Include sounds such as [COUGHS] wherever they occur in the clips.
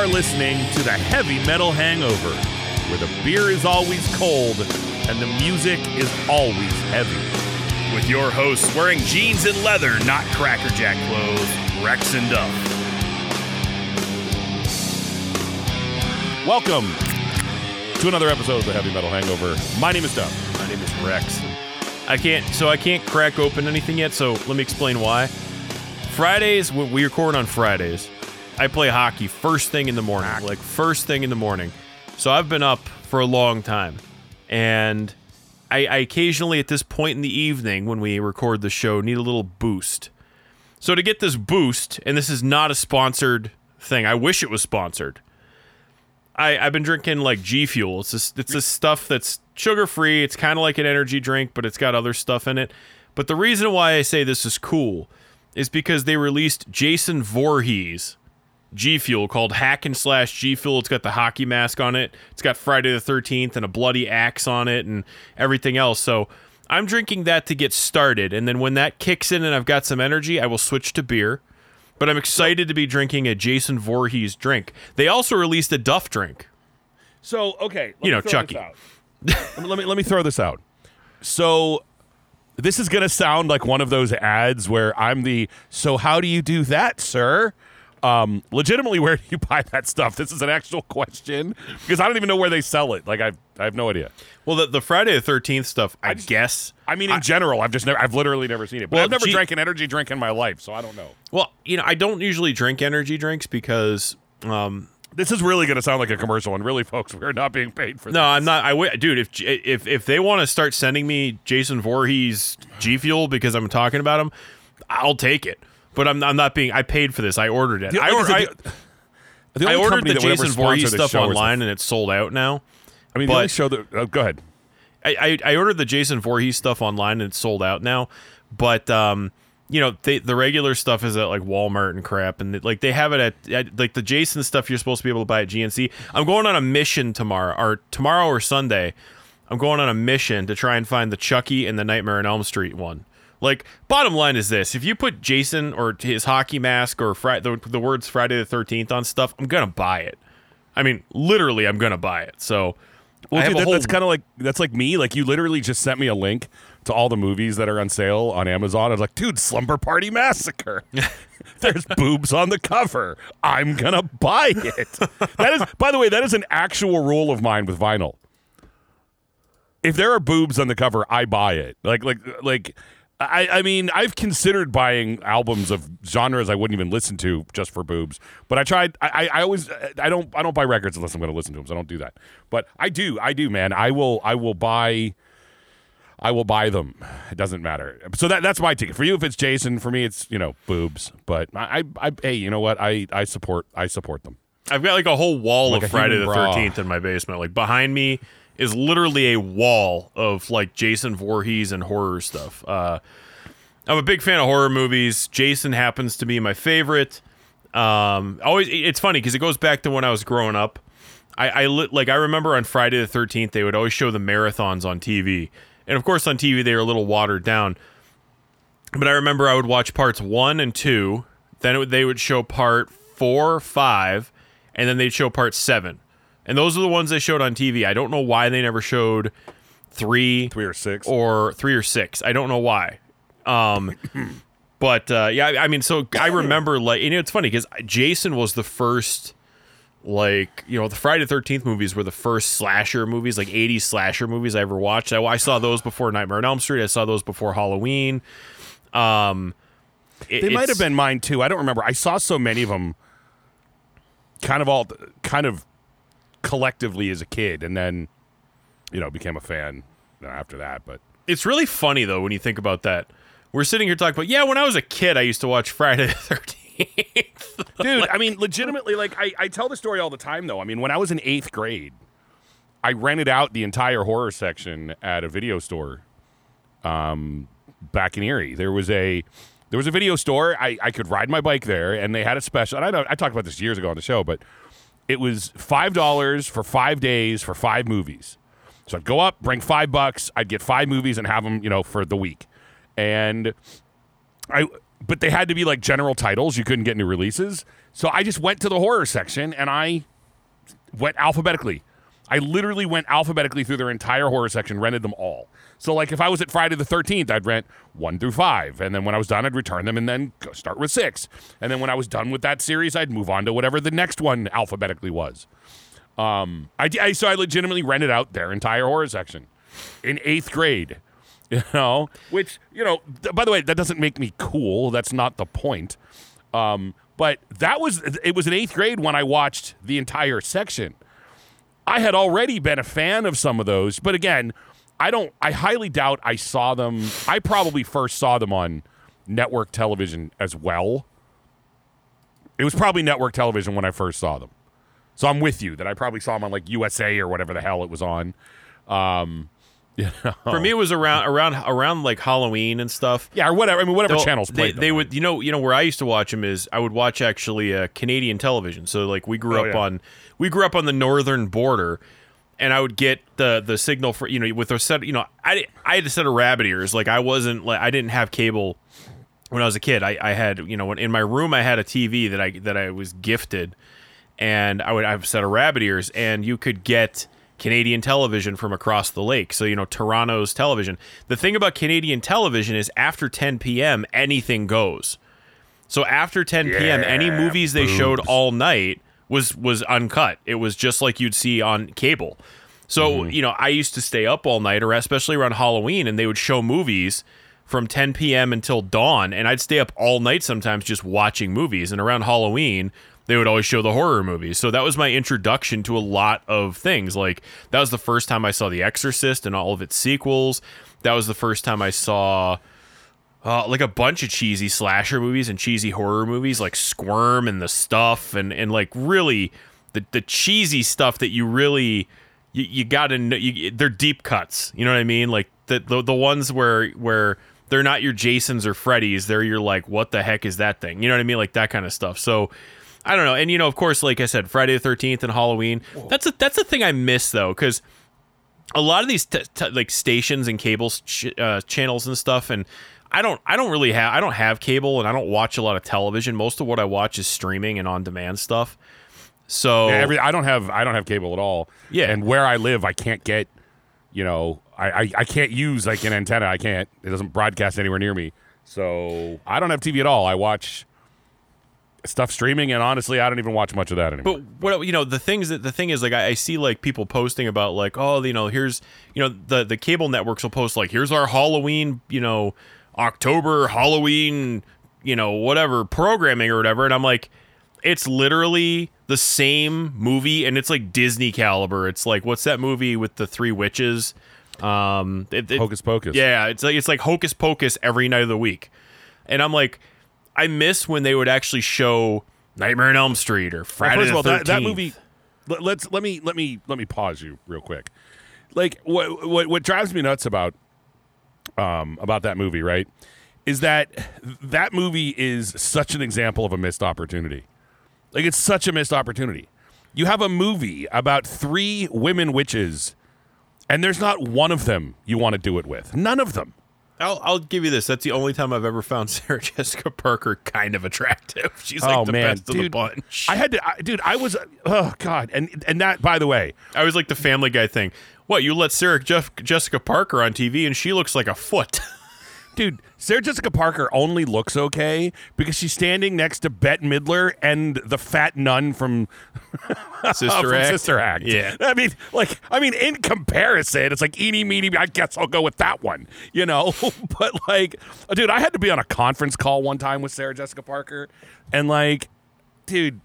are listening to the Heavy Metal Hangover, where the beer is always cold and the music is always heavy. With your hosts wearing jeans and leather, not Cracker Jack clothes, Rex and Duff. Welcome to another episode of the Heavy Metal Hangover. My name is Duff. My name is Rex. I can't, so I can't crack open anything yet. So let me explain why. Fridays, we record on Fridays, I play hockey first thing in the morning, like first thing in the morning. So I've been up for a long time, and I, I occasionally at this point in the evening when we record the show need a little boost. So to get this boost, and this is not a sponsored thing. I wish it was sponsored. I, I've been drinking like G Fuel. It's this, it's this stuff that's sugar free. It's kind of like an energy drink, but it's got other stuff in it. But the reason why I say this is cool is because they released Jason Voorhees G Fuel called Hack and Slash G Fuel. It's got the hockey mask on it. It's got Friday the 13th and a bloody axe on it and everything else. So I'm drinking that to get started. And then when that kicks in and I've got some energy, I will switch to beer. But I'm excited to be drinking a Jason Voorhees drink. They also released a Duff drink. So, okay, You know, Chucky. this out. let, [LAUGHS] me, let me let me throw this out. So, this is going to sound like one of those ads where I'm the so how do you do that, sir? Um, legitimately, where do you [LAUGHS] buy that stuff? This is an actual question because I don't even know where they sell it. Like I, I have no idea. Well, the, the Friday the 13th stuff, I, just- guess. I mean, in general, I've just never, I've literally never seen it. But Well, I've never gee- drank an energy drink in my life, so I don't know. Well, you know, I don't usually drink energy drinks because um, This is really going to sound like a commercial, and really, folks, we're not being paid for No, I'm not. I wi- dude. If if if they want to start sending me Jason Voorhees G Fuel because I'm talking about him, I'll take it. But I'm, I'm not being. I paid for this. I ordered it. The- I, like I or, said, I, the- the I ordered the Jason Voorhees stuff the- online and it's sold out now. I mean, the but- only show that. Oh, go ahead. I, I I ordered the Jason Voorhees stuff online and it's sold out now. But um, you know, they, the regular stuff is at like Walmart and crap, and like they have it at, at like the Jason stuff you're supposed to be able to buy at GNC. I'm going on a mission tomorrow, or tomorrow or Sunday. I'm going on a mission to try and find the Chucky and the Nightmare on Elm Street one. Like, bottom line is this: if you put Jason or his hockey mask or Fri- the, the words Friday the Thirteenth on stuff, I'm gonna buy it. I mean, literally, I'm gonna buy it. So, Well, dude, that, whole- that's kind of like that's like me. Like you literally just sent me a link to all the movies that are on sale on Amazon. I was like, dude, Slumber Party Massacre. [LAUGHS] There's boobs on the cover. I'm gonna buy it. That is, by the way, that is an actual rule of mine with vinyl. If there are boobs on the cover, I buy it. Like, like, like. I, I mean, I've considered buying albums of genres I wouldn't even listen to just for boobs. But I tried. I, I, always. I don't. I don't buy records unless I'm going to listen to them. So I don't do that. But I do. I do, man. I will. I will buy. I will buy them. It doesn't matter. So that that's my ticket. For you, if it's Jason, for me, it's you know boobs. But I, I, I hey, you know what? I, I support. I support them. I've got like a whole wall Like of Friday the. Thirteenth in my basement. Like behind me is literally a wall of like Jason Voorhees and horror stuff. Uh, I'm a big fan of horror movies. Jason happens to be my favorite. Um, always, it's funny because it goes back to when I was growing up. I, I li- like I remember on Friday the Thirteenth they would always show the marathons on TV, and of course on TV they were a little watered down. But I remember I would watch parts one and two. Then it they would show part four, five, and then they'd show part seven. And those are the ones they showed on TV. I don't know why they never showed three, Three or six. or three or six. I don't know why. Um, [CLEARS THROAT] but uh, yeah, I mean, so I remember like, you know, it's funny because Jason was the first, like, you know, the Friday Thirteenth movies were the first slasher movies, like '80s slasher movies I ever watched. I, I saw those before Nightmare on Elm Street. I saw those before Halloween. Um, it- They might have been mine too. I don't remember. I saw so many of them, kind of all, kind of collectively as a kid, and then, you know, became a fan you know, after that. But It's really funny though when you think about that. We're sitting here talking about, yeah, when I was a kid, I used to watch Friday the Thirteenth. [LAUGHS] dude, I mean, legitimately, like I, I tell the story all the time though. I mean, when I was in eighth grade, I rented out the entire horror section at a video store, um, back in Erie. There was a there was a video store. I, I could ride my bike there, and they had a special. And I know I talked about this years ago on the show, but it was five dollars for five days for five movies. So I'd go up, bring five bucks. I'd get five movies and have them, you know, for the week. And I but they had to be like general titles. You couldn't get new releases. So I just went to the horror section and I went alphabetically. I literally went alphabetically through their entire horror section, rented them all. So like if I was at Friday the 13th, I'd rent 1 through 5, and then when I was done I'd return them and then start with 6. And then when I was done with that series, I'd move on to whatever the next one alphabetically was. Um I, I so I legitimately rented out their entire horror section in 8th grade. [LAUGHS] You know, which, you know, th- by the way, that doesn't make me cool. That's not the point. Um, but that was it was in eighth grade when I watched the entire section. I had already been a fan of some of those, but again, I don't I highly doubt I saw them. I probably first saw them on network television as well. It was probably network television when I first saw them. So I'm with you that I probably saw them on like USA or whatever the hell it was on. Um, [LAUGHS] you know. For me, it was around around around like Halloween and stuff. yeah, or whatever. I mean, whatever They'll- channels they, they would you know you know where I used to watch them is I would watch actually uh, Canadian television. So like we grew Oh, up yeah. on we grew up on the northern border, and I would get the the signal for you know with a set you know I I had a set of rabbit ears like I wasn't like I didn't have cable when I was a kid. I, I had you know when in my room I had a TV that I that I was gifted, and I would I have a set of rabbit ears, and you could get Canadian television from across the lake. So you know Toronto's television. The thing about Canadian television is after 10 p.m. anything goes. So after 10 p.m. any movies they showed all night was was uncut. It was just like you'd see on cable. So mm-hmm. you know I used to stay up all night, or especially around Halloween, and they would show movies from 10 p.m. until dawn, and I'd stay up all night sometimes just watching movies. And around Halloween, they would always show the horror movies. So that was my introduction to a lot of things. Like that was the first time I saw The Exorcist and all of its sequels. That was the first time I saw uh, like a bunch of cheesy slasher movies and cheesy horror movies like Squirm and the stuff and and like really the the cheesy stuff that you really you, you gotta know you, they're deep cuts you know what I mean? Like the, the the ones where where they're not your Jasons or Freddys they're your like what the heck is that thing? You know what I mean? Like that kind of stuff. So I don't know. And you know of course like I said Friday the 13th and Halloween. That's a that's a thing I miss though because a lot of these t- t- like stations and cable ch- uh, channels and stuff and I don't I don't really have I don't have cable and I don't watch a lot of television most of what I watch is streaming and on demand stuff so Yeah, every, I don't have I don't have cable at all. Yeah. and where I live, I can't get, you know, I, I I can't use like an antenna. I can't. It doesn't broadcast anywhere near me. So I don't have TV at all. I watch stuff streaming, and honestly, I don't even watch much of that anymore. But what you know, the things that the thing is like I, I see like people posting about like oh you know here's you know the the cable networks will post like here's our Halloween you know October Halloween you know whatever programming or whatever and I'm like it's literally the same movie and it's like Disney caliber. It's like what's that movie with the three witches? Um, it, it- Hocus Pocus. yeah, it's like it's like Hocus Pocus every night of the week, and I'm like, I miss when they would actually show Nightmare on Elm Street or Well, Friday first of all, that, that movie. Let, let's let me let me let me pause you real quick. Like what what what drives me nuts about um about that movie, right? Is that that movie is such an example of a missed opportunity. Like it's such a missed opportunity. You have a movie about three women witches, and there's not one of them you want to do it with. None of them. I'll, I'll give you this. That's the only time I've ever found [LAUGHS] Sarah Jessica Parker kind of attractive. [LAUGHS] She's like oh the man, best of the bunch. I had to, I, dude. I was, oh god, and and that by the way, I was like the Family Guy thing. What you let Sarah Jeff, Jessica Parker on TV and she looks like a foot. [LAUGHS] Dude, Sarah Jessica Parker only looks okay because she's standing next to Bette Midler and the fat nun from, [LAUGHS] Sister from Act. Sister Act. Yeah. I mean, like, I mean, in comparison, it's like eeny meeny. I guess I'll go with that one, you know. [LAUGHS] but like, dude, I had to be on a conference call one time with Sarah Jessica Parker, and like, dude,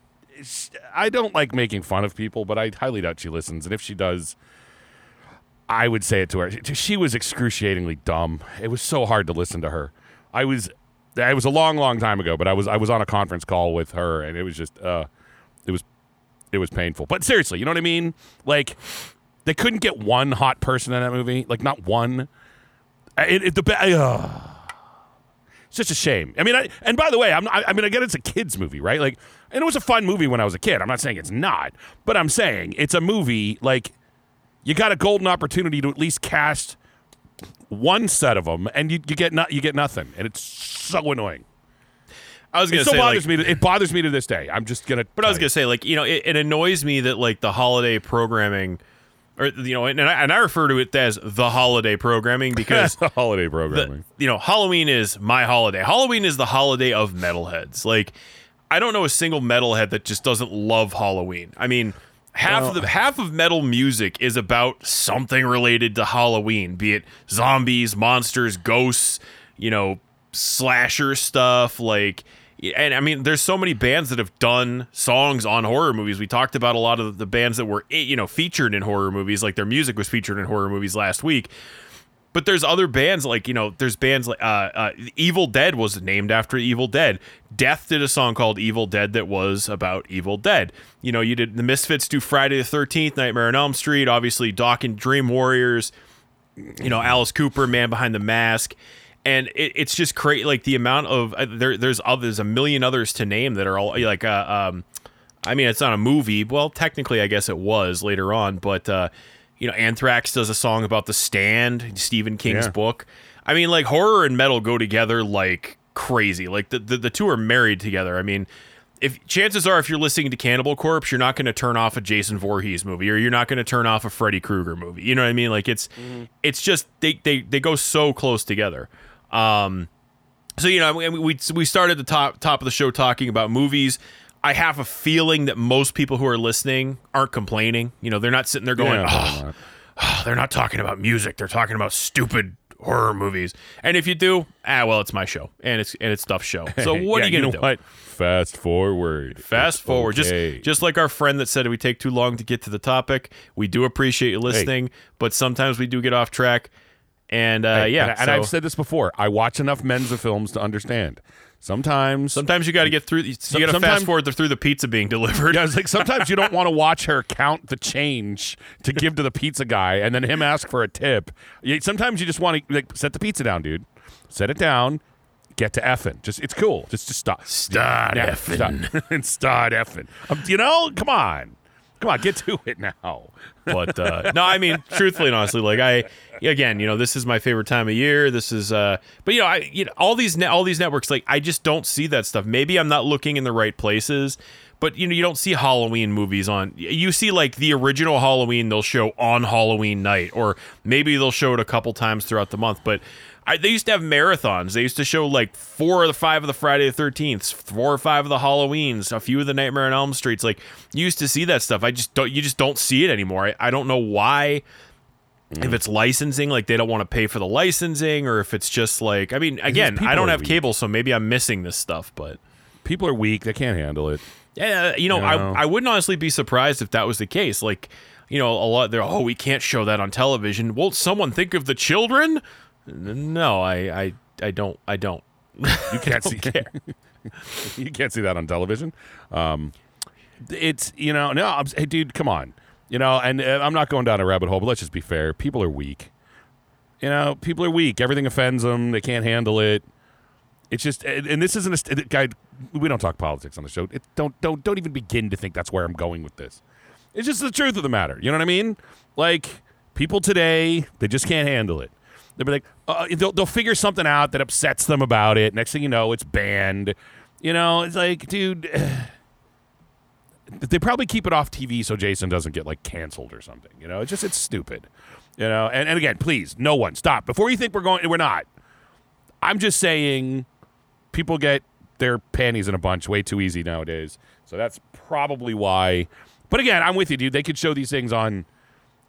I don't like making fun of people, but I highly doubt she listens. And if she does, I would say it to her. She was excruciatingly dumb. It was so hard to listen to her. I was it was a long, long time ago, but I was I was on a conference call with her and it was just uh it was it was painful. But seriously, you know what I mean? Like they couldn't get one hot person in that movie, like not one. It, it the uh, it's just a shame. I mean, I, and by the way, I'm, I, I mean, I get it's a kids movie, right? Like, and it was a fun movie when I was a kid. I'm not saying it's not, but I'm saying it's a movie like you got a golden opportunity to at least cast one set of them, and you, you get not you get nothing, and it's so annoying. I was gonna it still say, bothers like- me. To, it bothers me to this day. I'm just gonna. But I was gonna say, like, you know, it, it annoys me that like the holiday programming, or you know, and I, and I refer to it as the holiday programming you. [LAUGHS] because the holiday the, programming. you know, Halloween is my holiday. Halloween is the holiday of metalheads. Like, I don't know a single metalhead that just doesn't love Halloween. I mean, half of the half of metal music is about something related to Halloween, be it zombies, monsters, ghosts, you know, slasher stuff, like. And I mean, there's so many bands that have done songs on horror movies. We talked about a lot of the bands that were, eh, you know, featured in horror movies, like their music was featured in horror movies last week. But there's other bands like you know, there's bands like uh, uh, Evil Dead was named after Evil Dead. Death did a song called Evil Dead that was about Evil Dead. You know, you did the Misfits do Friday the Thirteenth, Nightmare on Elm Street, obviously Dokken Dream Warriors. You know, Alice Cooper, Man Behind the Mask, and it, it's just crazy. Like the amount of uh, there, there's others, a million others to name that are all like uh, um, I mean, it's not a movie. Well, technically, I guess it was later on, but uh, you know, Anthrax does a song about the Stand, Stephen King's Yeah. book. I mean, like horror and metal go together like crazy. Like the the, the two are married together. I mean. If chances are, if you're listening to Cannibal Corpse, you're not going to turn off a Jason Voorhees movie, or you're not going to turn off a Freddy Krueger movie. You know what I mean? Like it's, it's just they, they they go so close together. Um, so you know, we we we started the top top of the show talking about movies. I have a feeling that most people who are listening aren't complaining. You know, they're not sitting there going, Yeah, "Oh, oh, they're not talking about music. They're talking about stupid horror movies." And if you do, ah, well, it's my show and it's and it's stuff show. [LAUGHS] So what Yeah, are you gonna know do? What? Fast forward. Fast It's forward, okay. just just like our friend that said we take too long to get to the topic. We do appreciate you listening, but sometimes we do get off track. And uh, yeah, and, and I've said this before. I watch enough Menza films to understand. Sometimes, sometimes you got to get through. You got to fast forward through the pizza being [LAUGHS] delivered. yeah, it's like sometimes you don't want to watch her count the change to give to the pizza guy, and then him ask for a tip. Sometimes you just want to like set the pizza down, dude. Set it down. Get to effing. Just it's cool. Just just stop. Start Yeah, effing. And [LAUGHS] start effing. Um, you know, come on, come on, get to it now. but uh, no, I mean, truthfully and honestly, like I, again, you know, this is my favorite time of year. This is, uh, but you know, I, you know, all these, ne- all these networks, like I just don't see that stuff. Maybe I'm not looking in the right places, but you know, you don't see Halloween movies on. You see like the original Halloween they'll show on Halloween night, or maybe they'll show it a couple times throughout the month, but. I, they used to have marathons. They used to show like four or five of the Friday the Thirteenth, four or five of the Halloweens, a few of the Nightmare on Elm Streets. Like you used to see that stuff. I just don't. You just don't see it anymore. I, I don't know why. If it's licensing, like they don't want to pay for the licensing, or if it's just like, I mean, again, I don't have weak. cable, so maybe I'm missing this stuff. But People are weak. They can't handle it. yeah, you know, You know? I I wouldn't honestly be surprised if that was the case. Like, you know, a lot they're oh, we can't show that on television. Won't someone think of the children? No, I I I don't I don't. You can't [LAUGHS] see. [LAUGHS] care. you can't see that on television. Um, it's you know no, I'm, hey dude, come on, you know, and uh, I'm not going down a rabbit hole, but let's just be fair. People are weak. You know, people are weak. Everything offends them. They can't handle it. It's just, and and this isn't a st- guy. We don't talk politics on the show. It, don't don't don't even begin to think that's where I'm going with this. It's just the truth of the matter. You know what I mean? Like people today, they just can't handle it. They'll be like, uh, they'll, they'll figure something out that upsets them about it. Next thing you know, it's banned. You know, it's like, dude, [SIGHS] they probably keep it off TV so Jason doesn't get like canceled or something. You know, it's just it's stupid. You know, and, and again, please, no one stop before you think we're going. We're not. I'm just saying, people get their panties in a bunch way too easy nowadays. So that's probably why. But again, I'm with you, dude. They could show these things on.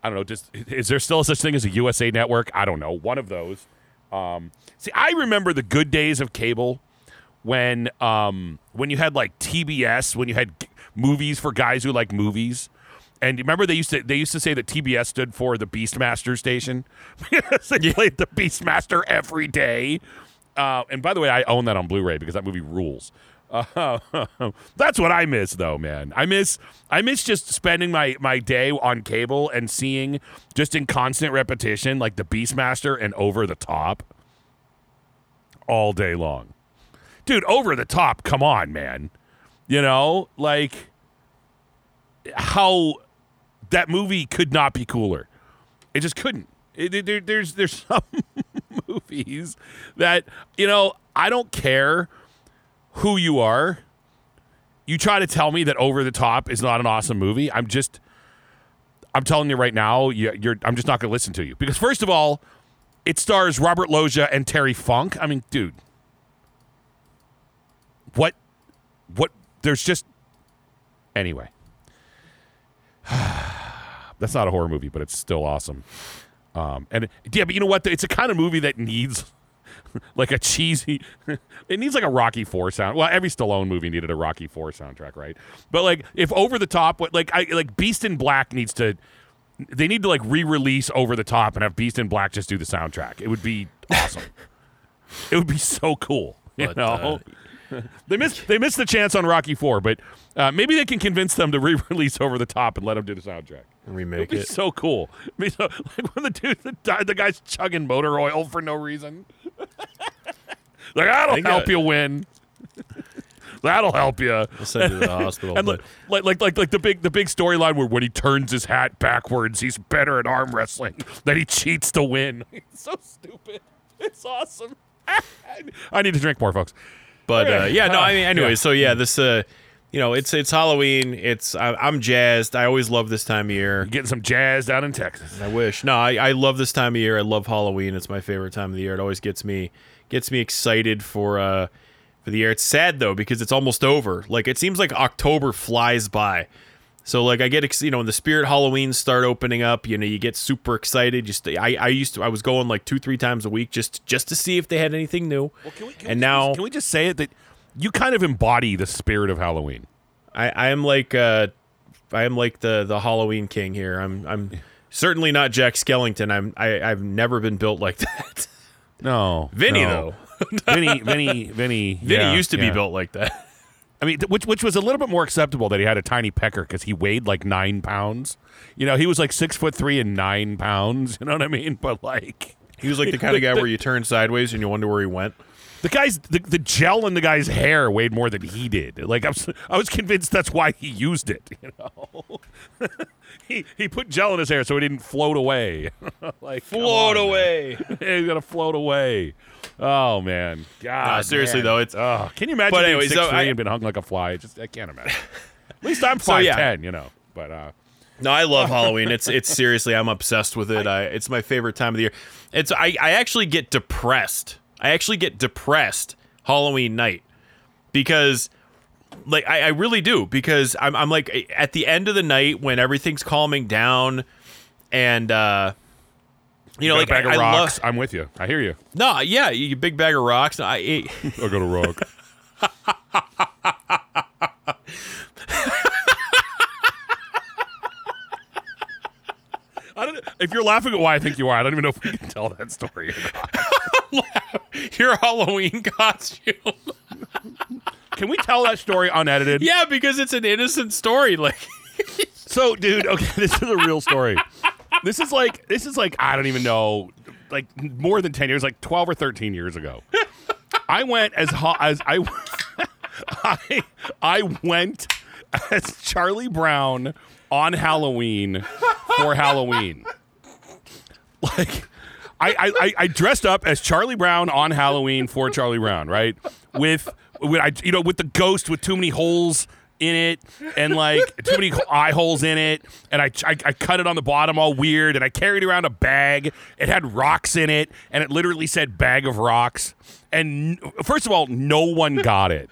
I don't know. Just is there still such thing as a USA Network? I don't know. One of those. Um, see, I remember the good days of cable when um, when you had like TBS, when you had g- movies for guys who like movies. And remember they used to they used to say that TBS stood for the Beastmaster station. Because [LAUGHS] they played the Beastmaster every day. Uh, and by the way, I own that on Blu-ray because that movie rules. Uh, [LAUGHS] that's what I miss, though, man. I miss I miss just spending my my day on cable and seeing just in constant repetition like the Beastmaster and Over the Top all day long, dude. Over the Top, come on, man. You know, like how that movie could not be cooler. It just couldn't. It, it- there, there's there's [LAUGHS] some movies that you know I don't care who you are, you try to tell me that Over the Top is not an awesome movie. I'm just, I'm telling you right now, you, you're. I'm just not going to listen to you because first of all, it stars Robert Loggia and Terry Funk. I mean, dude, what, what? There's just anyway. [SIGHS] That's not a horror movie, but it's still awesome. Um, and yeah, but you know what? It's a kind of movie that needs [LAUGHS] like a cheesy. [LAUGHS] it needs like a Rocky Four sound. Well, every Stallone movie needed a Rocky Four soundtrack, right? But like, if Over the Top, what like I like Beast in Black needs to. They need to like re-release Over the Top and have Beast in Black just do the soundtrack. It would be awesome. [LAUGHS] it would be so cool. You But, know. uh, they missed they missed the chance on Rocky Four, but uh, maybe they can convince them to re-release Over the Top and let them do the soundtrack. Remake It'd be it. so cool. It'd be so, like when the dude, the, di- the guy's chugging motor oil for no reason. [LAUGHS] like that'll help I- you win. [LAUGHS] that'll help you. I'll send you to the [LAUGHS] hospital. And like, like, like, like, like the big, the big storyline where when he turns his hat backwards, he's better at arm wrestling. That he cheats to win. It's so stupid. It's awesome. I need to drink more, folks. But uh, yeah, no, I mean, anyway, so yeah, this, uh, you know, it's it's Halloween. It's I, I'm jazzed. I always love this time of year. Getting some jazz down in Texas. I wish. No, I, I love this time of year. I love Halloween. It's my favorite time of the year. It always gets me gets me excited for uh for the year. It's sad though because it's almost over. Like it seems like October flies by. So like I get ex- you know when the spirit Halloween start opening up, you know you get super excited. Just I I used to I was going like two three times a week just just to see if they had anything new. Can we, can and we now can we just say it that you kind of embody the spirit of Halloween? I, I am like uh, I am like the the Halloween king here. I'm I'm certainly not Jack Skellington. I'm I, I've never been built like [LAUGHS] that. No, Vinny no. though, Vinny, Vinny, Vinny. [LAUGHS] Vinny yeah, used to yeah. be built like that. I mean, which which was a little bit more acceptable that he had a tiny pecker because he weighed like nine pounds. You know, he was like six foot three and nine pounds. [LAUGHS] You know what I mean? But like He was like the kind of guy where you turn sideways and you wonder where he went. The guy's the, the gel in the guy's hair weighed more than he did. Like I was, I was convinced that's why he used it. You know, [LAUGHS] he he put gel in his hair so it didn't float away. [LAUGHS] like float on, man. He's [LAUGHS] gonna float away. Oh man, God. Nah, seriously, man. though, it's- oh, can you imagine But being anyways, six so three I- and been hung like a fly? It's Just I can't imagine. At least I'm So, yeah. ten, you know. But uh, No, I love Halloween. It's it's seriously, I'm obsessed with it. I, it's my favorite time of the year. It's I, I actually get depressed. I actually get depressed Halloween night because like I, I really do because I'm I'm like at the end of the night when everything's calming down and uh you know got like a bag I, of I rocks. I'm with you. I hear you. no, yeah, you big bag of rocks. I, it, [LAUGHS] I'll go to rock. [LAUGHS] I don't, if you're laughing at why I think you are, I don't even know if we can tell that story. [LAUGHS] Your Halloween costume. [LAUGHS] Can we tell that story unedited? yeah, because it's an innocent story. Like [LAUGHS] So, dude, okay, this is a real story. This is like this is like I don't even know, like more than ten years, like twelve or thirteen years ago. I went as ho- as I, I I went as Charlie Brown on Halloween for Halloween. Like. I, I, I- dressed up as Charlie Brown on Halloween for Charlie Brown, right? With, with I, you know, with the ghost with too many holes in it and like too many eye holes in it, and I, I I cut it on the bottom all weird, and I carried around a bag. It had rocks in it, and it literally said "bag of rocks." And first of all, no one got it.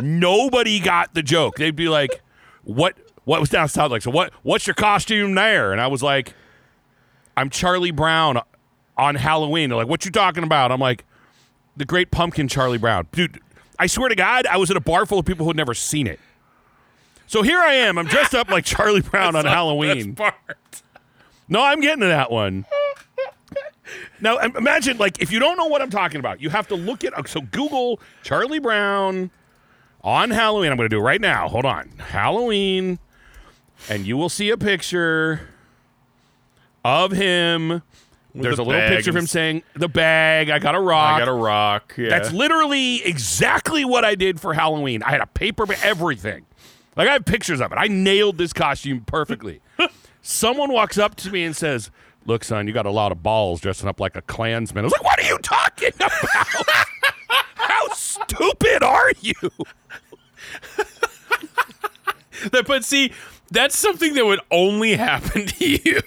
Nobody got the joke. They'd be like, "What? What was that sound like?" So what? What's your costume there? And I was like, "I'm Charlie Brown on Halloween." They're like, "What you talking about?" I'm like, "The Great Pumpkin, Charlie Brown." Dude, I swear to God, I was at a bar full of people who had never seen it. So here I am. I'm dressed up like Charlie [LAUGHS] Brown on Halloween. No, I'm getting to that one. Now imagine, like, if you don't know what I'm talking about, you have to look at. So Google Charlie Brown on Halloween. I'm going to do it right now. Hold on, Halloween, and you will see a picture of him. There's the a little picture of him saying, "The bag. I got a rock. I got a rock. Yeah. That's literally exactly what I did for Halloween. I had a paper, everything. Like I have pictures of it. I nailed this costume perfectly. [LAUGHS] Someone walks up to me and says, "Look, son, you got a lot of balls dressing up like a Klansman." I was like, "What are you talking about? [LAUGHS] How stupid are you? [LAUGHS] But see, that's something that would only happen to you.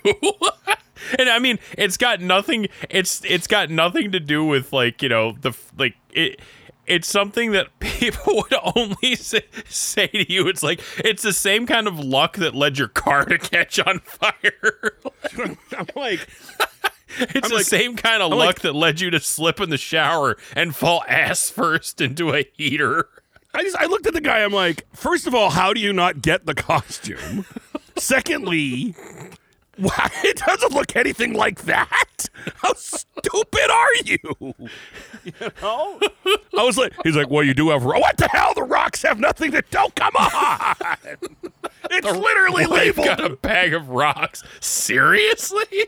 [LAUGHS] and I mean, it's got nothing. It's it's got nothing to do with like you know the like it. It's something that [LAUGHS] people would only say, say to you. It's like it's the same kind of luck that led your car to catch on fire. [LAUGHS] I'm like, It's I'm the like- same kind of I'm luck like- that led you to slip in the shower and fall ass first into a heater. I just I looked at the guy. I'm like, first of all, how do you not get the costume? Secondly, why [LAUGHS] it doesn't look anything like that. How stupid are you? You know? I was like, he's like, well, you do have. ro- What the hell? The rocks have nothing to Don't Come on. It's literally They've got a bag of rocks. Seriously?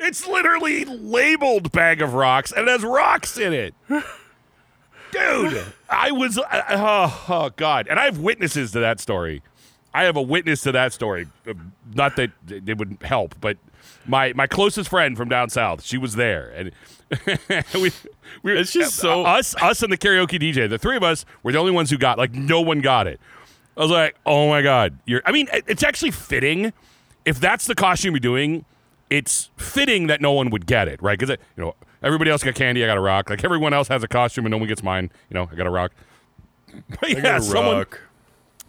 It's literally labeled bag of rocks and it has rocks in it. Dude, I was uh, oh, oh god, and I have witnesses to that story. I have a witness to that story. Uh, Not that it would help, but my my closest friend from down south, she was there, and [LAUGHS] we, we It's just so- us us and the karaoke DJ. The three of us were the only ones who got like no one got it. I was like, oh my god, you're. I mean, it's actually fitting. If that's the costume you're doing, it's fitting that no one would get it, right? Because you know everybody else got candy, I got a rock. Like everyone else has a costume and no one gets mine. You know, I got a rock. [LAUGHS] But yeah, someone,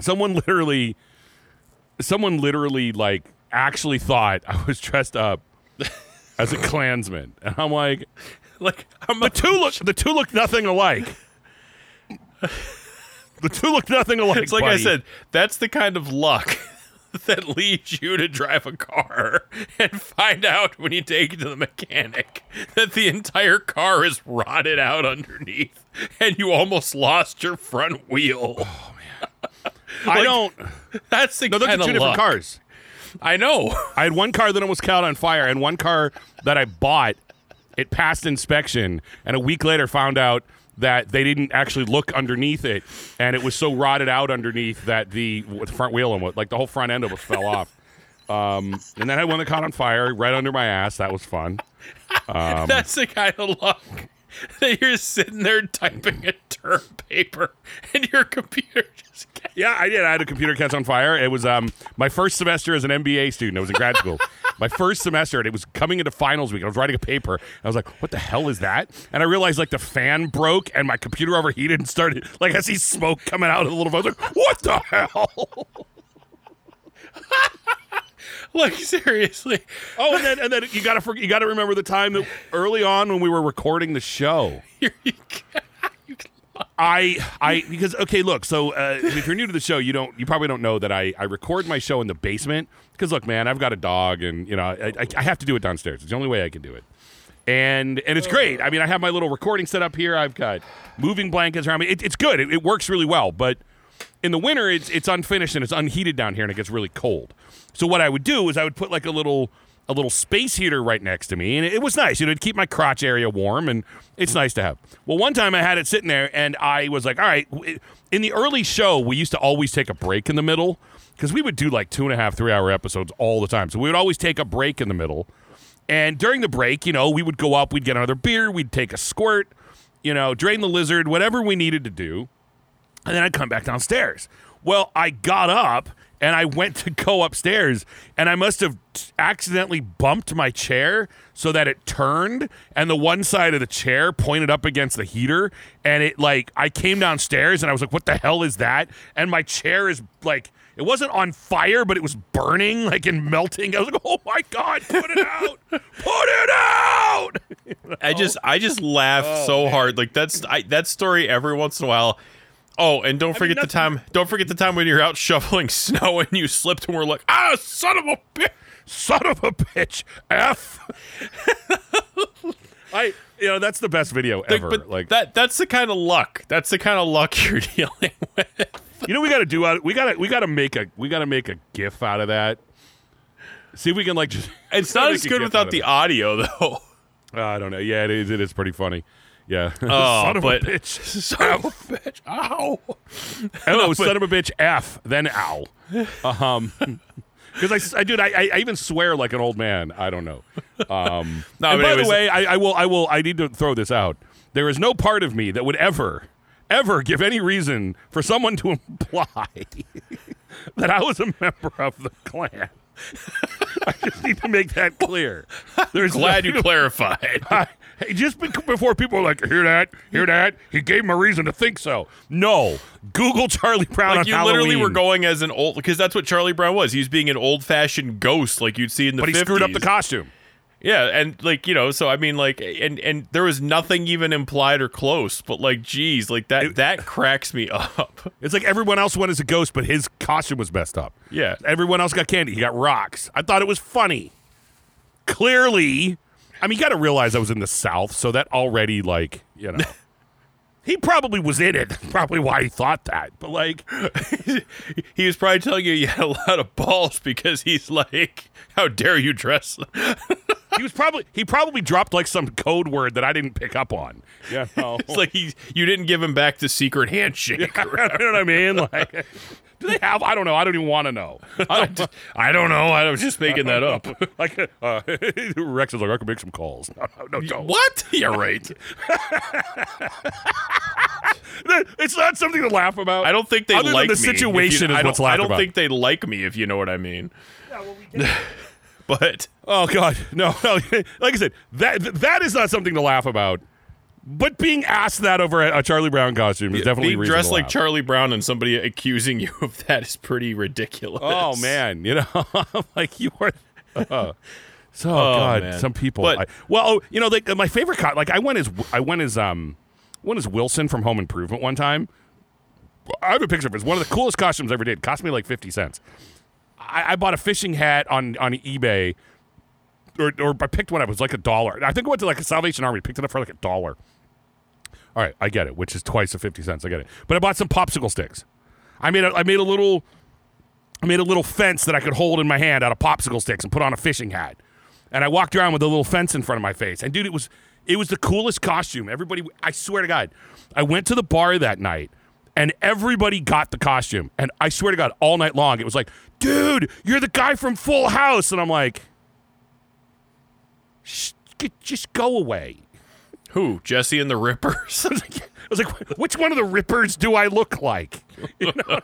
someone literally, someone literally like actually thought I was dressed up [LAUGHS] as a Klansman, and I'm like, like I'm the two look, the two look nothing alike. The two look nothing alike. It's like I said, that's the kind of luck [LAUGHS] that leads you to drive a car [LAUGHS] and find out when you take it to the mechanic that the entire car is rotted out underneath and you almost lost your front wheel. Oh, I like- don't. [LAUGHS] That's the No, those are two of different cars. I know. [LAUGHS] I had one car that almost caught on fire, and one car that I bought, it passed inspection, and a week later found out that they didn't actually look underneath it, and it was so rotted out underneath that the, the front wheel and what, like the whole front end of it fell off. Um, and then I had one that caught on fire right under my ass. That was fun. [LAUGHS] Um, That's the kind of luck [LAUGHS] that you're sitting there typing a term paper and your computer [LAUGHS] just Yeah, I did. I had a computer catch on fire. It was um, my first semester as an MBA student. I was in grad school. [LAUGHS] my first semester, and it was coming into finals week. I was writing a paper. I was like, "What the hell is that?" And I realized like the fan broke and my computer overheated and started like I see smoke coming out of the little. I was like, "What the hell?" [LAUGHS] like seriously. Oh, and then and then you gotta for, you gotta remember the time that early on when we were recording the show. [LAUGHS] I I because okay look so uh, if you're new to the show you don't you probably don't know that I I record my show in the basement. Because look man I've got a dog and you know I, I, I have to do it downstairs. It's the only way I can do it. And and it's great. I mean I have my little recording set up here. I've got moving blankets around me. It, it's good. It, it works really well. But in the winter it's it's unfinished and it's unheated down here and it gets really cold so what I would do is I would put like a little a little space heater right next to me, and it was nice. You know, it'd keep my crotch area warm, and it's nice to have. Well, one time I had it sitting there, and I was like, all right. In the early show, we used to always take a break in the middle because we would do like two and a half, three hour episodes all the time. So we would always take a break in the middle. And during the break, you know, we would go up, we'd get another beer, we'd take a squirt, you know, drain the lizard, whatever we needed to do. And then I'd come back downstairs. Well, I got up and I went to go upstairs and I must have t- accidentally bumped my chair so that it turned and the one side of the chair pointed up against the heater and it like I came downstairs and I was like what the hell is that? And my chair is like it wasn't on fire but it was burning like and melting. I was like, "Oh my god, put it out. put it out." [LAUGHS] I just I just laugh Oh, so hard. Like that's I, that story every once in a while. Oh, and don't forget the time. Don't forget the time when you're out [LAUGHS] shoveling snow and you slipped and we're like, ah, son of a bitch. son of a bitch f [LAUGHS] i you know that's the best video ever but like that that's the kind of luck. That's the kind of luck [LAUGHS] you're dealing with. you know we gotta do out we gotta we gotta make a we gotta make a gif out of that see if we can like just It's not as good without the it. audio though. i don't know yeah it is it is pretty funny yeah [LAUGHS] Oh, son of but a bitch [LAUGHS] son of a bitch. Ow. hello but- son of a bitch f then ow um [LAUGHS] because I, dude I, I even swear like an old man I don't know um No, and by anyways- the way I, I will I will I need to throw this out there is no part of me that would ever ever give any reason for someone to imply that I was a member of the Klan. I just need to make that clear. There's Glad you clarified. I- hey, just be- before people are like, hear that, hear that, he gave him a reason to think so. No, Google Charlie Brown Like you literally were going as an old because that's what Charlie Brown was. He was being an old fashioned ghost like you'd see in the but he 50s. screwed up the costume. Yeah, and like you know, so I mean, like, and and there was nothing even implied or close, but like, geez, like that that cracks me [LAUGHS] up. It's like everyone else went as a ghost, but his costume was messed up. Yeah. Everyone else got candy. He got rocks. I thought it was funny. Clearly, I mean, you got to realize I was in the South, so that already, like, you know. [LAUGHS] he probably was in it. Probably why he thought that. But, like, [LAUGHS] he was probably telling you you had a lot of balls because he's like, how dare you dress? He was probably, he probably dropped, like, some code word that I didn't pick up on. Yeah, know? [LAUGHS] it's like he you didn't give him back the secret handshake. [LAUGHS] you know what I mean? Like, do they have? I don't know. I don't even want to know. I don't, [LAUGHS] I don't know. I was just making that up. like, uh, Rex is like, I can make some calls. No, no, no, don't. What? You're right. It's not something to laugh about. I don't think they Other than like the me. if you- situation is I don't- what's laughed I don't about. think they like me if you know what I mean. But Oh God, no, [LAUGHS] no. Like I said, that that is not something to laugh about. But being asked that over a, a Charlie Brown costume is definitely being dressed like. Charlie Brown and somebody accusing you of that is pretty ridiculous. Oh man, you know, [LAUGHS] I'm like you are. uh, [LAUGHS] so God, man. some people. But- I, well, oh, you know, like my favorite co- like I went as I went as um, went as Wilson from Home Improvement one time. I have a picture of it. It's one of the coolest costumes I ever did. Cost me like fifty cents. I, I bought a fishing hat on on eBay, or or I picked one up. It was like a dollar. I think I went to like a Salvation Army. Picked it up for like a dollar. All right, I get it, which is twice the fifty cents. I get it. But I bought some popsicle sticks. I made a, I made a little I made a little fence that I could hold in my hand out of popsicle sticks and put on a fishing hat. And I walked around with a little fence in front of my face. And dude, it was it was the coolest costume. Everybody I swear to God, I went to the bar that night and everybody got the costume. And I swear to God, all night long it was like, "Dude, you're the guy from Full House." And I'm like, just go away." Who? Jesse and the Rippers? [LAUGHS] I was like, I was like, which one of the Rippers do I look like? [LAUGHS] You know?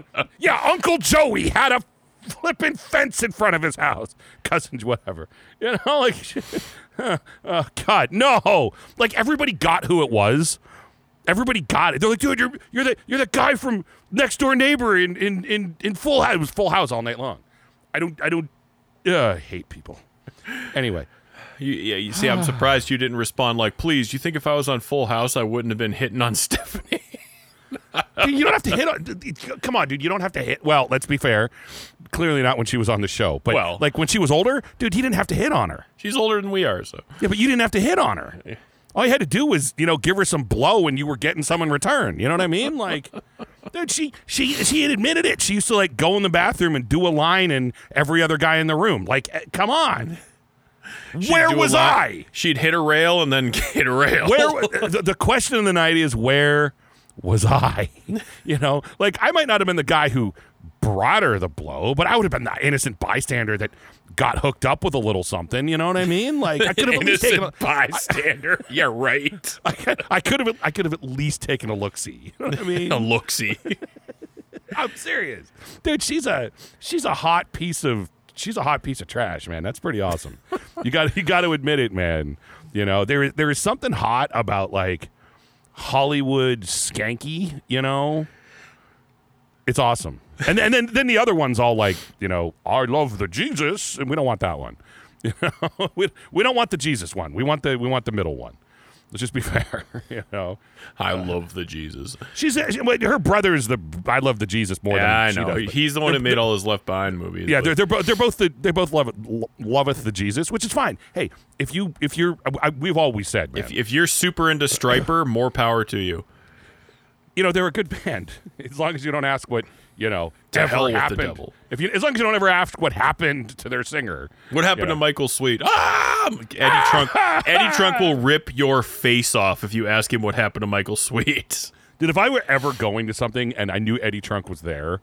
[LAUGHS] yeah, Uncle Joey had a flipping fence in front of his house. Cousins, whatever. You know, like, oh, God, no. Like, everybody got who it was. Everybody got it. They're like, dude, you're, you're, the, you're the guy from next door neighbor in, in, in, in Full House. It was Full House all night long. I don't, I don't, uh, hate people. Anyway. you, yeah, you see, I'm [SIGHS] surprised you didn't respond like, please, you think if I was on Full House, I wouldn't have been hitting on [LAUGHS] Stephanie? Dude, you don't have to hit on. Come on, dude. You don't have to hit. Well, let's be fair. Clearly not when she was on the show. But Well- like when she was older, dude, he didn't have to hit on her. She's older than we are, so. Yeah, but you didn't have to hit on her. All you had to do was, you know, give her some blow, and you were getting some in return. You know what I mean? Like, [LAUGHS] dude, she she she had admitted it. She used to like go in the bathroom and do a line, and every other guy in the room. Like, eh, come on. Where Do a was I? She'd hit a rail and then [LAUGHS] hit a rail. where the, the question of the night is where was I? [LAUGHS] You know, like I might not have been the guy who brought her the blow, but I would have been the innocent bystander that got hooked up with a little something. You know what I mean? Like I could have at least taken. A, bystander. yeah, right. [LAUGHS] I could, I could have. I could have at least taken a look. See, you know what I mean? A look see. [LAUGHS] I'm serious, dude. She's a she's a hot piece of she's a hot piece of trash, man. That's pretty awesome. you got you got to admit it, man. You know there is there is something hot about like Hollywood skanky. You know, it's awesome. And and then then the other one's all like you know I love the Jesus, and we don't want that one. [LAUGHS] You know, we, we don't want the Jesus one. We want the we want the middle one. Let's just be [LAUGHS] fair. You know. I uh, love the Jesus. She's uh, she, her brother is the I love the Jesus more Yeah, I than she know. does. He's the one they're- made all his Left Behind movies. Yeah, but- they're they're, bo- they're both the, they both love loveth the Jesus, which is fine. Hey, if you if you're I, we've always said, man, if, if you're super into Stryper, more power to you. you know they're a good [LAUGHS] band as long as you don't ask what you know To hell with the devil. If you as long as you don't ever ask what happened to their singer. What happened Yeah. to Michael Sweet? Ah! Eddie Trunk. Eddie Trunk will rip your face off if you ask him what happened to Michael Sweet. [LAUGHS] Dude, if I were ever going to something and I knew Eddie Trunk was there,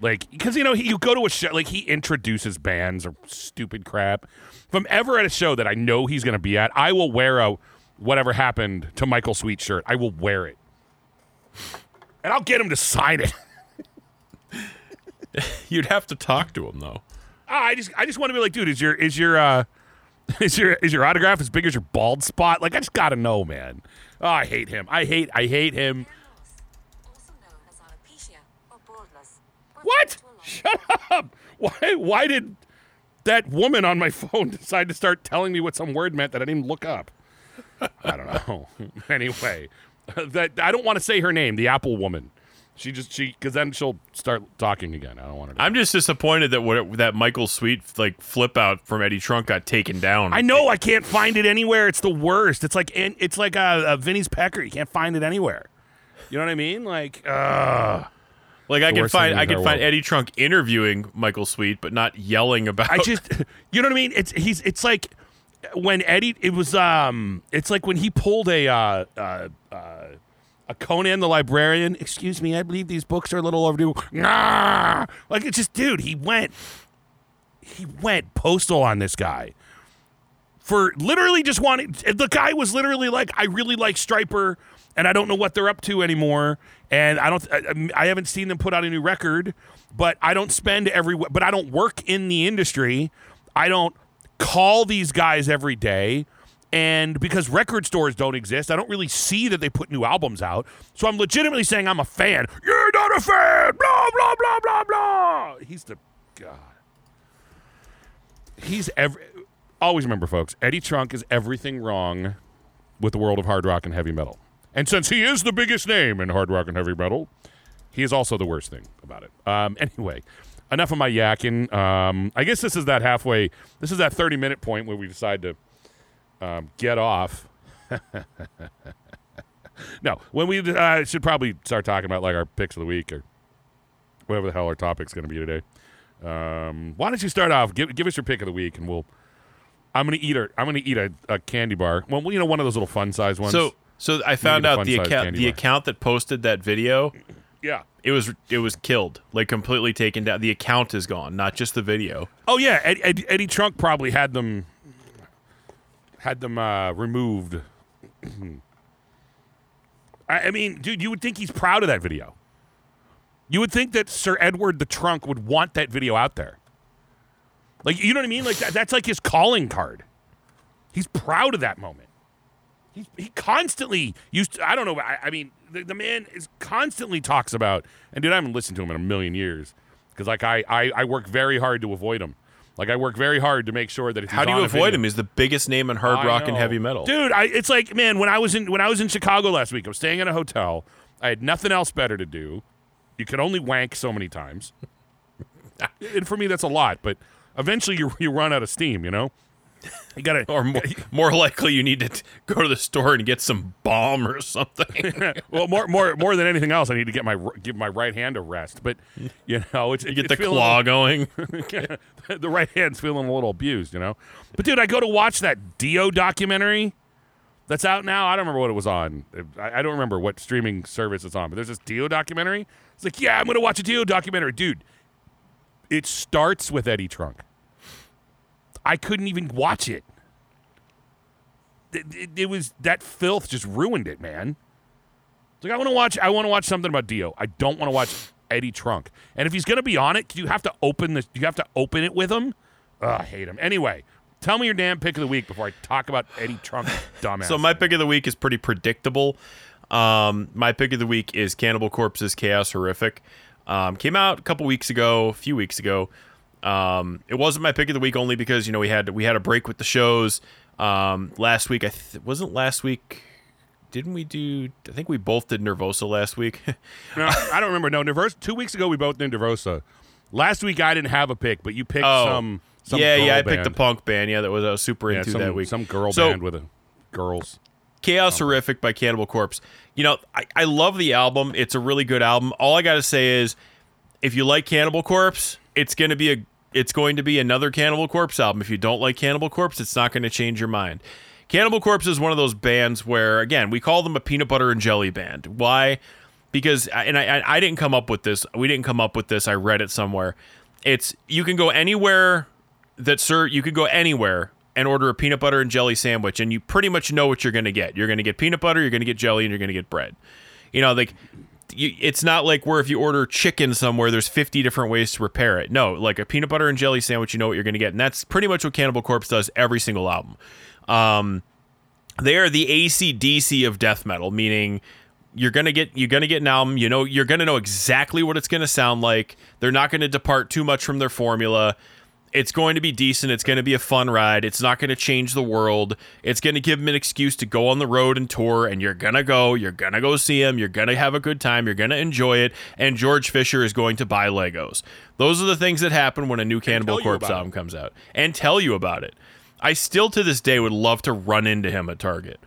like, because you know, he, you go to a show, like he introduces bands or stupid crap. If I'm ever at a show that I know he's going to be at, I will wear a whatever happened to Michael Sweet shirt. I will wear it. and I'll get him to sign it. [LAUGHS] [LAUGHS] You'd have to talk to him though. Ah, I just I just want to be like, dude, is your is your uh [LAUGHS] is your is your autograph as big as your bald spot? Like I just gotta know, man. Oh, I hate him. I hate I hate him. What? Shut up. Why why did that woman on my [LAUGHS] phone decide to start telling me what some word meant that I didn't even look up? I don't know. anyway, that I don't want to say her name, the Apple woman. She just she because then she'll start talking again. I don't want to. I'm just disappointed that what that Michael Sweet like flip out from Eddie Trunk got taken down. I know I can't find it anywhere. It's the worst. It's like it's like a, a Vinny's Pecker. You can't find it anywhere. You know what I mean? Like, uh, like I can find I can find world. Eddie Trunk interviewing Michael Sweet, but not yelling about. I just, [LAUGHS] you know what I mean? It's he's it's like when Eddie. It was um. It's like when he pulled a uh uh. uh a Conan the Librarian. Excuse me, I believe these books are a little overdue. Nah! Like it's just, dude. He went, he went postal on this guy for literally just wanting. The guy was literally like, I really like Stryper, and I don't know what they're up to anymore. And I don't, I, I haven't seen them put out a new record, but I don't spend every, but I don't work in the industry. I don't call these guys every day. And because record stores don't exist, I don't really see that they put new albums out. So I'm legitimately saying I'm a fan. You're not a fan. Blah blah blah blah blah. He's the God. He's every. Always remember, folks. Eddie Trunk is everything wrong with the world of hard rock and heavy metal. And since he is the biggest name in hard rock and heavy metal, he is also the worst thing about it. Um, [LAUGHS] anyway, enough of my yakking. Um, I guess this is that halfway. This is that 30 minute point where we decide to um, get off. [LAUGHS] no, when we uh, should probably start talking about like our picks of the week or whatever the hell our topic's going to be today. Um, why don't you start off? Give, give us your pick of the week, and we'll. I'm gonna eat a. I'm gonna eat a, a candy bar. Well, you know, one of those little fun size ones. so so I found out the account the bar. account that posted that video yeah. it was it was killed like completely taken down. The account is gone, not just the video. Oh yeah, Ed, Ed, Eddie Trunk probably had them had them uh, removed. [CLEARS THROAT] I, I mean, dude, you would think he's proud of that video. You would think that Sir Edward the Trunk would want that video out there. Like, you know what I mean? Like that, that's like his calling card. He's proud of that moment. He, he constantly used to, I don't know. I, I mean, the, the man is constantly talks about, and dude, I haven't listened to him in a million years because like I, I, I work very hard to avoid him. Like I work very hard to make sure that if How do you avoid video- him? He's the biggest name in hard I rock and heavy metal. dude. I, it's like man, when I was in when I was in Chicago last week, I was staying in a hotel. I had nothing else better to do. You could only wank so many times, [LAUGHS] and for me, that's a lot. But eventually, you you run out of steam. You know, you gotta Or more, [LAUGHS] more likely, you need to t- go to the store and get some balm or something. [LAUGHS] well, more more more than anything else, I need to get my give my right hand a rest. But you know, it's You get it's the claw little- going. [LAUGHS] the right hand's feeling a little abused, you know. But dude, I go to watch that Dio documentary that's out now. I don't remember what it was on. I, I don't remember what streaming service it's on. But there's this Dio documentary. It's like, yeah, I'm gonna watch a Dio documentary, dude. It starts with Eddie Trunk. I couldn't even watch it. It, it- it was that filth just ruined it, man. It's like I want to watch. I want to watch something about Dio. I don't want to watch Eddie Trunk. And if he's gonna be on it, you have to open this. You have to open it with him. Ugh, I hate him. Anyway, tell me your damn pick of the week before I talk about Eddie Trunk, [LAUGHS] dumbass. So my pick of the week is pretty predictable. Um, my pick of the week is Cannibal Corpse's Chaos Horrific. Um, came out a couple weeks ago, a few weeks ago. Um, it wasn't my pick of the week only because you know we had we had a break with the shows. Um, last week I th- wasn't last week. Didn't we do? I think we both did Nervosa last week. [LAUGHS] No, I don't remember. No, Nervosa. Two weeks ago we both did Nervosa. Last week I didn't have a pick, but you picked Oh. some. some yeah, yeah, I band. picked the punk band. Yeah, that was I was super yeah, into some, that week. Some girl So- band with a girls. Chaos Horrific by Cannibal Corpse. You know, I, I love the album. It's a really good album. All I gotta say is, if you like Cannibal Corpse, it's gonna be a it's going to be another Cannibal Corpse album. If you don't like Cannibal Corpse, it's not going to change your mind. Cannibal Corpse is one of those bands where, again, we call them a peanut butter and jelly band. Why? Because, and I, I didn't come up with this. We didn't come up with this. I read it somewhere. It's you can go anywhere that sir you could go anywhere and order a peanut butter and jelly sandwich and you pretty much know what you're going to get you're going to get peanut butter you're going to get jelly and you're going to get bread You know, like you, it's not like where if you order chicken somewhere, there's 50 different ways to prepare it. No, like a peanut butter and jelly sandwich, you know what you're going to get, and that's pretty much what Cannibal Corpse does every single album. Um, they are the ACDC of death metal, meaning you're gonna get you're gonna get an album. You know you're gonna know exactly what it's gonna sound like. They're not gonna depart too much from their formula. It's going to be decent. It's going to be a fun ride. It's not going to change the world. It's going to give them an excuse to go on the road and tour, and you're going to go. You're going to go see them. You're going to have a good time. You're going to enjoy it. And George Fisher is going to buy Legos. Those are the things that happen when a new Cannibal Corpse album comes out and tell you about it. I still to this day would love to run into him at Target.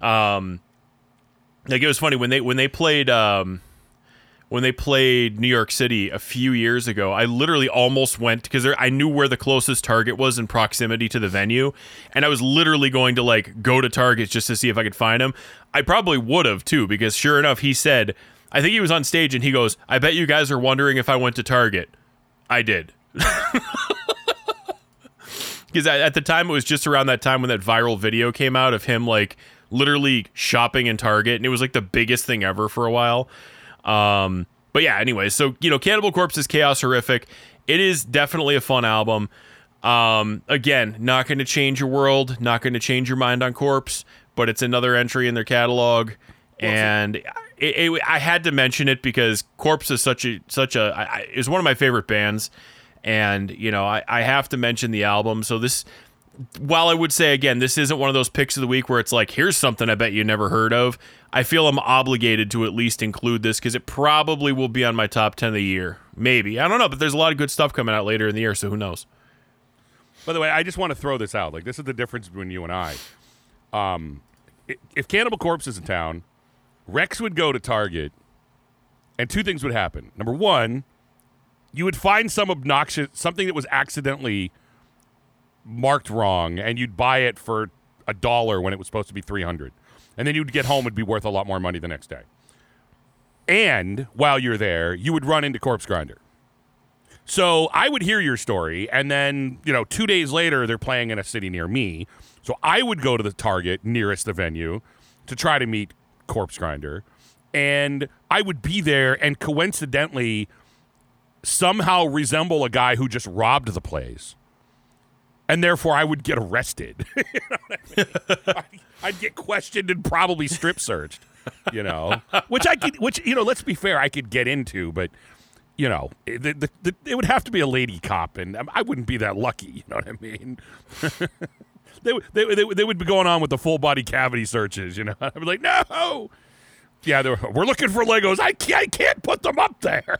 Um, like it was funny when they when they played um, when they played New York City a few years ago. I literally almost went because I knew where the closest Target was in proximity to the venue, and I was literally going to like go to Target just to see if I could find him. I probably would have too because sure enough, he said. I think he was on stage and he goes, "I bet you guys are wondering if I went to Target." I did. [LAUGHS] because at the time it was just around that time when that viral video came out of him like literally shopping in Target, and it was like the biggest thing ever for a while. Um, but yeah, anyway, so you know, Cannibal Corpse is chaos horrific. It is definitely a fun album. Um, again, not going to change your world, not going to change your mind on Corpse, but it's another entry in their catalog, and it, it, I had to mention it because Corpse is such a such a I, is one of my favorite bands and you know I, I have to mention the album so this while i would say again this isn't one of those picks of the week where it's like here's something i bet you never heard of i feel i'm obligated to at least include this because it probably will be on my top 10 of the year maybe i don't know but there's a lot of good stuff coming out later in the year so who knows By the way, I just want to throw this out. Like, this is the difference between you and I. Um, if Cannibal Corpse is in town, Rex would go to Target, and two things would happen. Number one, you would find some obnoxious something that was accidentally marked wrong, and you'd buy it for a dollar when it was supposed to be three hundred, and then you'd get home; it'd be worth a lot more money the next day. And while you're there, you would run into Corpse Grinder. So I would hear your story, and then you know, two days later, they're playing in a city near me. So I would go to the Target nearest the venue to try to meet Corpse Grinder, and I would be there, and coincidentally, somehow resemble a guy who just robbed the place, and therefore I would get arrested. [LAUGHS] You know I mean? I'd get questioned and probably strip searched. You know, which I could, which you know, let's be fair, I could get into, but you know, it, the, the, the, it would have to be a lady cop, and I wouldn't be that lucky. You know what I mean? [LAUGHS] they, they, they, they would be going on with the full body cavity searches. You know, [LAUGHS] I'd be like, no, yeah, they're, we're looking for Legos. I can't, I can't put them up there.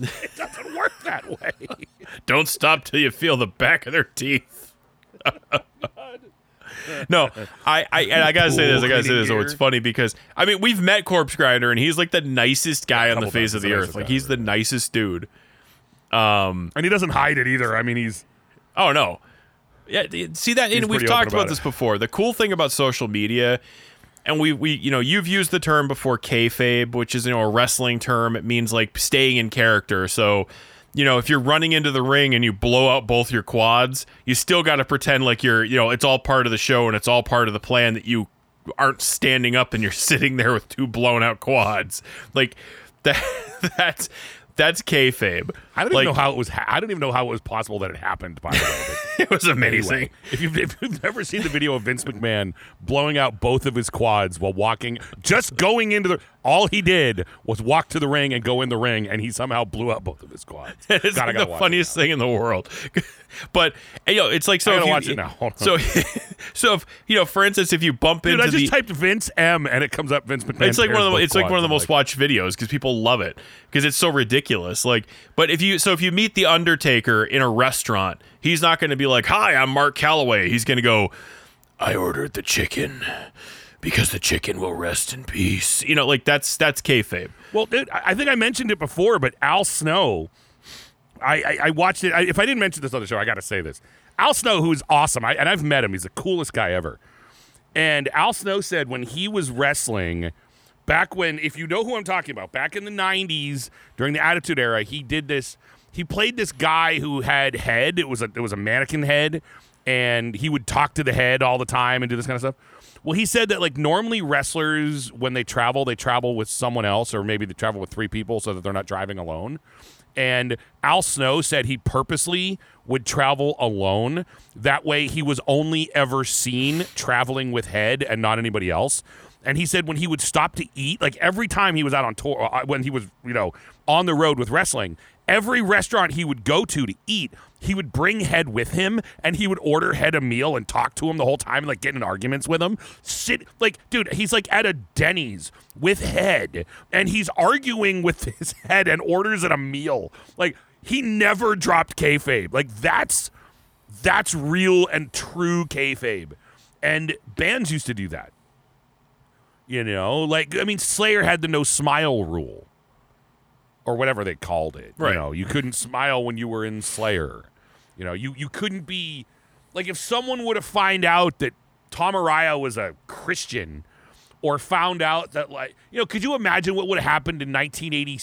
It [LAUGHS] doesn't work that way. don't stop till you feel the back of their teeth [LAUGHS] no i i and i gotta say this i gotta say this oh it's funny because i mean we've met corpse grinder and he's like the nicest guy on the face of the the earth like he's the nicest dude um And he doesn't hide it either. I mean, he's Oh no. Yeah, see that, and we've talked about, about this before. The cool thing about social media, and we we you know you've used the term before kayfabe, which is you know a wrestling term. It means like staying in character. So, you know, if you're running into the ring and you blow out both your quads, you still got to pretend like you're you know it's all part of the show and it's all part of the plan that you aren't standing up and you're [LAUGHS] sitting there with two blown out quads. Like that [LAUGHS] that's that's kayfabe. I don't like, even know how it was. Ha- I don't even know how it was possible that it happened. By the way, [LAUGHS] it was amazing. anyway, if you've, if you've never seen the video of Vince McMahon blowing out both of his quads while walking, just going into the, all he did was walk to the ring and go in the ring, and he somehow blew out both of his quads. [LAUGHS] it's God, like the funniest thing in the world. [LAUGHS] but you know, it's like so. I if you, watch it now. Hold on. So, so if you know, for instance, if you bump Dude, into I just the, typed Vince M, and it comes up Vince McMahon. it's like one of the it's like one of the most watched videos because people love it because it's so ridiculous. Like, but if you so if you meet the Undertaker in a restaurant, he's not going to be like, "Hi, I'm Mark Calaway." He's going to go, "I ordered the chicken." Because the chicken will rest in peace, you know, like that's that's kayfabe. Well, dude, I I think I mentioned it before, but Al Snow, I, I, I watched it. I, if I didn't mention this on the show, I got to say this. Al Snow, who's awesome, I, and I've met him. He's the coolest guy ever. And Al Snow said when he was wrestling, back when, if you know who I'm talking about, back in the 90s during the Attitude Era, he did this. he played this guy who had head. It was a it was a mannequin head, and he would talk to the head all the time and do this kind of stuff. Well, he said that like normally wrestlers when they travel, they travel with someone else, or maybe they travel with three people so that they're not driving alone. And Al Snow said he purposely would travel alone. That way, he was only ever seen traveling with Head and not anybody else. And he said when he would stop to eat, like every time he was out on tour, uh, when he was, you know, on the road with wrestling, every restaurant he would go to to eat, he would bring Head with him and he would order Head a meal and talk to him the whole time and like get in arguments with him. Sit, like, dude, he's like at a Denny's with Head and he's arguing with [LAUGHS] his head and orders at a meal. Like, he never dropped kayfabe. Like, that's that's real and true kayfabe. And bands used to do that. You know, like I mean, Slayer had the no smile rule, or whatever they called it. Right. You know, you couldn't smile when you were in Slayer. You know, you you couldn't be like if someone would have find out that Tom Araya was a Christian, or found out that like you know, could you imagine what would have happened in 1980,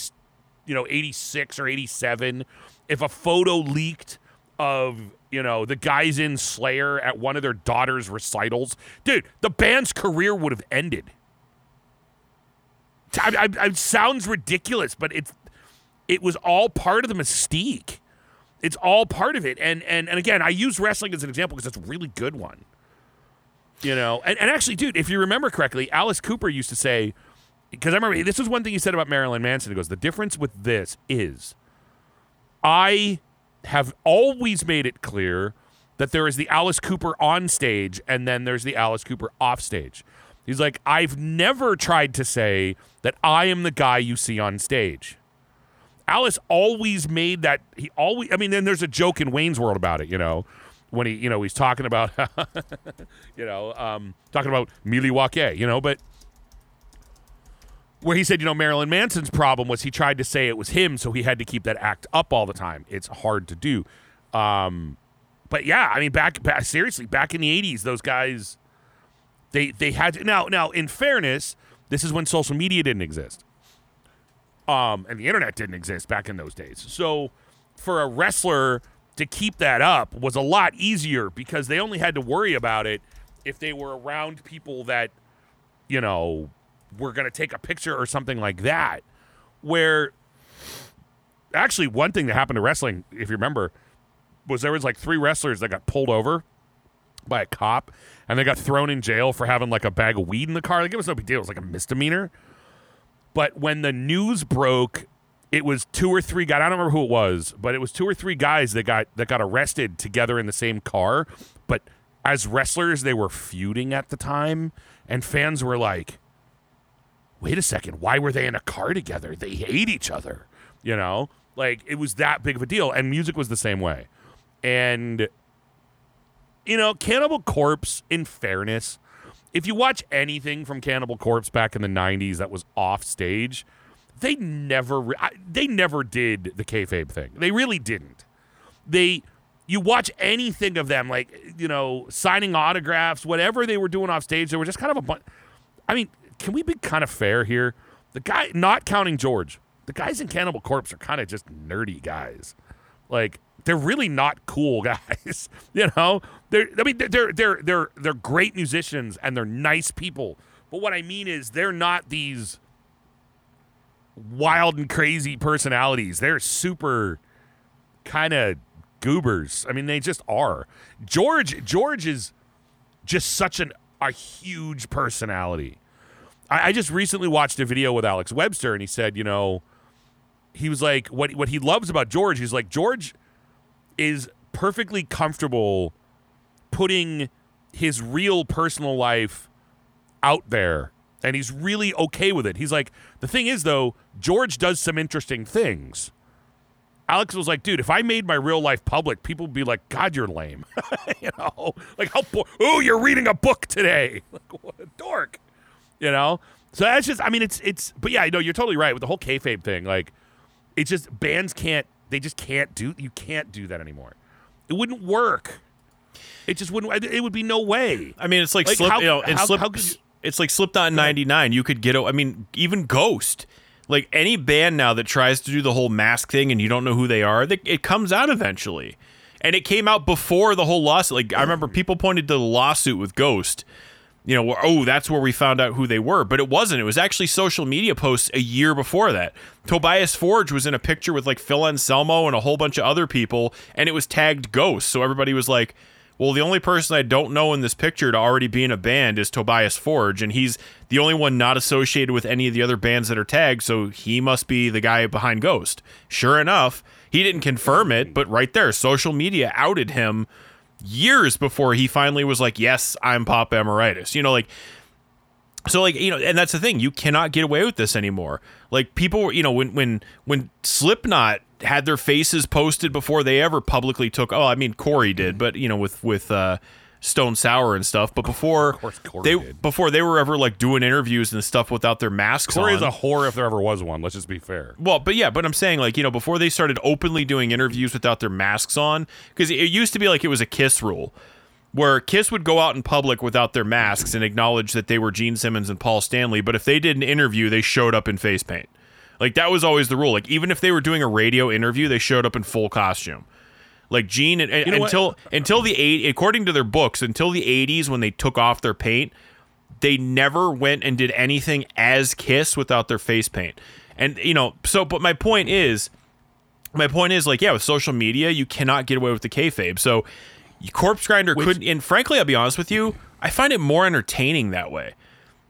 you know, 86 or 87 if a photo leaked of you know the guys in Slayer at one of their daughter's recitals, dude, the band's career would have ended. I, I, it sounds ridiculous, but it's it was all part of the mystique. It's all part of it, and and and again, I use wrestling as an example because it's a really good one. You know, and, and actually, dude, if you remember correctly, Alice Cooper used to say, because I remember this was one thing he said about Marilyn Manson. He goes, the difference with this is, I have always made it clear that there is the Alice Cooper on stage and then there's the Alice Cooper off stage. He's like, I've never tried to say that I am the guy you see on stage. Alice always made that. He always. I mean, then there's a joke in Wayne's World about it. You know, when he, you know, he's talking about, [LAUGHS] you know, um, talking about Milwaukee. You know, but where he said, you know, Marilyn Manson's problem was he tried to say it was him, so he had to keep that act up all the time. It's hard to do. Um, but yeah, I mean, back, back seriously, back in the '80s, those guys, they they had to, now now. In fairness, this is when social media didn't exist, um, and the internet didn't exist back in those days. So for a wrestler to keep that up was a lot easier because they only had to worry about it if they were around people that you know were going to take a picture or something like that. Where actually, one thing that happened to wrestling, if you remember, was there was like three wrestlers that got pulled over by a cop and they got thrown in jail for having like a bag of weed in the car. Like it was no big deal. It was like a misdemeanor. But when the news broke, it was two or three guys. I don't remember who it was, but it was two or three guys that got that got arrested together in the same car. But as wrestlers, they were feuding at the time, and fans were like, "Wait a second, why were they in a car together? They hate each other." You know, like it was that big of a deal. And music was the same way. And you know, Cannibal Corpse, in fairness, if you watch anything from Cannibal Corpse back in the '90s that was off stage, they never re- I- they never did the kayfabe thing. They really didn't. They you watch anything of them, like you know, signing autographs, whatever they were doing off stage, they were just kind of a bunch. I mean, can we be kind of fair here? The guy, not counting George, the guys in Cannibal Corpse are kind of just nerdy guys. Like they're really not cool [LAUGHS] guys. you know, they're I mean they're they're they're they're great musicians and they're nice people. But what I mean is they're not these wild and crazy personalities. They're super kind of goobers. I mean, they just are. George George is just such an a huge personality. I, I just recently watched a video with Alex Webster, and he said, you know, he was like, what what he loves about George, he's like George is perfectly comfortable putting his real personal life out there and he's really okay with it. He's like, the thing is though, George does some interesting things. Alex was like, dude, if I made my real life public, people would be like, God, you're lame. [LAUGHS] you know, like how, oh, you're reading a book today. [LAUGHS] Like, what a dork. You know? So that's just, I mean, it's, it's, but yeah, no, you're totally right with the whole kayfabe thing. Like, it's just, bands can't, they just can't do, you can't do that anymore. It wouldn't work. It just wouldn't, it would be no way. I mean, it's like, Like, slip, how- you know, and how- slip. how could it's like Slipknot in '99. You could get. I mean, even Ghost. Like any band now that tries to do the whole mask thing and you don't know who they are, they, it comes out eventually. And it came out before the whole lawsuit. Like I remember mm. people pointed to the lawsuit with Ghost. You know, oh, that's where we found out who they were, but it wasn't. It was actually social media posts a year before that. Tobias Forge was in a picture with like Phil Anselmo and a whole bunch of other people, and it was tagged Ghost. So everybody was like, well, the only person I don't know in this picture to already be in a band is Tobias Forge, and he's the only one not associated with any of the other bands that are tagged, so he must be the guy behind Ghost. Sure enough, he didn't confirm it, but right there, social media outed him years before he finally was like, "Yes, I'm Pop Emeritus." You know, like so like you know and that's the thing you cannot get away with this anymore like people were you know when when when slipknot had their faces posted before they ever publicly took oh i mean corey did but you know with with uh stone sour and stuff but before they did. before they were ever like doing interviews and stuff without their masks Corey on is a whore if there ever was one. Let's just be fair. well, but yeah, but I'm saying like you know before they started openly doing interviews without their masks on, because it used to be like it was a Kiss rule, where Kiss would go out in public without their masks and acknowledge that they were Gene Simmons and Paul Stanley, but if they did an interview, they showed up in face paint. Like that was always the rule. Like even if they were doing a radio interview, they showed up in full costume. Like Gene and, know what? until until the eight according to their books until the 80s when they took off their paint, they never went and did anything as Kiss without their face paint. And you know, so but my point is, my point is like yeah, with social media, you cannot get away with the kayfabe. So, Corpse Grinder couldn't. And frankly, I'll be honest with you, I find it more entertaining that way.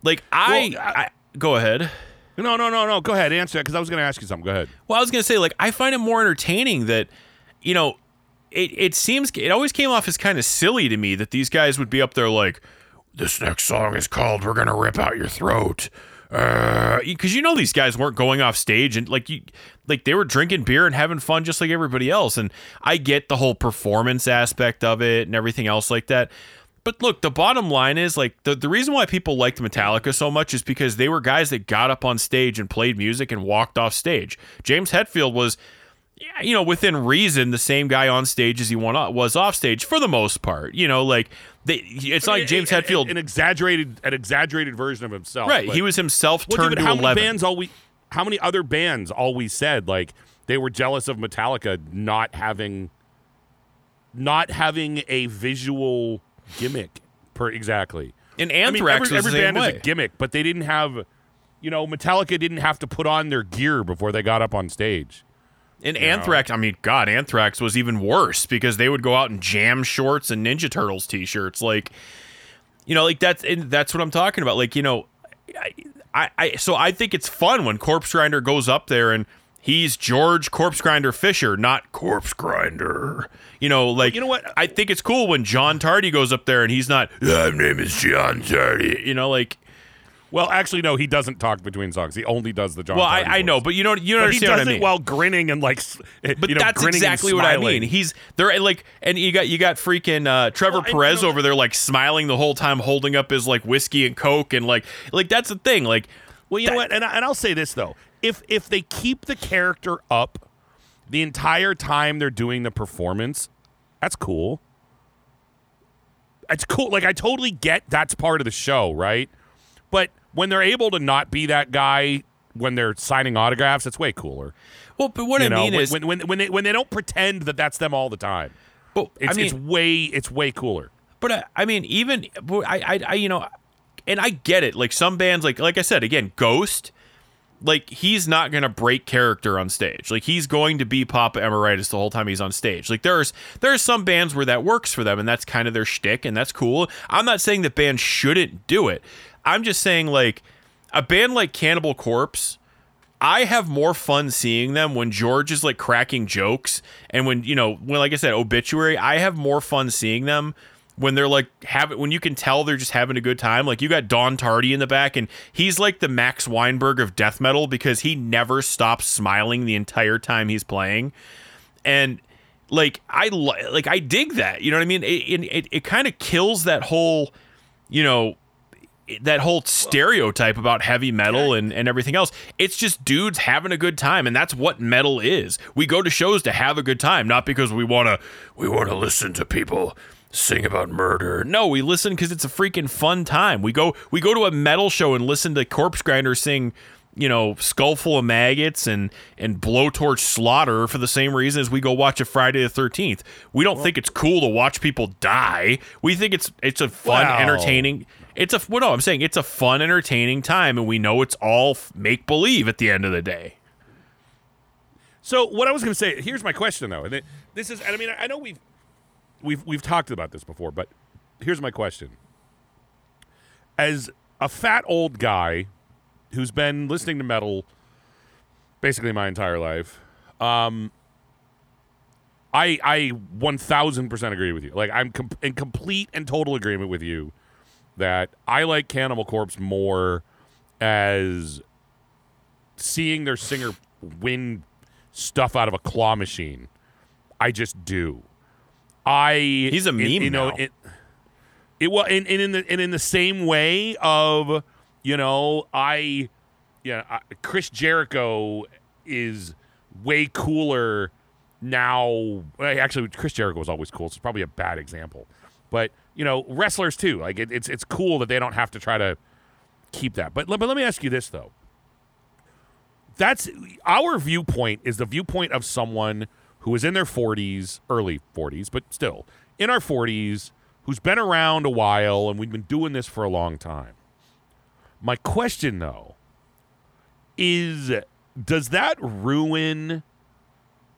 Like I, Well, I- I go ahead. No, no, no, no. Go ahead, answer that because I was going to ask you something. Go ahead. Well, I was gonna say like I find it more entertaining that, you know, it it seems it always came off as kind of silly to me that these guys would be up there like, this next song is called "We're Gonna Rip Out Your Throat," uh, because you know these guys weren't going off stage and like you like they were drinking beer and having fun just like everybody else. And I get the whole performance aspect of it and everything else like that. But look, the bottom line is like the, the reason why people liked Metallica so much is because they were guys that got up on stage and played music and walked off stage. James Hetfield was, you know, within reason, the same guy on stage as he was off stage for the most part. You know, like they, it's not like James An- Hetfield, an exaggerated, an exaggerated version of himself. right? He was himself Well, turned dude, to how many eleven. bands always, how many other bands always said like they were jealous of Metallica not having, not having a visual gimmick per exactly. and I mean, Anthrax every, every band way. is a gimmick, but they didn't have, you know, Metallica didn't have to put on their gear before they got up on stage. And Anthrax, I mean, God, Anthrax was even worse because they would go out in jam shorts and Ninja Turtles t-shirts. Like, you know, like that's that's what I'm talking about. Like, you know, I, I, I so I think it's fun when Corpse Grinder goes up there and he's George Corpse Grinder Fisher, not Corpse Grinder. You know, like you know what? I think it's cool when John Tardy goes up there and he's not. My name is John Tardy. You know, like. Well, actually, no, he doesn't talk between songs. He only does the John. Well, I, I know, but you know, you But he does what I it while grinning and like, But you know, that's exactly what I mean. He's they're like, and you got you got freaking uh, Trevor Well, Peres know- over there, like smiling the whole time, holding up his like whiskey and coke, and like like that's the thing. Like, Well, you know what? And, I, and I'll say this though: if if they keep the character up the entire time they're doing the performance, that's cool. It's cool. Like I totally get that's part of the show, right? But when they're able to not be that guy when they're signing autographs, it's way cooler. well, but what you I know, mean when, is, when when when they, when they don't pretend that that's them all the time. but, It's, I mean, it's way it's way cooler. But I, I mean, even I, I, I, you know, and I get it. Like some bands, like like I said again, Ghost, like he's not gonna break character on stage. Like he's going to be Papa Emeritus the whole time he's on stage. Like there's there are some bands where that works for them, and that's kind of their shtick, and that's cool. I'm not saying that bands shouldn't do it. I'm just saying like a band like Cannibal Corpse. I have more fun seeing them when George is like cracking jokes and when you know when like I said obituary I have more fun seeing them when they're like having when you can tell they're just having a good time like you got Don Tardy in the back and he's like the Max Weinberg of death metal because he never stops smiling the entire time he's playing and like I like I dig that you know what I mean it it, it kind of kills that whole you know that whole stereotype about heavy metal and, and everything else. It's just dudes having a good time, and that's what metal is. We go to shows to have a good time, not because we wanna we wanna listen to people sing about murder. No, we listen because it's a freaking fun time. We go we go to a metal show and listen to Corpse Grinder sing, you know, skull full of maggots and and blowtorch slaughter for the same reason as we go watch a Friday the Thirteenth. We don't think it's cool to watch people die. We think it's it's a fun, Well- entertaining. It's a well, no, I'm saying it's a fun, entertaining time, and we know it's all make believe at the end of the day. So what I was going to say, here's my question though, and it, this is, I mean, I know we've we've we've talked about this before, but here's my question: As a fat old guy who's been listening to metal basically my entire life, um, I I one thousand percent agree with you. Like I'm com- in complete and total agreement with you that I like Cannibal Corpse more as seeing their singer win stuff out of a claw machine. I just do. I He's a it- meme you know, now. It, it well, and, and in the and in the same way of you know, I yeah, I, Chris Jericho is way cooler now. Actually, Chris Jericho was always cool. So it's probably a bad example, but you know, wrestlers too. Like it, it's it's cool that they don't have to try to keep that. But but let me ask you this though that's our viewpoint is the viewpoint of someone who is in their 40s, early 40s, but still in our 40s, who's been around a while and we've been doing this for a long time. My question though is does that ruin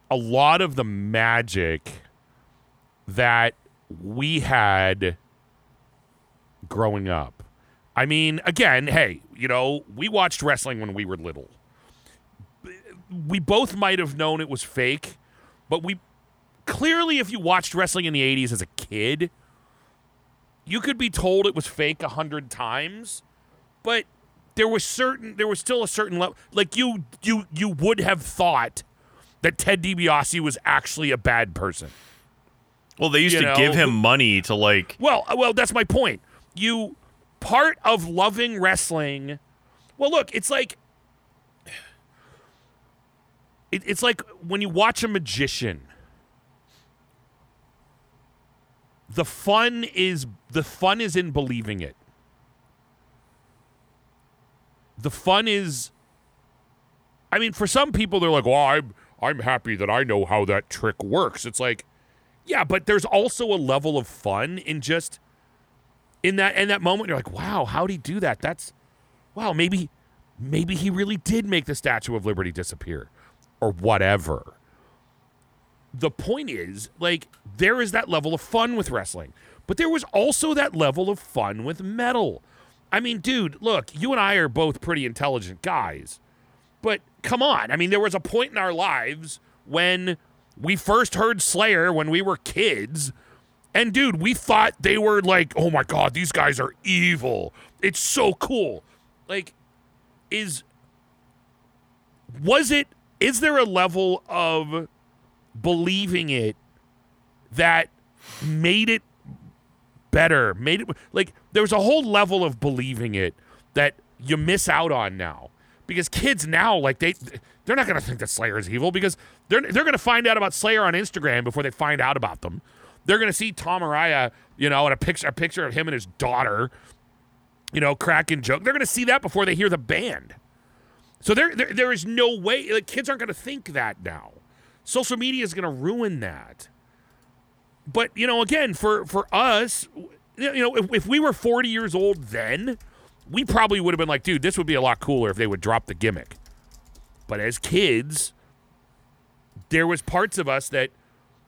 a lot of the magic that we had growing up? I mean, again, hey, you know, we watched wrestling when we were little we both might have known it was fake, but we clearly, if you watched wrestling in the 80s as a kid, you could be told it was fake a hundred times, but there was certain, there was still a certain level. Like you, you, you would have thought that Ted DiBiase was actually a bad person. Well, they used to know, give him money to like. Well, uh, well, that's my point. You part of loving wrestling. Well, look, it's like it, it's like when you watch a magician. The fun is the fun is in believing it. The fun is I mean, for some people they're like, "Well, I'm I'm happy that I know how that trick works." It's like, yeah, but there's also a level of fun in just in that in that moment you're like, "Wow, how'd he do that?" That's wow, maybe maybe he really did make the Statue of Liberty disappear or whatever. The point is, like, there is that level of fun with wrestling, but there was also that level of fun with metal. I mean, dude, look, you and I are both pretty intelligent guys, but come on. I mean, there was a point in our lives when we first heard Slayer when we were kids. And dude, we thought they were like, oh my God, these guys are evil. It's so cool. Like, is was it is there a level of believing it that made it better made it like there was a whole level of believing it that you miss out on now because kids now like they they're not going to think that slayer is evil because they're they're going to find out about slayer on instagram before they find out about them they're going to see tom araya you know and a picture a picture of him and his daughter you know cracking joke they're going to see that before they hear the band so there, there, there is no way. Like kids aren't going to think that now. Social media is going to ruin that. But you know, again, for for us, you know, if, if we were forty years old then, we probably would have been like, dude, this would be a lot cooler if they would drop the gimmick. But as kids, there was parts of us that,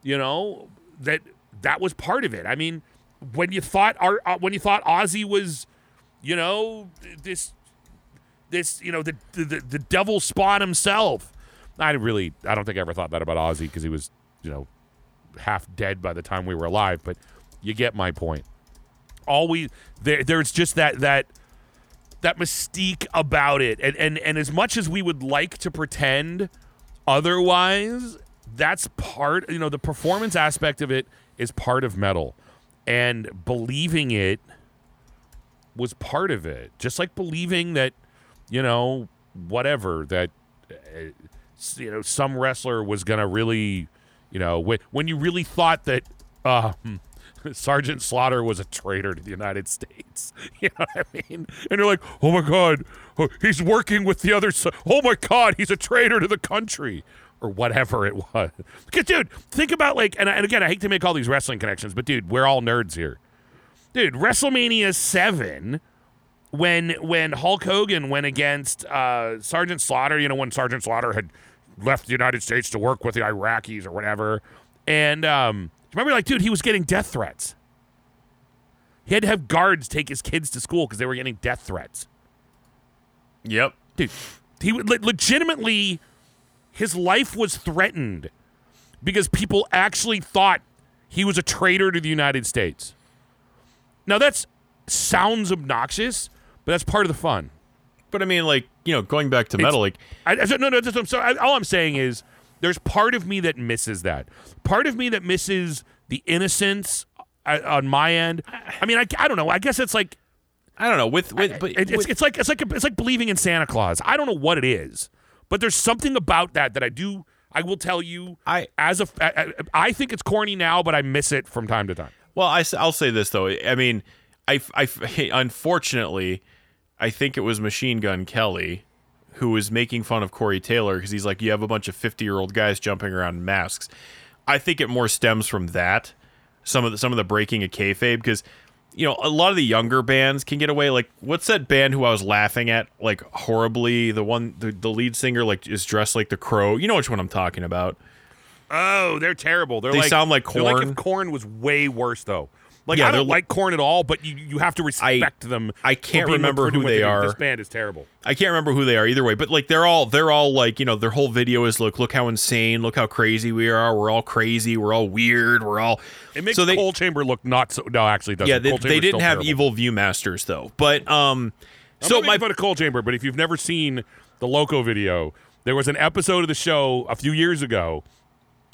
you know, that that was part of it. I mean, when you thought our uh, when you thought Ozzy was, you know, this this you know the the, the devil spawn himself. I really I don't think I ever thought that about Ozzy because he was you know half dead by the time we were alive. But you get my point. Always there there's just that that that mystique about it, and and and as much as we would like to pretend otherwise, that's part you know the performance aspect of it is part of metal, and believing it was part of it. Just like believing that you know, whatever that uh, you know some wrestler was gonna really, you know, when when you really thought that, uh, [LAUGHS] Sergeant Slaughter was a traitor to the United States. [LAUGHS] You know what I mean? And you're like, oh my God, oh, he's working with the other. Oh my God, he's a traitor to the country. Or whatever it [LAUGHS] was. Because, dude, think about like, and, and again, I hate to make all these wrestling connections, but dude, we're all nerds here. Dude, WrestleMania 7 when when Hulk Hogan went against uh, Sergeant Slaughter, you know, when Sergeant Slaughter had left the United States to work with the Iraqis or whatever, and um, remember, like, dude, he was getting death threats. He had to have guards take his kids to school because they were getting death threats. Yep. Dude, he would le- legitimately, his life was threatened because people actually thought he was a traitor to the United States. Now that's sounds obnoxious, but that's part of the fun. But I mean, like you know, going back to metal, like I, I, no, no. That's, so I, all I'm saying is, there's part of me that misses that. Part of me that misses the innocence uh, on my end. I mean, I, I don't know. I guess it's like I don't know with with but it- it's, with- it's like it's like it's like believing in Santa Claus. I don't know what it is, but there's something about that that I do. I will tell you. I- as a I, I- think it's corny now, but I miss it from time to time. Well, I, will say this though. I mean, I, I, [LAUGHS] unfortunately, I think it was Machine Gun Kelly who was making fun of Corey Taylor because he's like, you have a bunch of fifty-year-old guys jumping around in masks. I think it more stems from that. Some of the some of the breaking of kayfabe because you know a lot of the younger bands can get away. Like, what's that band who I was laughing at like horribly? The one the, the lead singer like is dressed like the Crow. You know which one I'm talking about. Oh, they're terrible. They're They like, sound like they're like if Korn was way worse though. Like Yeah, I don't like Korn at all, but you you have to respect them. I can't remember who what they are. This band is terrible. I can't remember who they are either way, but like they're all they're all like you know their whole video is look look how insane, look how crazy we are. We're all crazy. We're all weird. We're all. It makes so they Coal Chamber look not so. No, actually, it doesn't. yeah they, they didn't have terrible. evil viewmasters though, but um. I'm so my fun of Coal Chamber, but if you've never seen the Loco video, there was an episode of the show a few years ago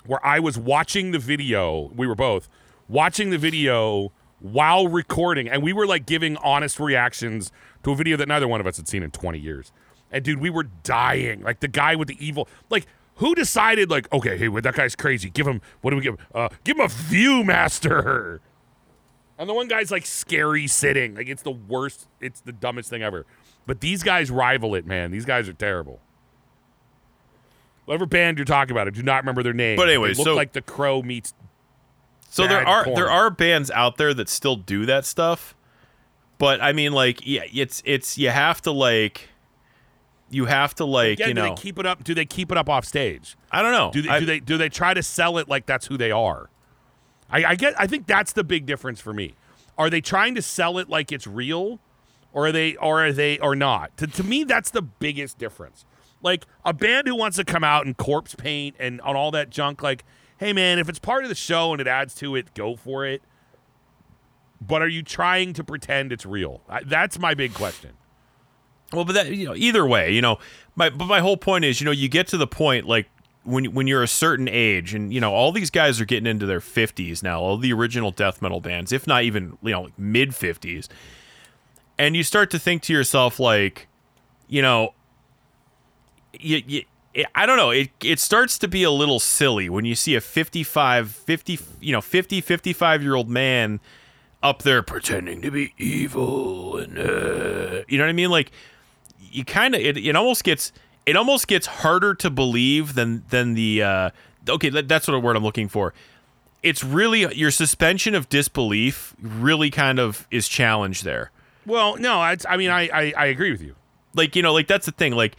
where I was watching the video. We were both watching the video while recording, and we were like giving honest reactions to a video that neither one of us had seen in 20 years. And dude, we were dying. Like the guy with the evil, like. Who decided like okay, hey, well, that guy's crazy. Give him what do we give? him? Uh, give him a ViewMaster. And the one guy's like scary sitting. Like it's the worst. It's the dumbest thing ever. But these guys rival it, man. These guys are terrible. Whatever band you're talking about, I do not remember their name. But anyway, they look so- like the Crow meets. So there are Korn. there are bands out there that still do that stuff, but I mean like yeah, it's it's you have to like. You have to like Yeah, you do know they keep it up? Do they keep it up off stage? I don't know Do they, I- do they do they try to sell it like that's who they are? I, I get. I think that's the big difference for me. Are they trying to sell it like it's real, or are they, or are they, or not? To, to me, that's the biggest difference. Like a band who wants to come out in corpse paint and on all that junk. Like, hey man, if it's part of the show and it adds to it, go for it. But are you trying to pretend it's real? That's my big question. Well, but that you know, either way, you know, my but my whole point is, you know, you get to the point like when when you're a certain age, and you know, all these guys are getting into their fifties now, all the original death metal bands, if not even you know, like mid fifties, and you start to think to yourself like, you know, you, you I don't know. It it starts to be a little silly when you see a 55, 50, you know, 50, 55 year old man up there pretending to be evil and uh, you know what I mean? Like you kind of it, it almost gets it almost gets harder to believe than than the uh okay that, that's what a word I'm looking for. It's really your suspension of disbelief really kind of is challenged there. Well, no, it's, I mean, I, I I agree with you. Like you know like that's the thing like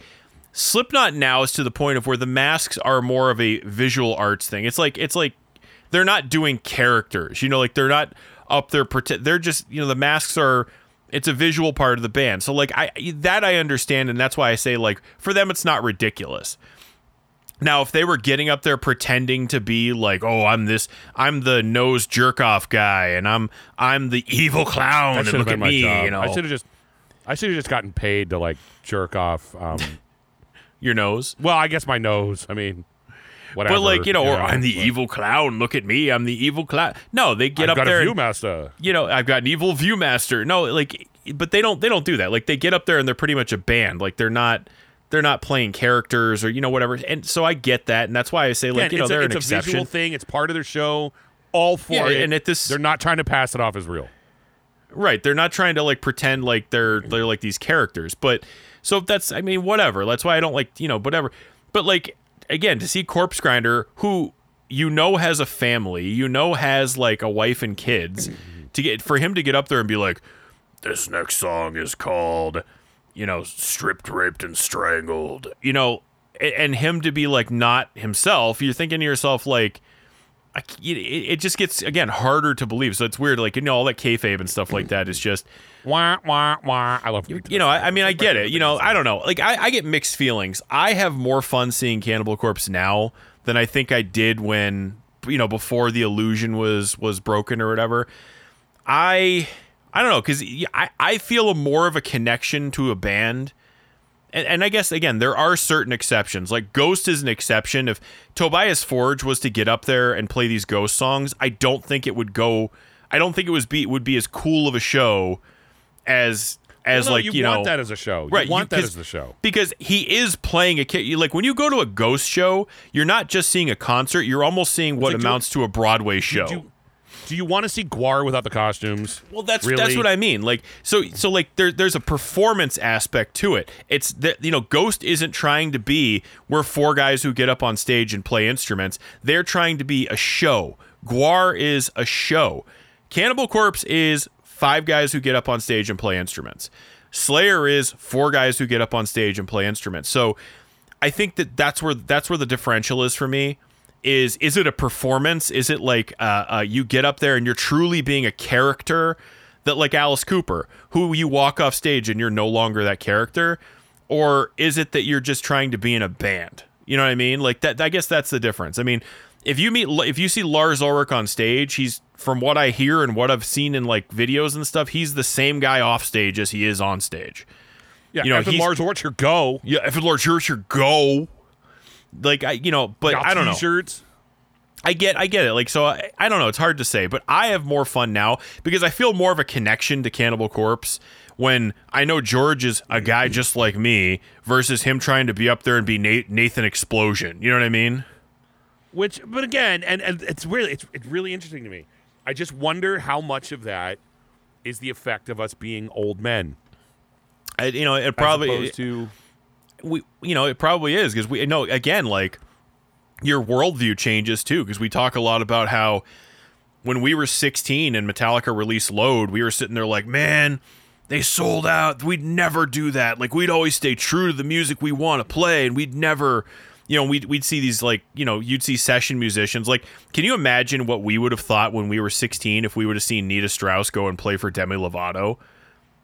Slipknot now is to the point of where the masks are more of a visual arts thing. It's like it's like they're not doing characters. You know, like they're not up there. Pretend, they're just you know the masks are. It's a visual part of the band. So like I that I understand, and that's why I say like for them it's not ridiculous. Now, if they were getting up there pretending to be like, "Oh, I'm this, I'm the nose jerk off guy, and I'm I'm the evil clown, and look at me," you know, I should have just, I should have just gotten paid to like jerk off. Um, [LAUGHS] your nose. well, I guess my nose. I mean, whatever. But like you know, or I'm the evil clown. Look at me, I'm the evil clown. No, they get I've up got there. a and- ViewMaster. you know, I've got an evil viewmaster. No, like, but they don't. They don't do that. Like, they get up there and they're pretty much a band. Like, they're not. They're not playing characters or you know whatever. And so I get that, and that's why I say like Yeah, you know they're a, an it's a visual thing. It's part of their show. all for Yeah, it. and at this- they're not trying to pass it off as real. Right. They're not trying to like pretend like they're they're like these characters. But so that's I mean, whatever. That's why I don't like, you know, whatever. But like again, to see Corpse Grinder who you know has a family, you know has like a wife and kids, to get for him to get up there and be like, This next song is called, you know, stripped, raped, and strangled. You know, and him to be like not himself, you're thinking to yourself like I it, it just gets again harder to believe. So it's weird, like you know, all that kayfabe and stuff like that is just, [CLEARS THROAT] Wah wah wah. I love you You know. I, I mean, I get it. You know, I don't know. Like I, I get mixed feelings. I have more fun seeing Cannibal Corpse now than I think I did when you know before the illusion was was broken or whatever. I I don't know because I I feel a more of a connection to a band. And, and I guess again, there are certain exceptions. Like Ghost is an exception. If Tobias Forge was to get up there and play these Ghost songs, I don't think it would go. I don't think it was be would be as cool of a show as as Well, no, like you, you, want know that as a show. Right, You want you- that as the show. because he is playing a kid. Like when you go to a Ghost show, you're not just seeing a concert. You're almost seeing what like, do- amounts to a Broadway show. Do do you want to see Gwar without the costumes? Well, that's really? that's what I mean. Like so so like there there's a performance aspect to it. It's that you know Ghost isn't trying to be we're four guys who get up on stage and play instruments. They're trying to be a show. Gwar is a show. Cannibal Corpse is five guys who get up on stage and play instruments. Slayer is four guys who get up on stage and play instruments. So I think that that's where that's where the differential is for me. Is is it a performance? Is it like uh, uh, you get up there and you're truly being a character that like Alice Cooper, who you walk off stage and you're no longer that character, or is it that you're just trying to be in a band? You know what I mean? Like that. I guess that's the difference. I mean, if you meet if you see Lars Ulrich on stage, he's from what I hear and what I've seen in like videos and stuff, he's the same guy off stage as he is on stage. Yeah, You know, he's- Lars Orchard, go. Yeah, if Lord Churcher go. Like I, you know, but Got I don't know. T-shirts. I get, I get it. Like so, I, I don't know. It's hard to say, but I have more fun now because I feel more of a connection to Cannibal Corpse when I know George is a guy just like me versus him trying to be up there and be Nathan Explosion. You know what I mean? Which, but again, and, and it's really it's, it's really interesting to me. I just wonder how much of that is the effect of us being old men, I, you know, it as probably opposed to we you know it probably is because we know again like your worldview changes too because we talk a lot about how when we were 16 and Metallica released Load we were sitting there like man they sold out. We'd never do that. Like we'd always stay true to the music we want to play and we'd never you know we'd, we'd see these like you know you'd see session musicians. Like can you imagine what we would have thought when we were 16 if we would have seen Nita Strauss go and play for Demi Lovato?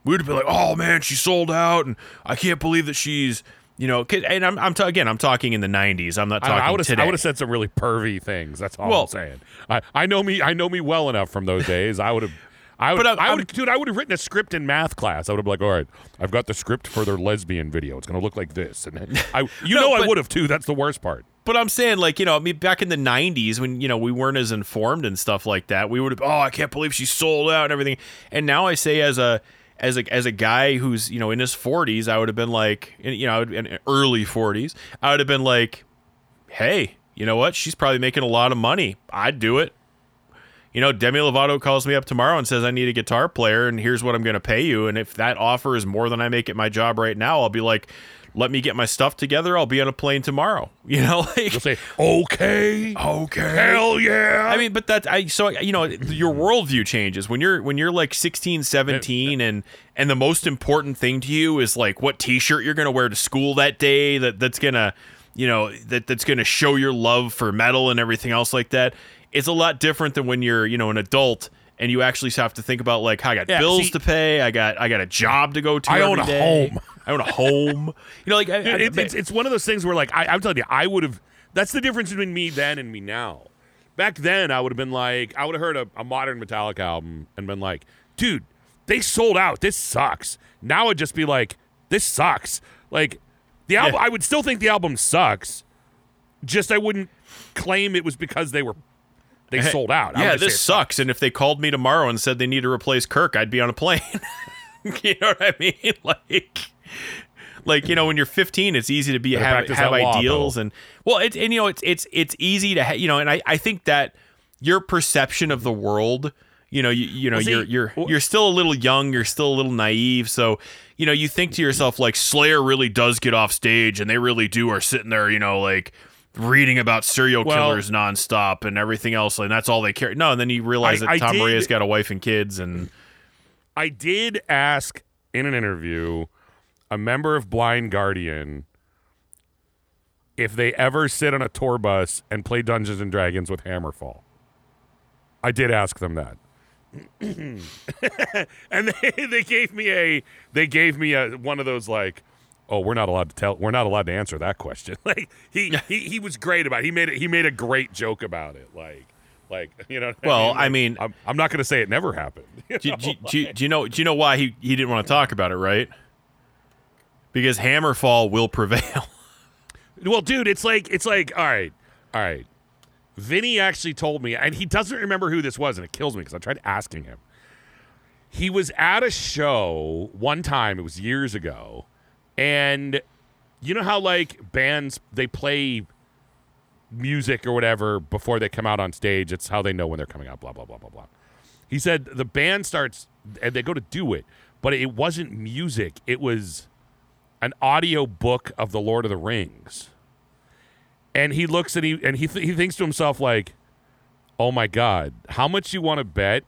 We would have been like, "Oh man, she sold out, and I can't believe that she's." You know, and I'm, I'm again, I'm talking in the '90s. I'm not talking I would have today. I would have said some really pervy things. That's all Well- I'm saying. I, I know me I know me well enough from those days. I would have. I would, But I would, dude. I would have written a script in math class. I would have been like, all right, I've got the script for their lesbian video. It's going to look like this, and I, [LAUGHS] you No, know, I would have too. That's the worst part. But I'm saying, like, you know, I mean, back in the '90s when you know we weren't as informed and stuff like that, we would have, oh, I can't believe she sold out and everything. And now I say, as a as a as a guy who's you know in his 40s, I would have been like, you know, in early 40s, I would have been like, hey, you know what? She's probably making a lot of money. I'd do it. You know, Demi Lovato calls me up tomorrow and says I need a guitar player, and here's what I'm going to pay you. And if that offer is more than I make at my job right now, I'll be like, let me get my stuff together. I'll be on a plane tomorrow. [LAUGHS] You know, like You'll say, okay, okay. hell yeah. I mean, but that I so you know your worldview changes when you're when you're like 16, 17 and and the most important thing to you is like what t-shirt you're going to wear to school that day that that's going to you know that that's going to show your love for metal and everything else like that. It's a lot different than when you're, you know, an adult and you actually have to think about like I got Yeah, bills see- to pay, I got I got a job to go to I every own a day. home. I own a home. [LAUGHS] You know like I, I- It- it's, it's one of those things where like I, I'm telling you, I would have. That's the difference between me then and me now. Back then, I would have been like, I would have heard a, a modern Metallica album and been like, dude, they sold out. This sucks. Now I'd just be like, this sucks. Like the album, Yeah. I would still think the album sucks. Just I wouldn't claim it was because they were they [LAUGHS] sold out. I Yeah, this sucks. And if they called me tomorrow and said they need to replace Kirk, I'd be on a plane. [LAUGHS] you know what I mean? Like, like you know, when you're 15, it's easy to be Better have, have that law, ideals and well, it's and you know, it's it's it's easy to ha- you know, and I I think that your perception of the world. You know, you, you know, Well, see, you're you're you're still a little young, you're still a little naive, so you know, you think to yourself like Slayer really does get off stage, and they really do are sitting there, you know, like reading about serial Well- killers nonstop and everything else, and that's all they care. No, and then you realize I- that I Tom did- Maria's got a wife and kids, and I did ask in an interview a member of Blind Guardian if they ever sit on a tour bus and play Dungeons and Dragons with Hammerfall. I did ask them that. [COUGHS] and they, they gave me a they gave me a one of those like oh we're not allowed to tell we're not allowed to answer that question [LAUGHS] like he he, he was great about it. he made it he made a great joke about it like like [LAUGHS] you know what Well, Like, I mean- I'm, I'm not going to say it never happened [LAUGHS] you do, know? do, do, do you know do you know why he, he didn't want to talk about it, right? Because Hammerfall will prevail. [LAUGHS] Well, dude, it's like it's like all right, all right. Vinny actually told me, and he doesn't remember who this was, and it kills me because I tried asking him. He was at a show one time. It was years ago, and you know how like bands they play music or whatever before they come out on stage. It's how they know when they're coming out. Blah blah blah blah blah. He said the band starts and they go to do it, but it wasn't music. It was an audio book of the Lord of the Rings. And he looks and he and he th- he thinks to himself like, "Oh my god, how much you want to bet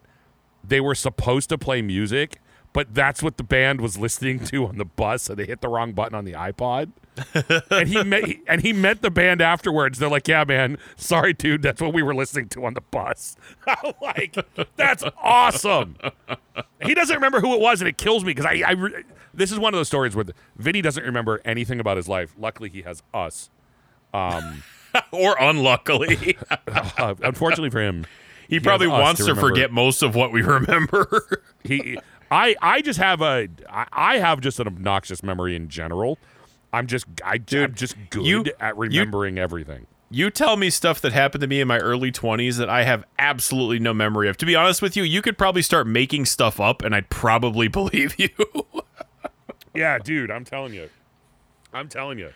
they were supposed to play music, but that's what the band was listening to on the bus and they hit the wrong button on the iPod?" And he met and he met the band afterwards. They're like, "Yeah, man, sorry, dude, that's what we were listening to on the bus." [LAUGHS] I'm like, "That's awesome." He doesn't remember who it was, and it kills me because I, I re- this is one of those stories where the, Vinny doesn't remember anything about his life. Luckily, he has us. um, [LAUGHS] or unluckily. [LAUGHS] Uh, unfortunately for him, He probably wants to to, forget most of what we remember. he, I, I just have a, I, I have just an obnoxious memory in general. I'm just, I, am just good you- at remembering everything. you tell me stuff that happened to me in my early 20s that I have absolutely no memory of. To be honest with you, you could probably start making stuff up and I'd probably [LAUGHS] believe you. Yeah, dude, I'm telling you, I'm telling you,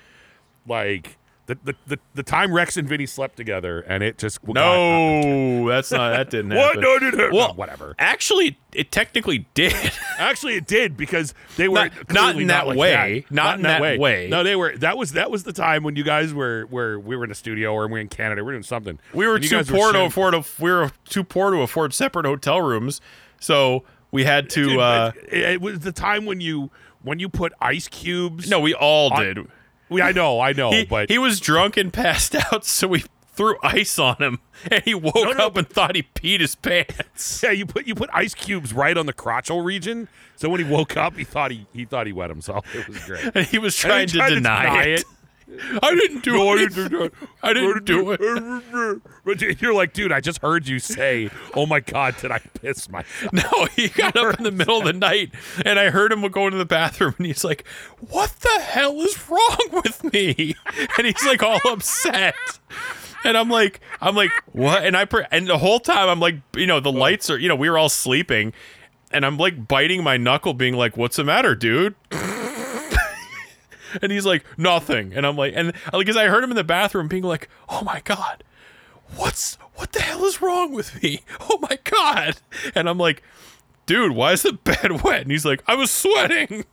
like the the the, the time Rex and Vinny slept together, and it just no, that's not that didn't [LAUGHS] What? happen. No, no, no, no, Well, whatever. Actually, it technically did. [LAUGHS] Actually, it did because they were Not- not in that like way. that. Not in that way. No, they were. That was that was the time when you guys were where we were in a studio or we were in Canada. We were doing something. We were too poor to afford a, we were too poor to afford separate hotel rooms, so we had to. Dude, uh, it, it was the time when you when you put ice cubes. no, we all on- did. We, I know, I know, He, but he was drunk and passed [LAUGHS] out, so we threw ice on him, and he woke no, up and thought he peed his pants. [LAUGHS] yeah, you put you put ice cubes right on the crotchal region. So when he woke up, he thought he he thought he wet himself. [LAUGHS] It was great. And he was trying he to tried deny, it. I didn't do No, I it. didn't do that. I didn't do it. it. But you're like, dude, I just heard you say, "Oh my god, did I piss my?" [LAUGHS] No, he got up in the [LAUGHS] middle of the night, and I heard him go into the bathroom, and he's like, "What the hell is wrong with me?" [LAUGHS] And he's like all upset. And I'm like, I'm like, what? And I pre- and the whole time I'm like, you know, the lights are, you know, we were all sleeping, and I'm like biting my knuckle, being like, "What's the matter, dude?" And he's like, "Nothing." And I'm like, and like, because I heard him in the bathroom being like, "Oh my god." what's what the hell is wrong with me? [LAUGHS] Oh my god! And I'm like, dude, why is the [LAUGHS] bed wet? And he's like, I was sweating.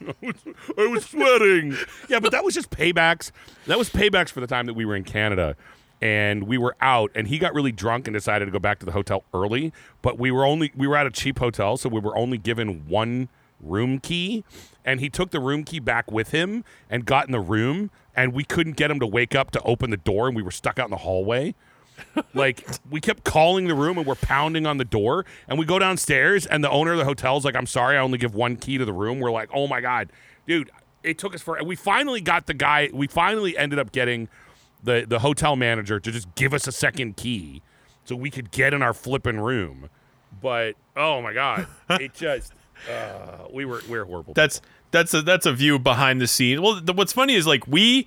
[LAUGHS] I was sweating. yeah, but that was just paybacks. That was paybacks for the time that we were in Canada and we were out and he got really drunk and decided to go back to the hotel early, but we were only we were at a cheap hotel, so we were only given one room key and he took the room key back with him and got in the room and we couldn't get him to wake up to open the door and we were stuck out in the hallway. [LAUGHS] like we kept calling the room and we're pounding on the door and we go downstairs and the owner of the hotel's like i'm sorry i only give one key to the room we're like oh my god dude it took us for and we finally got the guy we finally ended up getting the the hotel manager to just give us a second key so we could get in our flipping room but oh my god it [LAUGHS] just uh, we were we were horrible That's that's a that's a view behind the scenes. Well, the, what's funny is like we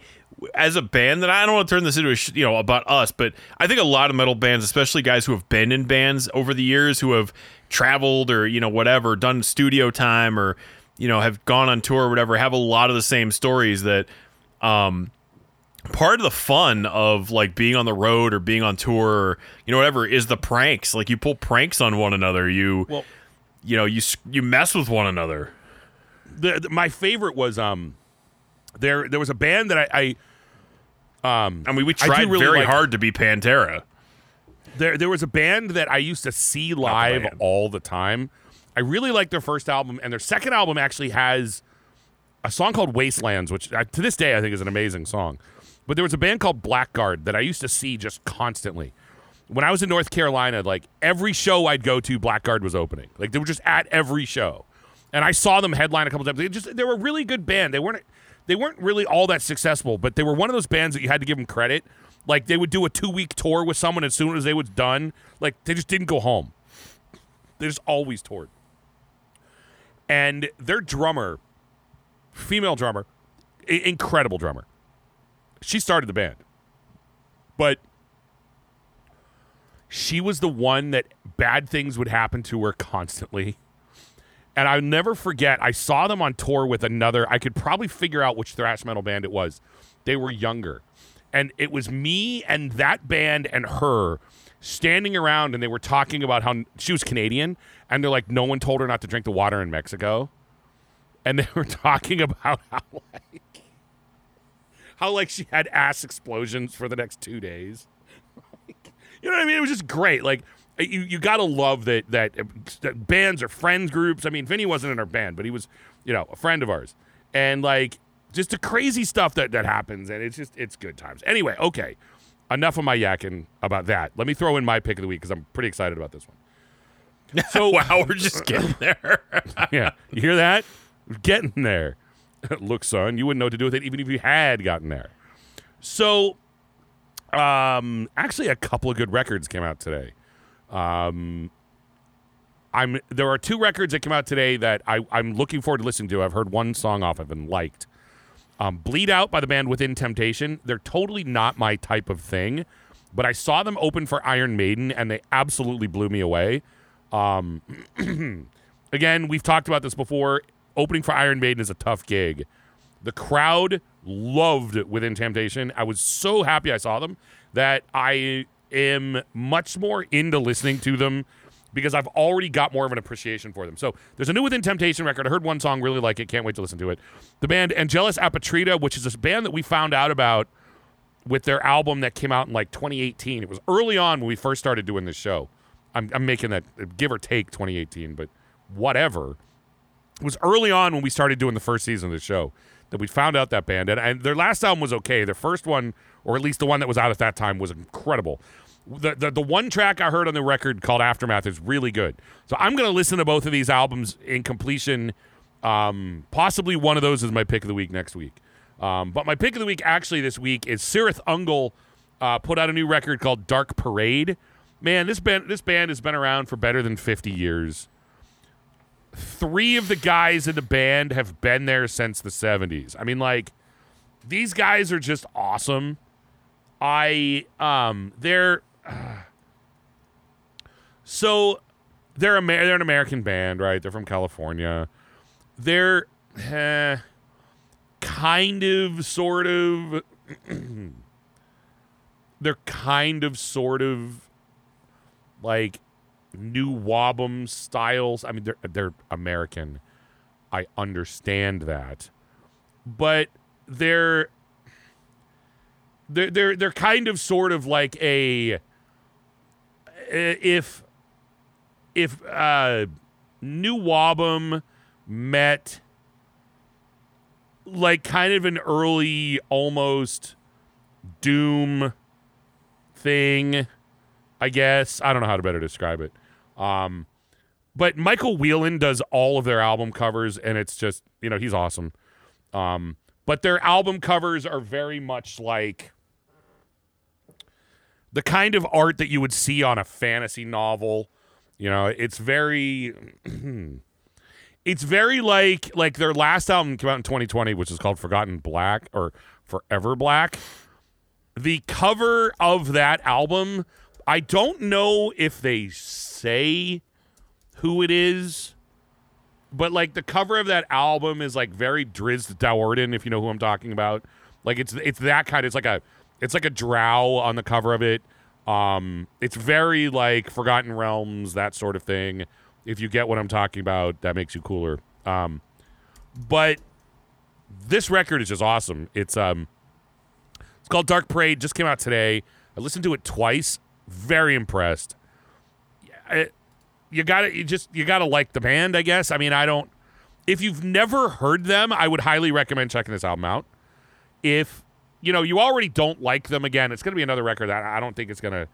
as a band that I don't want to turn this into a sh- you know about us, but I think a lot of metal bands, especially guys who have been in bands over the years, who have traveled or you know whatever, done studio time or you know have gone on tour or whatever, have a lot of the same stories that um part of the fun of like being on the road or being on tour or you know whatever is the pranks. Like you pull pranks on one another. You Well- you know you you mess with one another the, the- my favorite was um there there was a band that I, I um i mean we tried really very like- hard to be pantera there there was a band that I used to see live band. all the time. I really liked their first album, and their second album actually has a song called Wastelands, which uh, to this day I think is an amazing song. But there was a band called Blackguard that I used to see just constantly. When I was in North Carolina, like every show I'd go to, Blackguard was opening. Like they were just at every show, and I saw them headline a couple times. They just they were a really good band. They weren't they weren't really all that successful, but they were one of those bands that you had to give them credit. Like they would do a two week tour with someone as soon as they was done. Like they just didn't go home. They just always toured. And their drummer, female drummer, i- incredible drummer. She started the band, but she was the one that bad things would happen to her constantly. And I'll never forget, I saw them on tour with another. I could probably figure out which thrash metal band it was. They were younger. And it was me and that band and her standing around, and they were talking about how she was Canadian. And they're like, no one told her not to drink the water in Mexico. And they [LAUGHS] were talking about how, like, how, like, she had ass explosions for the next two days. You know what I mean? It was just great. Like uh, you, you gotta love that, that uh, that bands are friends groups. I mean, Vinny wasn't in our band, but he was, you know, a friend of ours, and like just the crazy stuff that that happens, and it's just it's good times. Anyway, okay, enough of my yakking about that. Let me throw in my pick of the week because I'm pretty excited about this one. [LAUGHS] So wow we're just getting [LAUGHS] there yeah, you hear that? We're getting there. [LAUGHS] Look, son, you wouldn't know what to do with it even if you had gotten there. So, um, actually, a couple of good records came out today. Um, I'm there are two records that came out today that I, I'm looking forward to listening to. I've heard one song off of and liked. Um, Bleed Out by the band Within Temptation. They're totally not my type of thing, but I saw them open for Iron Maiden and they absolutely blew me away. Um, [CLEARS THROAT] again, we've talked about this before. Opening for Iron Maiden is a tough gig. The crowd loved Within Temptation. I was so happy I saw them that I am much more into listening to them because I've already got more of an appreciation for them. So there's a new Within Temptation record. I heard one song, really like it. Can't wait to listen to it. The band Angelus Apatrida, which is this band that we found out about with their album that came out in like 2018. It was early on when we first started doing this show. I'm, I'm making that give or take 2018, but whatever. It was early on when we started doing the first season of the show that we found out that band. And, and their last album was okay. Their first one, or at least the one that was out at that time, was incredible. The, the, the one track I heard on the record called Aftermath is really good. So I'm going to listen to both of these albums in completion. Um, possibly one of those is my pick of the week next week. Um, but my pick of the week actually this week is Cirith Ungol uh, put out a new record called Dark Parade. Man, this band this band has been around for better than 50 years. Three of the guys in the band have been there since the 70s. I mean, like, these guys are just awesome. I um they're [SIGHS] so they're Amer- they're an American band, right? They're from California. They're eh, kind of sort of [CLEARS THROAT] they're kind of sort of like new Wobum styles. I mean, they're they're American. I understand that, but they're they're they're they're kind of sort of like a if if uh new Wobum met like kind of an early almost doom thing i guess i don't know how to better describe it um but michael whelan does all of their album covers and it's just you know he's awesome. Um but their album covers are very much like the kind of art that you would see on a fantasy novel. You know it's very [CLEARS THROAT] it's very like like their last album came out in 2020 which is called forgotten black or forever black. The cover of that album i don't know if they say who it is but like the cover of that album is like very Drizzt Do'Urden, if you know who I'm talking about. Like it's it's that kind. It's like a it's like a drow on the cover of it. Um, it's very like Forgotten Realms, that sort of thing. If you get what I'm talking about, that makes you cooler. Um, but this record is just awesome. It's um, it's called Dark Parade. Just came out today. I listened to it twice. Very impressed. I, you got to you just you got to like the band, I guess. I mean, I don't. If you've never heard them, I would highly recommend checking this album out. If you know you already don't like them, again, it's going to be another record that I don't think it's going to.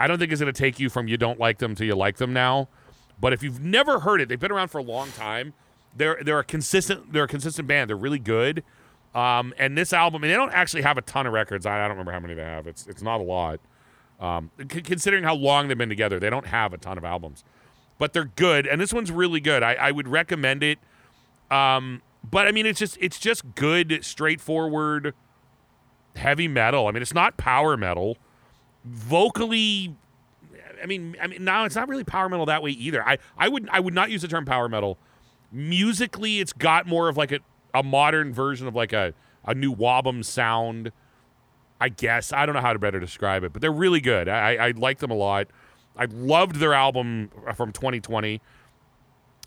I don't think it's going to take you from you don't like them to you like them now. But if you've never heard it, they've been around for a long time. They're they're a consistent they're a consistent band. They're really good. Um, and this album, and they don't actually have a ton of records. I, I don't remember how many they have. It's it's not a lot. Um, c- considering how long they've been together, they don't have a ton of albums, but they're good. And this one's really good. I, I would recommend it. Um, but I mean, it's just it's just good, straightforward, heavy metal. I mean, it's not power metal. Vocally, I mean, I mean, now it's not really power metal that way either. I I would I would not use the term power metal. Musically, it's got more of like a, a modern version of like a a new Wobum sound. I guess I don't know how to better describe it, but they're really good. I, I like them a lot. I loved their album from 2020.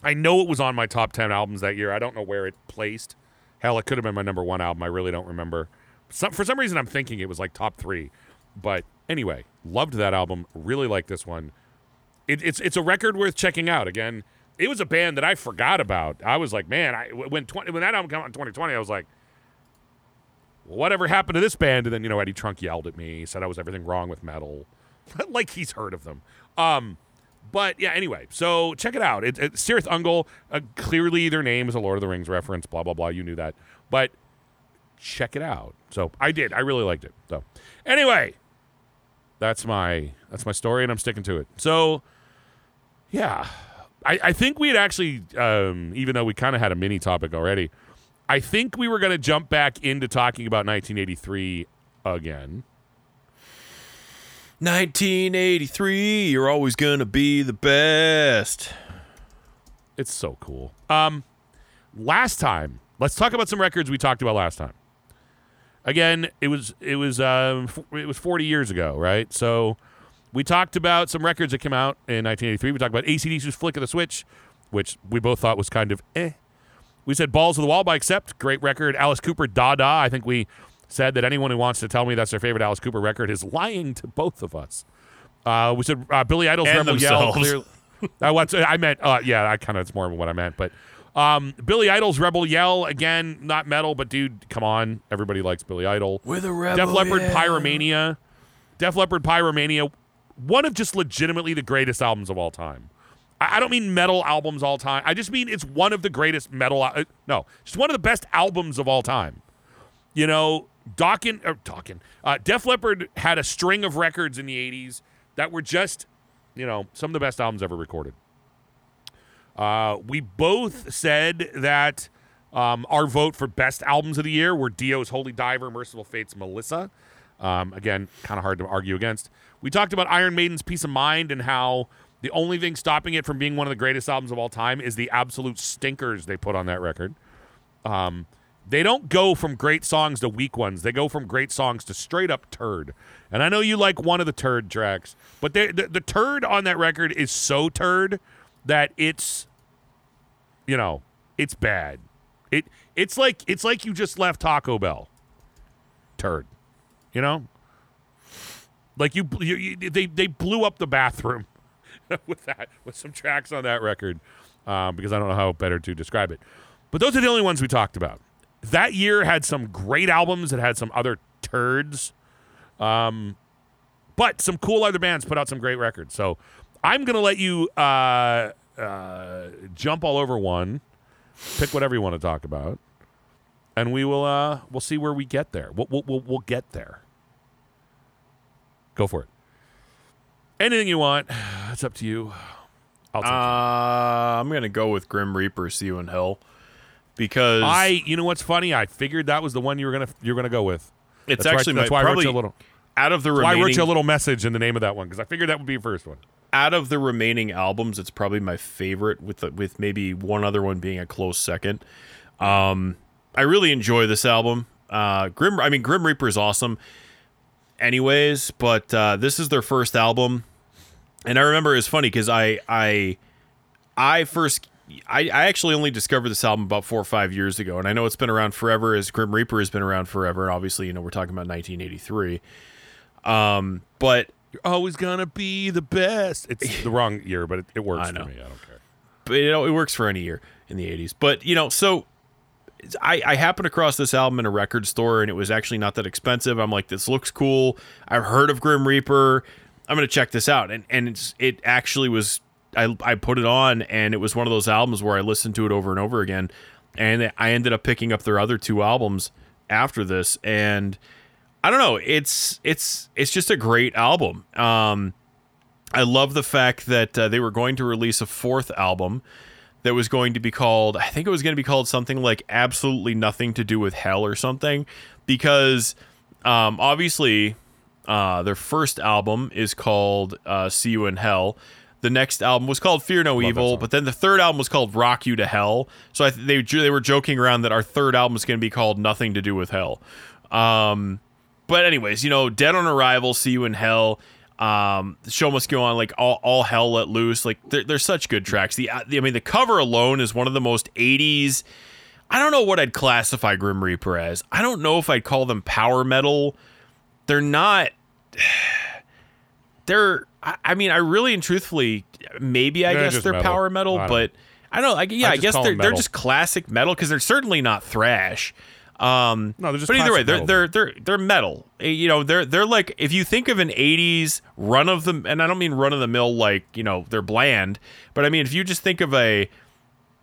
I know it was on my top 10 albums that year. I don't know where it placed. Hell, it could have been my number one album. I really don't remember. Some, for some reason, I'm thinking it was like top three. But anyway, loved that album. Really like this one. It, it's it's a record worth checking out. Again, it was a band that I forgot about. I was like, man, I when 20, when that album came out in 2020, I was like, whatever happened to this band? And then you know Eddie Trunk yelled at me, said I was everything wrong with metal, [LAUGHS] like he's heard of them. Um, but yeah, anyway, so check it out. It, it, Cirith Ungol, uh, clearly their name is a Lord of the Rings reference. Blah blah blah. You knew that, but check it out. So I did. I really liked it. So anyway, that's my that's my story, and I'm sticking to it. So yeah, I, I think we had actually, um, even though we kind of had a mini topic already, I think we were going to jump back into talking about 1983 again. 1983, you're always gonna be the best. It's so cool. Um, last time, let's talk about some records we talked about last time. Again, it was it was um, it was 40 years ago, right? So we talked about some records that came out in 1983. We talked about ACDC's Flick of the Switch, which we both thought was kind of eh. We said Balls to the Wall by Accept, great record. Alice Cooper, Da Da. I think we said that anyone who wants to tell me that's their favorite Alice Cooper record is lying to both of us. Uh, we said uh, Billy Idol's And Rebel Yell. themselves. Clear, I, [LAUGHS] what's, I meant, uh, yeah, I kind of, it's more of what I meant. But um, Billy Idol's Rebel Yell, again, not metal, but dude, come on. Everybody likes Billy Idol. With a rebel. Def Leppard Pyromania. Def Leppard Pyromania, one of just legitimately the greatest albums of all time. I, don't mean metal albums all time. I just mean it's one of the greatest metal. Uh, no, it's one of the best albums of all time. You know, Dawkins or Dawkins, uh, Def Leppard had a string of records in the '80s that were just, you know, some of the best albums ever recorded. Uh, we both said that um, our vote for best albums of the year were Dio's Holy Diver, Mercyful Fate's Melissa. Um, again, kind of hard to argue against. We talked about Iron Maiden's Piece of Mind and how the only thing stopping it from being one of the greatest albums of all time is the absolute stinkers they put on that record. Um, they don't go from great songs to weak ones. They go from great songs to straight up turd. And I know you like one of the turd tracks, but they, the, the turd on that record is so turd that it's, you know, it's bad. It it's like it's like you just left Taco Bell. Turd, you know. Like you, you, you they they blew up the bathroom [LAUGHS] with that with some tracks on that record um, because I don't know how better to describe it. But those are the only ones we talked about. That year had some great albums. It had some other turds, um, but some cool other bands put out some great records. So I'm gonna let you uh, uh, jump all over one, pick whatever you want to talk about, and we will uh, we'll see where we get there. We'll, we'll, we'll, we'll get there. Go for it. Anything you want. [SIGHS] It's up to you. I'll take uh, I'm gonna go with Grim Reaper. See you in hell, because I, you know what's funny? I figured that was the one you were gonna you're gonna go with. it's That's why- actually that's my why I wrote you a little. out of the Why I wrote you a little message in the name of that one because I figured that would be your first one. out of the remaining albums, it's probably my favorite, with the, with maybe one other one being a close second. Um, I really enjoy this album. Uh, Grim, I mean, Grim Reaper is awesome, anyways. But uh, this is their first album, and I remember it's funny because I, I, I first, I, I actually only discovered this album about four or five years ago, and I know it's been around forever. As Grim Reaper has been around forever, and obviously, you know, we're talking about 1983. Um, but You're always gonna be the best. It's [LAUGHS] the wrong year, but it, it works I know. for me. I don't care. but you know it works for any year in the 80s but you know so I, I happened across this album in a record store and it was actually not that expensive. I'm like this looks cool. I've heard of grim reaper. I'm gonna check this out. And and it actually was I, I put it on and it was one of those albums where i listened to it over and over again and i ended up picking up their other two albums after this. And i don't know it's it's it's just a great album. Um I love the fact that uh, they were going to release a fourth album that was going to be called, I think it was going to be called something like Absolutely Nothing to Do with Hell or something, because um, obviously uh, their first album is called uh, See You in Hell. The next album was called Fear No Evil, but then the third album was called Rock You to Hell. So I th- they they were joking around that our third album is going to be called Nothing to Do with Hell. Um, but anyways, you know, Dead on Arrival, See You in Hell, um, the show must go on, like all, all hell let loose. Like they're, they're such good tracks. The, uh, the I mean, the cover alone is one of the most '80s. I don't know what I'd classify Grim Reaper as. I don't know if I'd call them power metal. They're not. [SIGHS] They're. I I mean, I really and truthfully, maybe I They're guess they're metal. power metal, I but I don't. know. I, yeah, I I, guess they're they're just classic metal because they're certainly not thrash. Um, No, they're just but either way, they're they're they're they're metal. Eh, You know, they're they're like if you think of an '80s run of the, and I don't mean run of the mill like you know they're bland, but I mean if you just think of a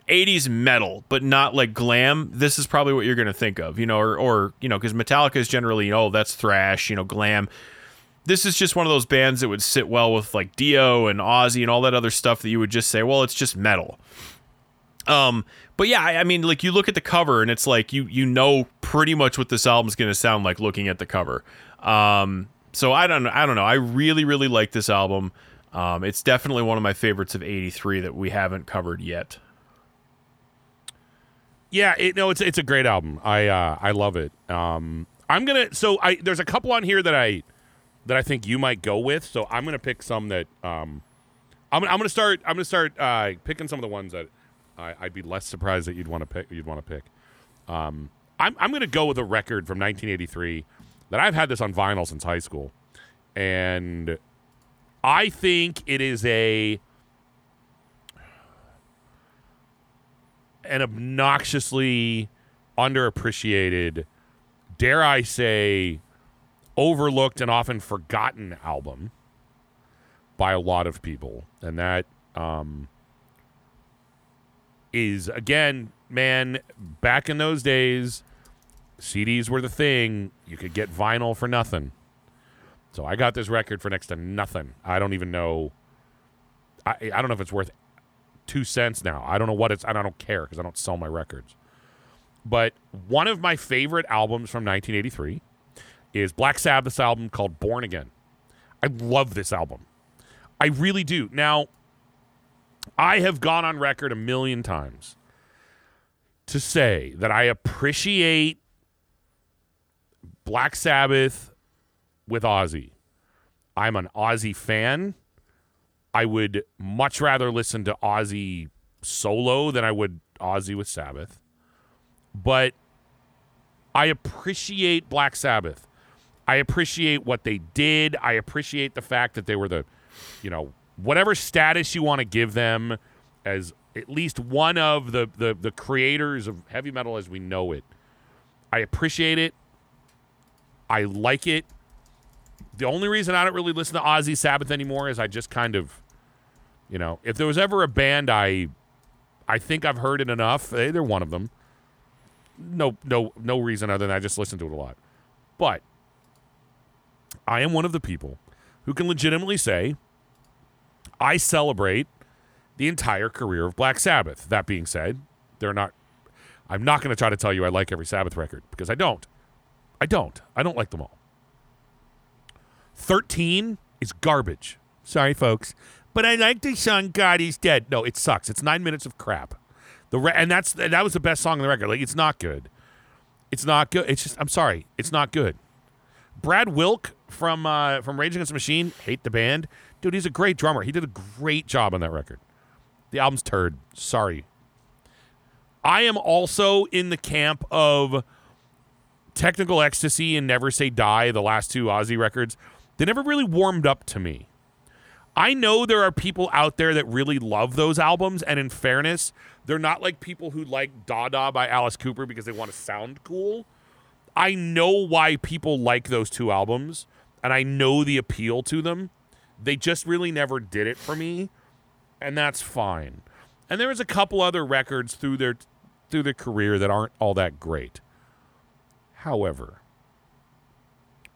80s metal, but not like glam, this is probably what you're going to think of, you know, or, or you know, because Metallica is generally, oh, that's thrash, you know, glam. This is just one of those bands that would sit well with like Dio and Ozzy and all that other stuff that you would just say, well, it's just metal. Um, but yeah, I, mean, like you look at the cover and it's like you you know pretty much what this album's going to sound like looking at the cover. Um, so I don't I don't know. I really really like this album. Um, it's definitely one of my favorites of '83 that we haven't covered yet. Yeah, it, no, it's it's a great album. I uh, I love it. Um, I'm gonna so I there's a couple on here that I that I think you might go with. So I'm gonna pick some that um, I'm I'm gonna start I'm gonna start uh, picking some of the ones that I, I'd be less surprised that you'd want to pick. You'd want to pick. Um, I'm I'm gonna go with a record from 1983 that I've had this on vinyl since high school, and I think it is a an obnoxiously underappreciated, dare I say, overlooked and often forgotten album by a lot of people. And that um, is, again, man, back in those days, CDs were the thing. You could get vinyl for nothing. So I got this record for next to nothing. I don't even know. I, I don't know if it's worth two cents now. I don't know what it's. I don't care because I don't sell my records. But one of my favorite albums from 1983 is Black Sabbath's album called Born Again. I love this album. I really do. Now, I have gone on record a million times to say that I appreciate Black Sabbath with Ozzy. I'm an Ozzy fan. I would much rather listen to Ozzy solo than I would Ozzy with Sabbath. But I appreciate Black Sabbath. I appreciate what they did. I appreciate the fact that they were the, you know, whatever status you want to give them as at least one of the, the, the creators of heavy metal as we know it. I appreciate it. I like it. The only reason I don't really listen to Ozzy Sabbath anymore is I just kind of, you know, if there was ever a band I, I think I've heard it enough. eh, They're one of them. No, no, no reason other than I just listen to it a lot. But I am one of the people who can legitimately say I celebrate the entire career of Black Sabbath. That being said, they're not. I'm not going to try to tell you I like every Sabbath record because I don't. I don't. I don't like them all. 13 is garbage. Sorry, folks. But I like the song God is Dead. No, it sucks. It's nine minutes of crap. The re- and that's that was the best song on the record. Like it's not good. It's not good. It's just I'm sorry. It's not good. Brad Wilk from uh, from Rage Against the Machine, hate the band. Dude, he's a great drummer. He did a great job on that record. The album's turd. Sorry. I am also in the camp of Technical Ecstasy and Never Say Die, the last two Ozzy records. They never really warmed up to me. I know there are people out there that really love those albums, and in fairness, they're not like people who like Dada by Alice Cooper because they want to sound cool. I know why people like those two albums, and I know the appeal to them. They just really never did it for me, and that's fine. And there was a couple other records through their through their career that aren't all that great. However,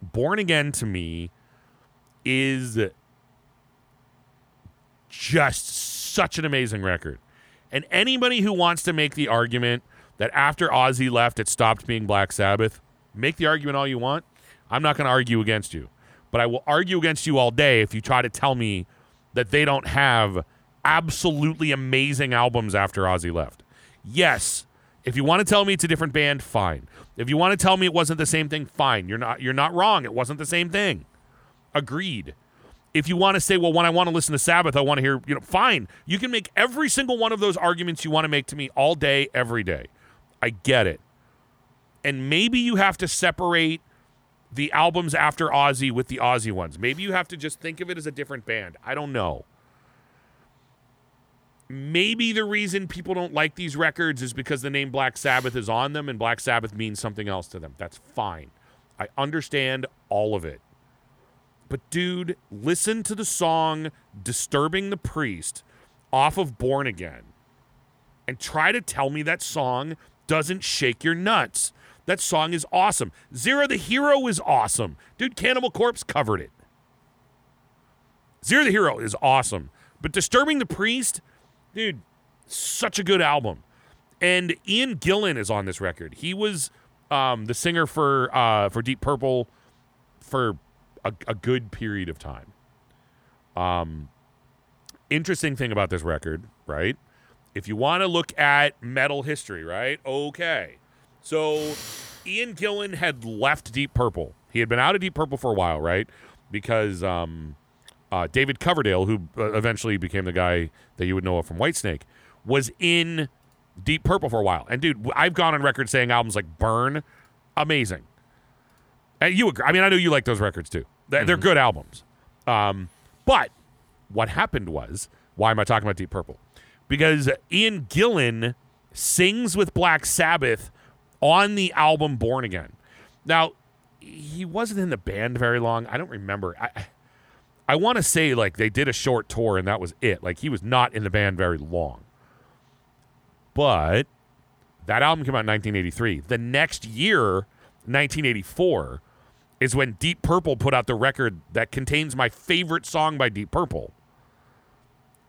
Born Again to me is just such an amazing record. And anybody who wants to make the argument that after Ozzy left, it stopped being Black Sabbath, make the argument all you want. I'm not going to argue against you. But I will argue against you all day if you try to tell me that they don't have absolutely amazing albums after Ozzy left. Yes, if you want to tell me it's a different band, fine. If you want to tell me it wasn't the same thing, fine. You're not you're not wrong. It wasn't the same thing. Agreed if you want to say, well, when I want to listen to Sabbath, I want to hear, you know, fine. You can make every single one of those arguments you want to make to me all day, every day. I get it. And maybe you have to separate the albums after Ozzy with the Ozzy ones. Maybe you have to just think of it as a different band. I don't know. Maybe the reason people don't like these records is because the name Black Sabbath is on them and Black Sabbath means something else to them. That's fine. I understand all of it. But dude, listen to the song Disturbing the Priest off of Born Again and try to tell me that song doesn't shake your nuts. That song is awesome. Zero the Hero is awesome. Dude, Cannibal Corpse covered it. Zero the Hero is awesome. But Disturbing the Priest, dude, such a good album. And Ian Gillan is on this record. He was um, the singer for uh, for Deep Purple for a, a good period of time. Um, interesting thing about this record, right? If you want to look at metal history, right? Okay. So Ian Gillan had left Deep Purple. He had been out of Deep Purple for a while, right? Because um, uh, David Coverdale, who uh, eventually became the guy that you would know of from Whitesnake, was in Deep Purple for a while. And dude, I've gone on record saying albums like Burn, amazing. And you agree. I mean, I know you like those records too. They're, they're good albums. Um, but what happened was, why am I talking about Deep Purple? Because Ian Gillan sings with Black Sabbath on the album Born Again. Now, he wasn't in the band very long. I don't remember. I, I want to say like they did a short tour and that was it. Like he was not in the band very long. But that album came out in 1983. The next year, 1984, is when Deep Purple put out the record that contains my favorite song by Deep Purple.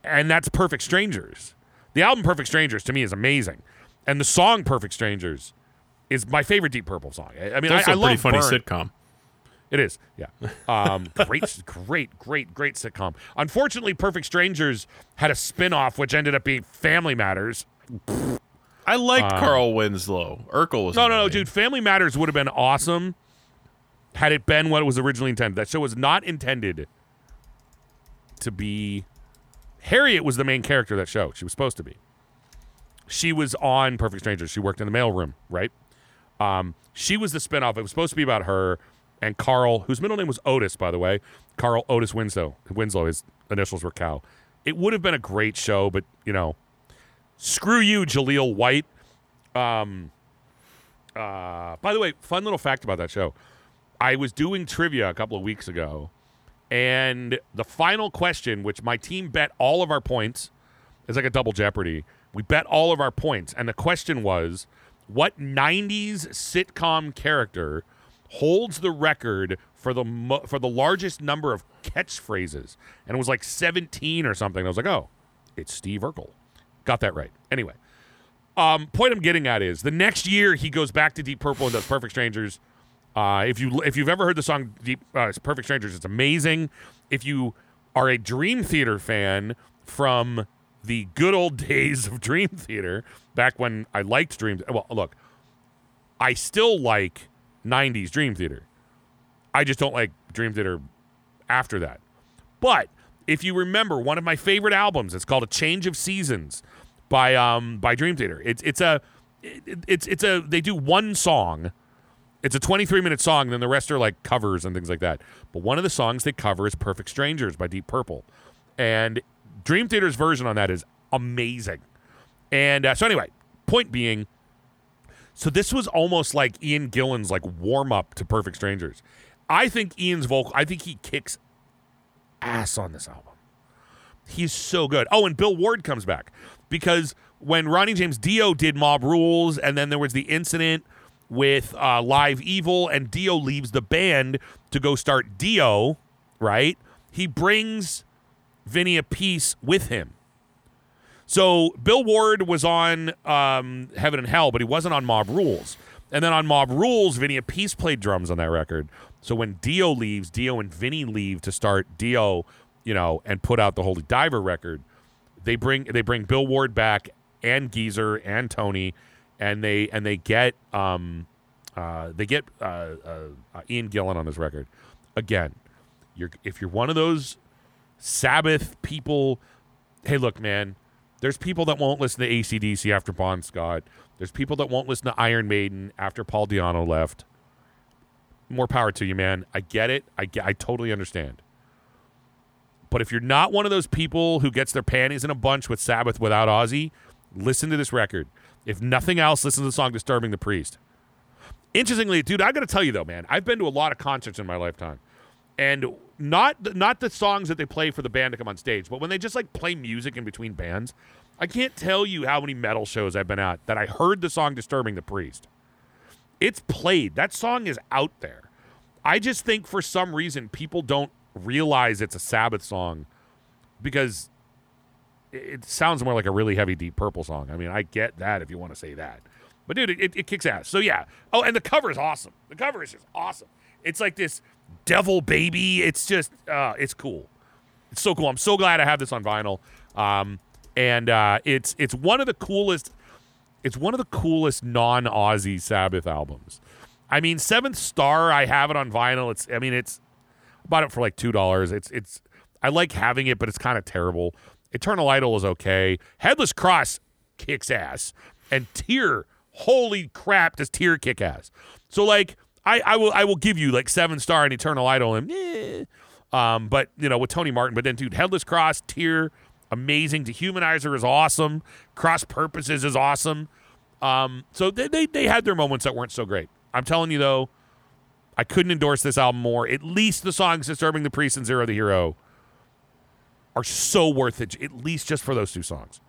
And that's Perfect Strangers. The album Perfect Strangers to me is amazing. And the song Perfect Strangers is my favorite Deep Purple song. I, I mean, It's I, also love pretty funny Burn. sitcom. It is, yeah. Um, [LAUGHS] great, great, great, great sitcom. Unfortunately, Perfect Strangers had a spin-off which ended up being Family Matters. I liked Carl Winslow. Urkel was Uh, No, no, no, dude. Family Matters would have been awesome had it been what it was originally intended. That show was not intended to be. Harriet was the main character of that show. She was supposed to be. She was on Perfect Strangers. She worked in the mailroom, right? Um, she was the spinoff. It was supposed to be about her and Carl, whose middle name was Otis, by the way. Carl Otis Winslow. Winslow. His initials were Cow. It would have been a great show, but you know, screw you, Jaleel White. Um, uh, by the way, fun little fact about that show. I was doing trivia a couple of weeks ago, and the final question, which my team bet all of our points, is like a double jeopardy. We bet all of our points, and the question was, what '90s sitcom character holds the record for the mo- for the largest number of catchphrases? And it was like 17 or something. I was like, oh, it's Steve Urkel. Got that right. Anyway, um, point I'm getting at is the next year he goes back to Deep Purple and does Perfect Strangers. Uh, if you if you've ever heard the song Deep uh, Perfect Strangers, it's amazing. If you are a Dream Theater fan from the good old [LAUGHS] days of Dream Theater, back when I liked Dream. Well, look, I still like 90s Dream Theater. I just don't like Dream Theater after that. But if you remember one of my favorite albums, it's called A Change of Seasons by um by Dream Theater. It's it's a it, it's it's a they do one song. It's a 23 minute song, then the rest are like covers and things like that. But one of the songs they cover is Perfect Strangers by Deep Purple. And Dream Theater's version on that is amazing. And uh, so anyway, point being, so this was almost like Ian Gillan's like warm up to Perfect Strangers. I think Ian's vocal, I think he kicks ass on this album. He's so good. Oh, and Bill Ward comes back because when Ronnie James Dio did Mob Rules, and then there was the incident with uh, Live Evil, and Dio leaves the band to go start Dio, right? He brings Vinny Appice with him. So Bill Ward was on um, Heaven and Hell, but he wasn't on Mob Rules. And then on Mob Rules, Vinny Appice played drums on that record. So when Dio leaves, Dio and Vinny leave to start Dio, you know, and put out the Holy Diver record. They bring they bring Bill Ward back and Geezer and Tony, and they and they get um, uh, they get uh, uh, uh, Ian Gillan on this record. Again, you're if you're one of those Sabbath people, hey, look, man, there's people that won't listen to ACDC after Bon Scott. There's people that won't listen to Iron Maiden after Paul Di'Anno left. More power to you, man. I get it. I get, I totally understand. But if you're not one of those people who gets their panties in a bunch with Sabbath without Ozzy, listen to this record. If nothing else, listen to the song Disturbing the Priest. Interestingly, dude, I got to tell you though, man, I've been to a lot of concerts in my lifetime. And not not the songs that they play for the band to come on stage, but when they just like play music in between bands, I can't tell you how many metal shows I've been at that I heard the song Disturbing the Priest. It's played. That song is out there. I just think for some reason people don't realize it's a Sabbath song because it it sounds more like a really heavy Deep Purple song. I mean, I get that if you want to say that. But dude, it, it kicks ass. So yeah. Oh, and the cover is awesome. The cover is just awesome. It's like this devil baby. It's just uh it's cool. It's so cool. I'm so glad I have this on vinyl. Um and uh it's it's one of the coolest it's one of the coolest non-Ozzy Sabbath albums. I mean, Seventh Star, I have it on vinyl. It's I mean, it's I bought it for like two dollars. It's it's I like having it, but it's kind of terrible. Eternal Idol is okay. Headless Cross kicks ass. And Tyr, holy crap, does Tyr kick ass. So like I, I will I will give you like seven star and Eternal Idol and eh. um, but you know, with Tony Martin, but then dude, Headless Cross, Tyr, amazing. Dehumanizer is awesome. Cross Purposes is awesome. Um, so they, they they had their moments that weren't so great. I'm telling you though, I couldn't endorse this album more. At least the songs Disturbing the Priest and Zero the Hero are so worth it, at least just for those two songs.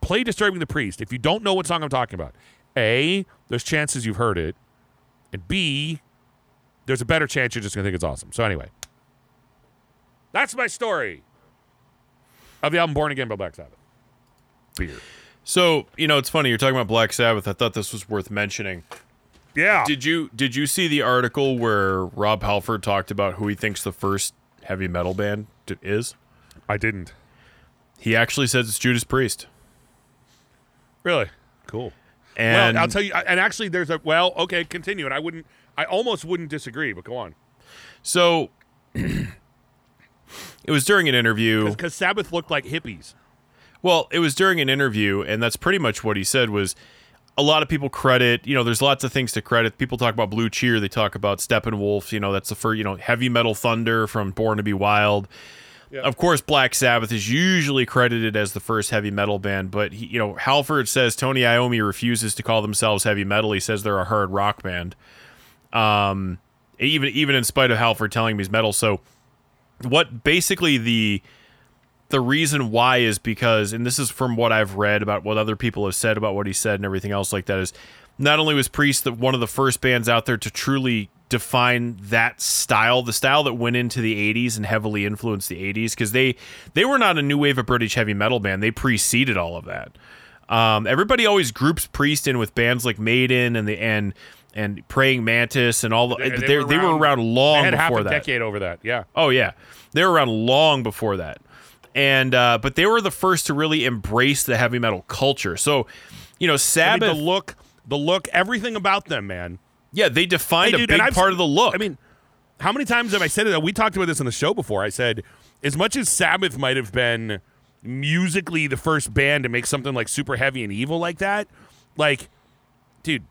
Play Disturbing the Priest. If you don't know what song I'm talking about, A, there's chances you've heard it, and B, there's a better chance you're just going to think it's awesome. So, anyway, that's my story of the album Born Again by Black Sabbath. Beer. So you know, it's funny you're talking about Black Sabbath. I thought this was worth mentioning. Yeah. Did you did you see the article where Rob Halford talked about who he thinks the first heavy metal band is? I didn't. He actually says it's Judas Priest. Really? Cool. And well, I'll tell you, and actually, there's a, well, okay, continue. And I wouldn't, I almost wouldn't disagree, but go on. so [CLEARS THROAT] it was during an interview. Because Sabbath looked like hippies. Well, it was during an interview, and that's pretty much what he said was a lot of people credit, you know, there's lots of things to credit. People talk about Blue Cheer, they talk about Steppenwolf, you know, that's the first, you know, Heavy Metal Thunder from Born to Be Wild. Of course, Black Sabbath is usually credited as the first heavy metal band, but he, you know, Halford says Tony Iommi refuses to call themselves heavy metal. He says they're a hard rock band. Um, even even in spite of Halford telling me he's metal. So, what basically the the reason why is because, and this is from what I've read about what other people have said about what he said and everything else like that, is not only was Priest the, one of the first bands out there to truly define that style, the style that went into the 80s and heavily influenced the 80s, because they they were not a new wave of British heavy metal band. They preceded all of that. Um, everybody always groups Priest in with bands like Maiden and the and and Praying Mantis and all the They- they, they they, were were, around- around long They had half before a that. decade over that. Yeah. Oh yeah, they were around long before that, and uh, but they were the first to really embrace the heavy metal culture. So, you know, I mean, Sabbath. the look, the look, everything about them, man. Yeah, they defined Hey, a big part of the look. I mean, how many times have I said it? We talked about this in the show before. I said, as much as Sabbath might have been musically the first band to make something like super heavy and evil like that, like, dude,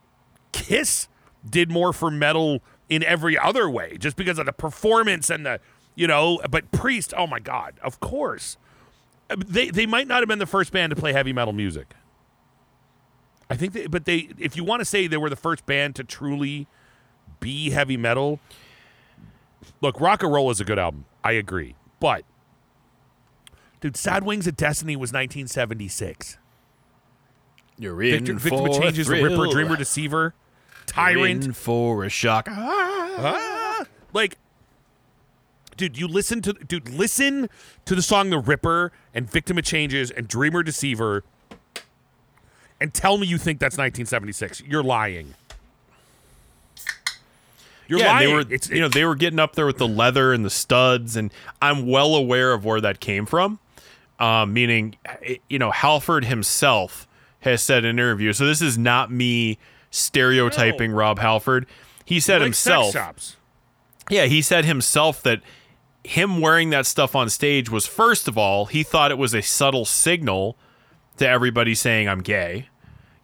Kiss did more for metal in every other way, just because of the performance and the, you know. But Priest, oh my God, of course, Uh, they they might not have been the first band to play heavy metal music. I think, they, but they, if you want to say they were the first band to truly be heavy metal, look, Rock and Roll is a good album. I agree, but dude, Sad Wings of Destiny was 1976. You're in Victor, for Victor a changes the Ripper. Dreamer, Deceiver, Tyrant. in for a shock. Ah! like, dude, you listen to dude, listen to the song "The Ripper" and "Victim of Changes" and "Dreamer, Deceiver," and tell me you think that's 1976. You're lying. You're yeah, lying. they were It's- you know they were getting up there with the leather and the studs, and I'm well aware of where that came from. Um, meaning, eh, you know, Halford himself has said in an interview. So this is not me stereotyping No. Rob Halford. He said like himself. Yeah, he said himself that him wearing that stuff on stage was first of all, he thought it was a subtle signal to everybody saying I'm gay.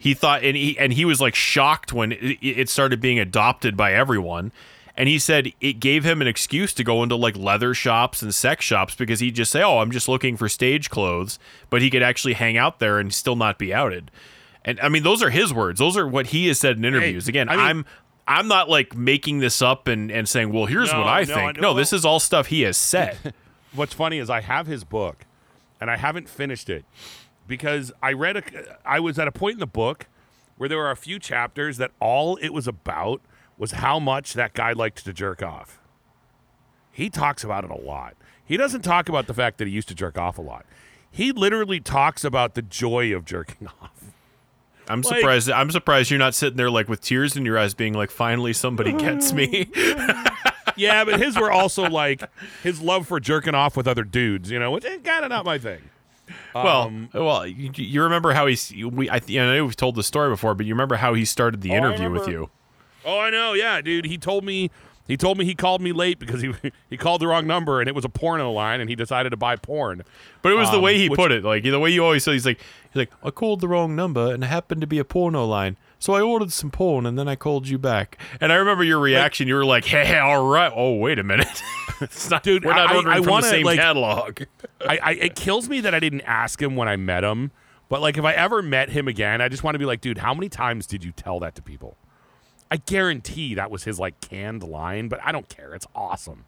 He thought and he and he was like shocked when it, it started being adopted by everyone. And he said it gave him an excuse to go into like leather shops and sex shops because he'd just say, "Oh, I'm just looking for stage clothes," but he could actually hang out there and still not be outed. And I mean, those are his words. Those are what he has said in interviews. Again, I mean- I'm I'm not like making this up and, and saying, well, here's No, what I no, think. I No, this is all stuff he has said. [LAUGHS] What's funny is I have his book, and I haven't finished it because I read a. I was at a point in the book where there were a few chapters that all it was about was how much that guy liked to jerk off. He talks about it a lot. He doesn't talk about the fact that he used to jerk off a lot. He literally talks about the joy of jerking [LAUGHS] off. I'm Like- surprised. I'm surprised you're not sitting there like with tears in your eyes, being like, "Finally, somebody gets me." [LAUGHS] Yeah, but his were also like his love for jerking off with other dudes, you know, which eh, is kind of not my thing. Well, Um, well, you, you remember how he's we? I, you know, I know we've told the story before, but you remember how he started the Oh, interview with you? Oh, I know. Yeah, dude. He told me. He told me he called me late because he [LAUGHS] he called the wrong number and it was a porn on the line and he decided to buy porn. But it was the Um, way he which- put it, like the way you always say. He's like, he's like, I called the wrong number and it happened to be a porno line, so I ordered some porn and then I called you back. And I remember your reaction. you were like, Hey, all right. Oh, wait a minute, [LAUGHS] it's not, Dude, We're not I- ordering I from wanna, the same like- catalog. I, I it kills me that I didn't ask him when I met him. But like, if I ever met him again, I just want to be like, dude, how many times did you tell that to people? I guarantee that was his like canned line, but I don't care. It's awesome.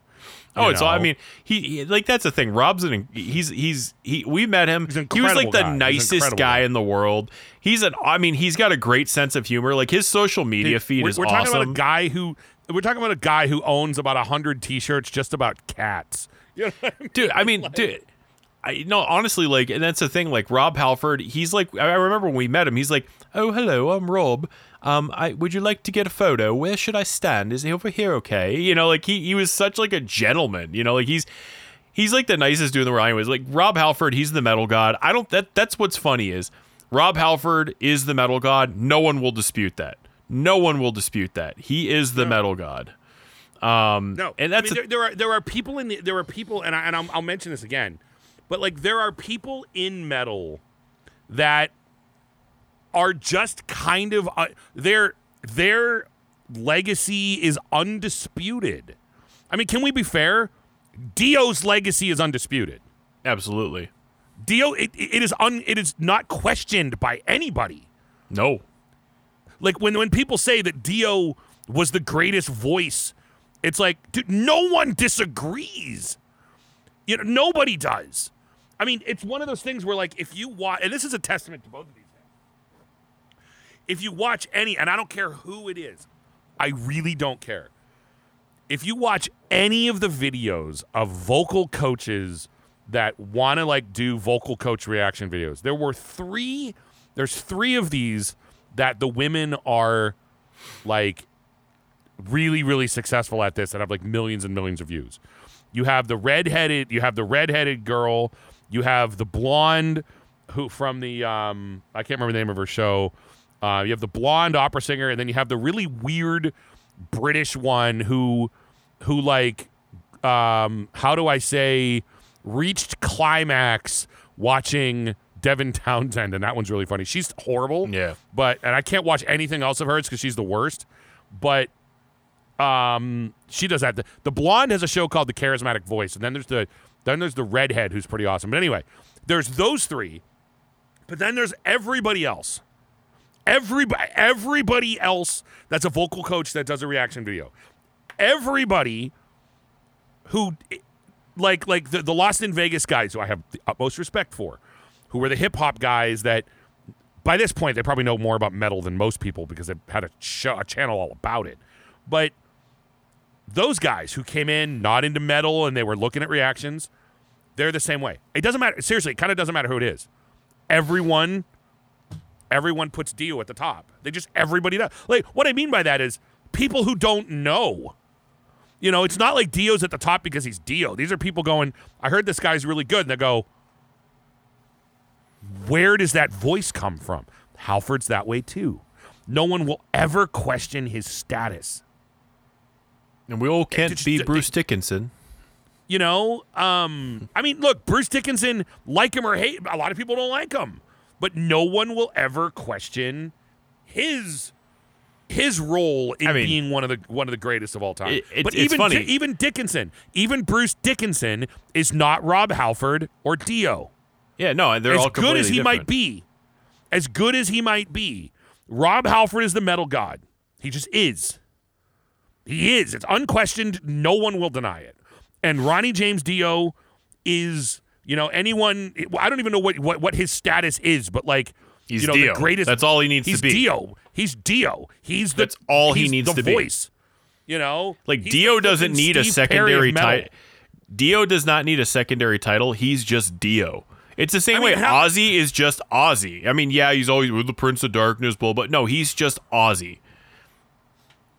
Oh, it's all. I mean, he, he- like that's the thing. Rob's an he's he's he. We met him. He was like the guy. Nicest guy in the world. He's an. I mean, he's got a great sense of humor. Like his social media Dude, feed we're, is we're awesome. talking about a guy who we're talking about a guy who owns about a hundred T-shirts just about cats. [LAUGHS] You know I mean? dude. I mean, dude. I no, honestly, like, and that's the thing. Like Rob Halford, he's like. I remember when we met him. He's like, "Oh, hello, I'm Rob. Um, I would you like to get a photo? Where should I stand? Is he over here? Okay. You know, like he he was such like a gentleman. You know, like he's he's like the nicest dude in the world. Anyways, like Rob Halford, he's the metal god. I don't. That that's what's funny is Rob Halford is the metal god. No one will dispute that. No one will dispute that. He is the metal god. Um, No, and I that's mean, a- there, there are there are people in the there are people, and I, and I'll, I'll mention this again, but like there are people in metal that are just kind of uh, their their legacy is undisputed. I mean, can we be fair? Dio's legacy is undisputed. absolutely Dio, it, it is un, it is not questioned by anybody. no. Like when when people say that Dio was the greatest voice, it's like, dude, no one disagrees. You know, nobody does. I mean, it's one of those things where like if you watch, and this is a testament to both of these things. If you watch any, and I don't care who it is, I really don't care. If you watch any of the videos of vocal coaches that want to like do vocal coach reaction videos, there were three. There's three of these that the women are like really really successful at this and have like millions and millions of views. You have the redheaded, you have the redheaded girl, you have the blonde who from the um I can't remember the name of her show Uh, you have the blonde opera singer, and then you have the really weird British one who, who like, um, how do I say, reached climax watching Devin Townsend, and that one's really funny. She's horrible. Yeah. But and I can't watch anything else of hers because she's the worst. But um, she does that. The, the blonde has a show called The Charismatic Voice, and then there's the then there's the redhead who's pretty awesome. But anyway, there's those three, but then there's everybody else. Everybody, everybody else that's a vocal coach that does a reaction video. Everybody who, like, like the, the Lost in Vegas guys, who I have the utmost respect for, who were the hip hop guys that, by this point, they probably know more about metal than most people because they had a, show, a channel all about it. But those guys who came in not into metal and they were looking at reactions, they're the same way. It doesn't matter. Seriously, it kind of doesn't matter who it is. Everyone, everyone puts Dio at the top. They just everybody does. Like what I mean by that is people who don't know. You know, it's not like Dio's at the top because he's Dio. These are people going, I heard this guy's really good. And they go, where does that voice come from? Halford's that way too. No one will ever question his status. And we all can't Just- be Bruce Dickinson. You know, um, I mean, look, Bruce Dickinson, like him or hate, a lot of people don't like him, but no one will ever question his his role in I mean- being one of the one of the greatest of all time. It- it- but it's even funny. Even Dickinson, even Bruce Dickinson is not Rob Halford or Dio. Yeah, no, they're all as good as he might be, as good as he might be, Rob Halford is the metal god. He just is. He is. It's unquestioned. No one will deny it. And Ronnie James Dio is, you know, anyone. I don't even know what what, what his status is, but like, He's you know, Dio. the greatest. That's all he needs to he's be. Dio. He's Dio. He's the. That's all he needs the to be. You know, Like Dio doesn't need a Steve of secondary title. Dio does not need a secondary title. He's just Dio. It's the same I mean, way how- Ozzy is just Ozzy. I mean, yeah, he's always with the Prince of Darkness, blah, but no, he's just Ozzy.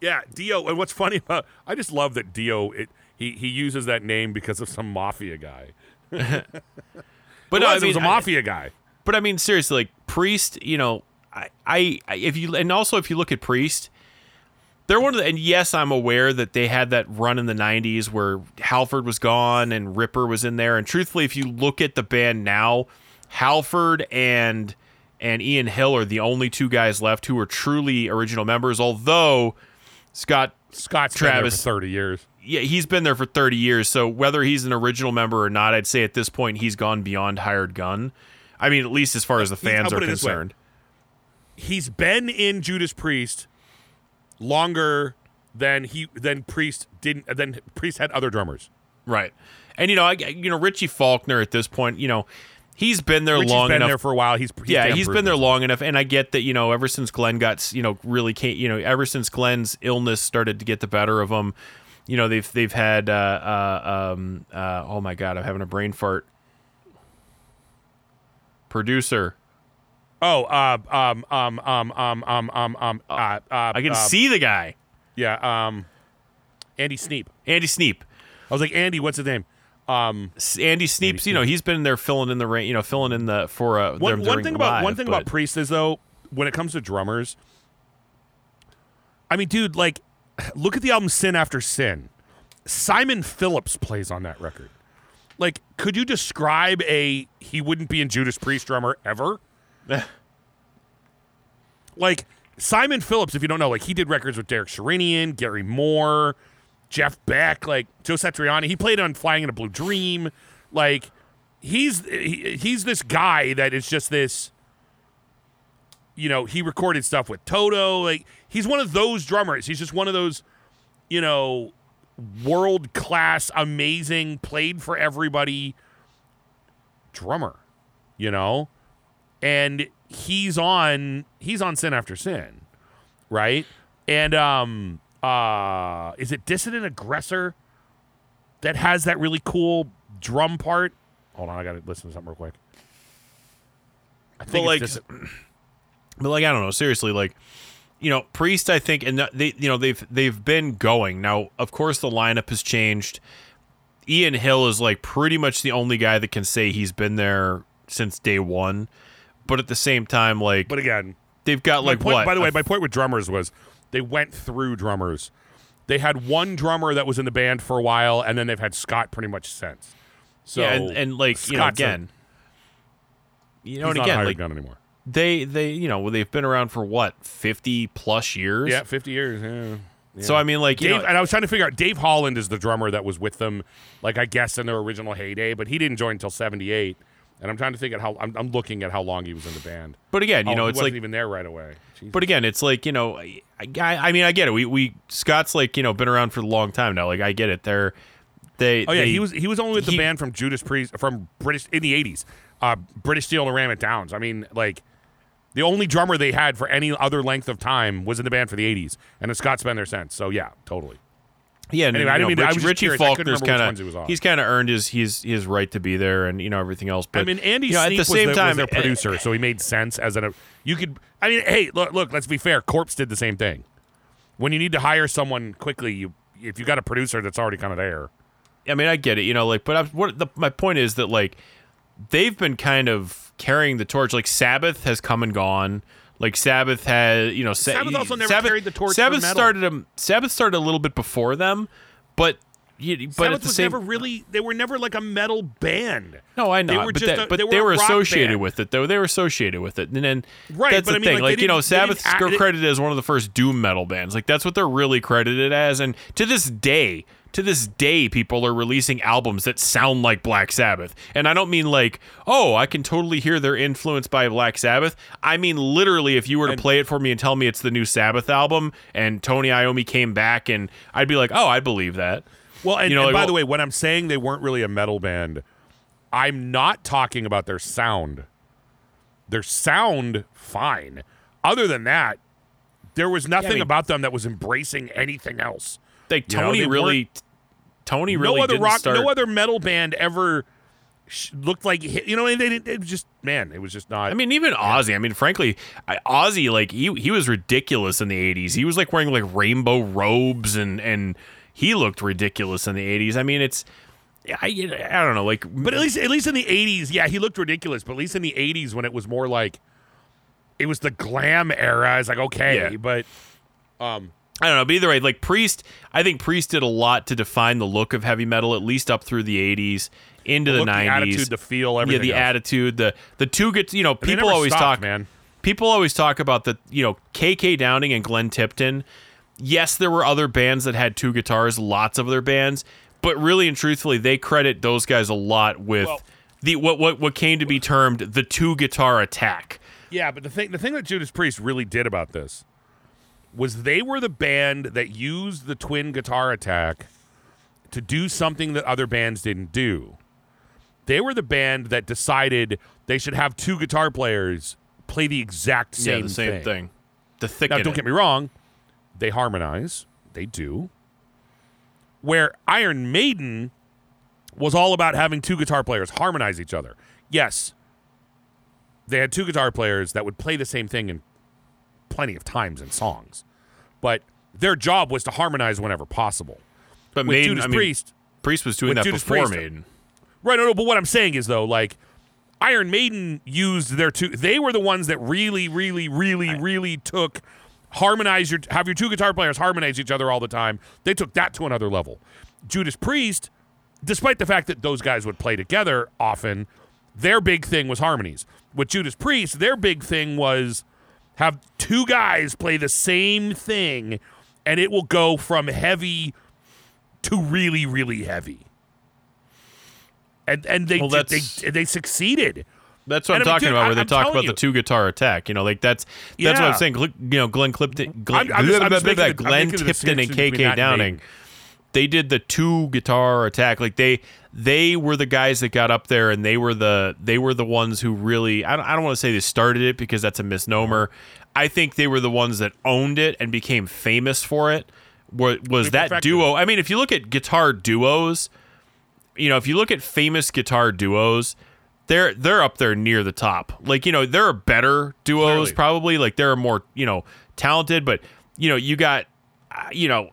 Yeah, Dio. And what's funny about [LAUGHS] I just love that Dio. It, he he uses that name because of some mafia guy. [LAUGHS] But it no, was, I it was mean, a I- mafia guy. But I mean, seriously, like Priest, you know, I, I, I- if you, and also if you look at Priest, they're one of the, and yes, I'm aware that they had that run in the '90s where Halford was gone and Ripper was in there. And truthfully, if you look at the band now, Halford and and Ian Hill are the only two guys left who are truly original members. Although Scott Scott's Travis. been there for thirty years. Yeah, he's been there for 30 years. So whether he's an original member or not, I'd say at this point he's gone beyond hired gun. I mean, at least as far as the fans are put it this way. concerned. He's been in Judas Priest longer than he than Priest didn't. Than Priest had other drummers. Right. And you know, I, you know, Richie Faulkner at this point, you know, he's been there Richie's long been enough. there for a while. He's, he's yeah, he's been there long enough, and I get that. You know, ever since Glenn got, you know, really came, you know, ever since Glenn's illness started to get the better of him, you know, they've they've had, uh, uh, um, uh, oh my god, I'm having a brain fart. Producer, Oh, uh, um, um, um, um, um, um, um, uh, uh, I can uh, see the guy, Yeah, um, Andy Sneap. Andy Sneap. I was like, Andy, what's his name? Um, Andy Sneap's, you know, he's been there filling in the rain, you know, filling in the for uh, one, one thing about live, one thing but- about Priest is though, when it comes to drummers, I mean, dude, like, look at the album Sin After Sin. Simon Phillips plays on that record. Like, could you describe a he wouldn't be in Judas Priest drummer ever? [LAUGHS] like Simon Phillips, if you don't know, like he did records with Derek Sherinian, Gary Moore, Jeff Beck, like Joe Satriani. He played on Flying in a Blue Dream. Like he's he, he's this guy that is just this. You know, he recorded stuff with Toto. Like he's one of those drummers. He's just one of those, you know, world class, amazing, played for everybody drummer. You know, and he's on he's on Sin After Sin, right? And um, uh, is it Dissident Aggressor that has that really cool drum part? Hold on, I gotta listen to something real quick. I think But, it's like, Dis- [CLEARS THROAT] But like I don't know, seriously, like you know, Priest, I think, and they, you know, they've they've been going now. Of course, the lineup has changed. Ian Hill is like pretty much the only guy that can say he's been there since day one. But at the same time, like but again, they've got like point, what? By the way, my point with drummers was they went through drummers. They had one drummer that was in the band for a while, and then they've had Scott pretty much since. So yeah, and, and like you know Scott's a- again, you know, and again, hired like gun anymore. They they you know they've been around for what fifty plus years. Yeah, fifty years. Yeah. So I mean, like you Dave, know, and I was trying to figure out. Dave Holland is the drummer that was with them, like I guess in their original heyday, but he didn't join until '78. And I'm trying to think at how I'm, I'm looking at how long he was in the band. but again, you Oh, know, he it's wasn't like even there right away. Jesus. But again, it's like you know, I, I, I mean, I get it. We we Scott's like you know been around for a long time now. Like I get it. They're they. Oh yeah, they- he was he was only with the band from Judas Priest from British in the '80s, uh, British Steel and Ram It Downs. I mean, like the only drummer they had for any other length of time was in the band for the '80s, and then Scott's been there since. So yeah, totally. Yeah, and Anyway, you I know, didn't mean to- I Rich- was Richie curious. Faulkner's kind ones he was of he's kind of earned his his his right to be there, and you know everything else. But I mean, Andy you know, at the same the- time, was their eh, producer, so he made sense as an. You could. I mean, hey, look, look. Let's be fair. Corpse did the same thing. When you need to hire someone quickly, you if you got a producer that's already kind of there. I mean, I get it, you know, like, but I'm, what the, my point is that like they've been kind of carrying the torch. Like Sabbath has come and gone. Like Sabbath had, you know, Sa- Sabbath also never Sabbath, carried the torch Sabbath started Sabbath started a little bit before them, but you, but Sabbath at the was same never really. They were never like a metal band. No, I know, They were but, that- a- but they they were were, a rock associated band. with it, though. They were associated with it, and then Right, That's but the I mean, thing, like, like, you know, they Sabbath's credited as one of the first doom metal bands. Like that's what they're really credited as, and to this day, to this day, people are releasing albums that sound like Black Sabbath. And I don't mean like, oh, I can totally hear their influence by Black Sabbath. I mean literally, if you were to play it for me and tell me it's the new Sabbath album, and Tony Iommi came back, and I'd be like, oh, I believe that. Well, and, You know, and like, by well- the way, when I'm saying they weren't really a metal band, I'm not talking about their sound. Their sound, fine. Other than that, there was nothing mean- about them that was embracing anything else. Like You know, Tony really, Tony really no other rock, start. no other metal band ever sh- looked like you know. They didn't. It was just man, it was just not. I mean, even Ozzy. I mean, frankly, I, Ozzy like he he was ridiculous in the '80s. He was like wearing like rainbow robes and and he looked ridiculous in the '80s. I mean, it's I I don't know, like But at least, at least in the '80s, yeah, he looked ridiculous. But at least in the '80s, when it was more like, it was the glam era. It's like okay, Yeah. but um, I don't know. But either way, like Priest, I think Priest did a lot to define the look of heavy metal, at least up through the '80s into the, look, the '90s. attitude, the feel, yeah, the else. attitude, the the two gets. You know, people always stopped, talk, man. people always talk about the you know KK Downing and Glenn Tipton. Yes, there were other bands that had two guitars, lots of other bands, but really and truthfully, they credit those guys a lot with Well- the what what what came to be termed the two guitar attack. Yeah, but the thing the thing that Judas Priest really did about this was they were the band that used the twin guitar attack to do something that other bands didn't do. They were the band that decided they should have two guitar players play the exact same, yeah, the same thing. The thick. Now, don't get me wrong, they harmonize. They do. Where Iron Maiden was all about having two guitar players harmonize each other. Yes, they had two guitar players that would play the same thing in plenty of times in songs, but their job was to harmonize whenever possible. But With Maiden, Judas I mean, Priest, Priest was doing that Judas before Priest- Maiden. Right, no, no, but what I'm saying is though, like Iron Maiden used their two they were the ones that really, really, really, really took harmonize your have your two guitar players harmonize each other all the time. They took that to another level. Judas Priest, despite the fact that those guys would play together often, their big thing was harmonies. With Judas Priest, their big thing was have two guys play the same thing and it will go from heavy to really, really heavy and and they Well, did- they they succeeded. That's what And I'm I mean, talking dude, about. Where they I'm talk about you. the two guitar attack. You know, like that's that's what I'm saying. You know, Glenn Clipton, Glenn, I'm- I'm just- I'm just [LAUGHS] making the- I'm Glenn Tipton, and distinction between that KK Downing. They did the two guitar attack. Like they they were the guys that got up there, and they were the they were the ones who really. I don't, I don't want to say they started it because that's a misnomer. I think they were the ones that owned it and became famous for it. Was, was that duo? I mean, if you look at guitar duos, you know, if you look at famous guitar duos, they're they're up there near the top. Like, you know, there are better duos Clearly. probably. Like there are more, you know, talented, but you know, you got uh, you know,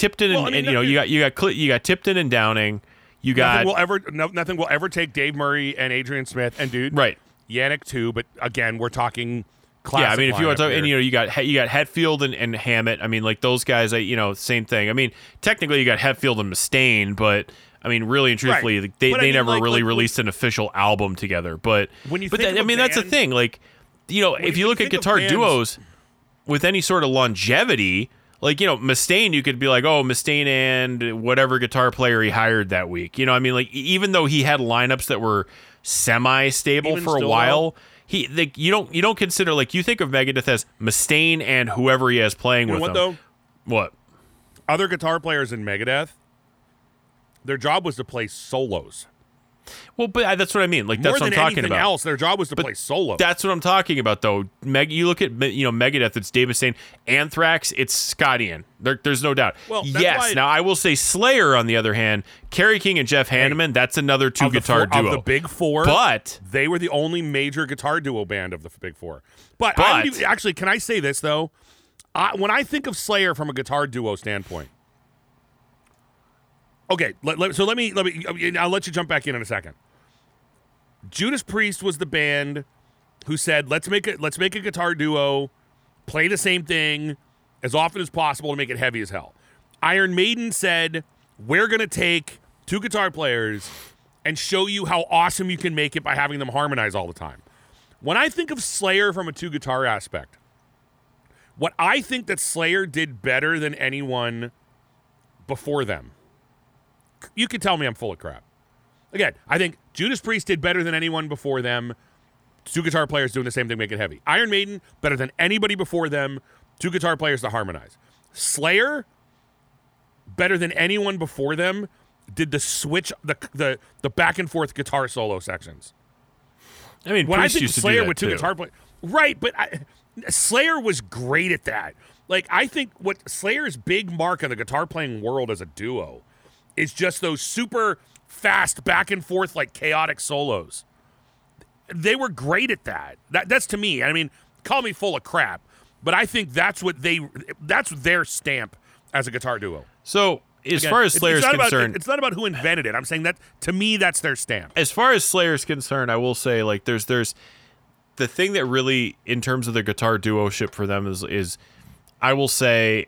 Tipton and, Well, I mean, and, you know, you got you got Cl- you got Tipton and Downing. You got Nothing will ever no, nothing will ever take Dave Murray and Adrian Smith and dude right. Janick too. But again, we're talking classic yeah, I mean, if you want to, talk, and you know, you got you got Hetfield and, and Hammett. I mean, like those guys, I- you know, same thing. I mean, technically, you got Hetfield and Mustaine, but I mean, really and truthfully, Right. they, But I they mean, never like- really like, released an official album together. But When you but that- I mean, that's the thing. Like, you know, if you you look at guitar bands- duos with any sort of longevity. Like you know, Mustaine, you could be like, oh, Mustaine and whatever guitar player he hired that week. You know, I mean, like even though he had lineups that were semi-stable Even for a while, he like you don't you don't consider like you think of Megadeth as Mustaine and whoever he has playing You with what him. though? What? Other guitar players in Megadeth, their job was to play solos. Well, but that's what I mean. Like More that's what I'm talking anything about. else, their job was to play solo. That's what I'm talking about, though. Meg, you look at you know Megadeth. It's Dave Mustaine. Anthrax. It's Scott Ian. There, there's no doubt. Well, yes. why- now I will say Slayer, on the other hand, Kerry King and Jeff Hanneman. that's another two guitar four- duo. of the big four. but they were the only major guitar duo band of the big four. But, I But- even- actually, can I say this though? I, when I think of Slayer from a guitar duo standpoint, okay. Let, let- so let me let me. I'll let you jump back in in a second. Judas Priest was the band who said, "Let's make it. Let's make a guitar duo, play the same thing as often as possible to make it heavy as hell." Iron Maiden said, "We're gonna take two guitar players and show you how awesome you can make it by having them harmonize all the time." When I think of Slayer from a two guitar aspect, what I think that Slayer did better than anyone before them, you can tell me I'm full of crap. Again, I think Judas Priest did better than anyone before them. Two guitar players doing the same thing, make it heavy. Iron Maiden, better than anybody before them. Two guitar players to harmonize. Slayer, better than anyone before them, did the switch, the the the back and forth guitar solo sections. I mean, When Priest I think Slayer with two too. guitar players, right? But I, Slayer was great at that. Like I think what Slayer's big mark in the guitar playing world as a duo is just those super fast back and forth like chaotic solos. They were great at that. That that's to me. I mean, call me full of crap, but I think that's what they that's their stamp as a guitar duo. So as Again, far as Slayer's it's concerned, about, it's not about who invented it. I'm saying that to me, that's their stamp. as far as Slayer's concerned, I will say like there's there's the thing that really in terms of the guitar duo ship for them is is I will say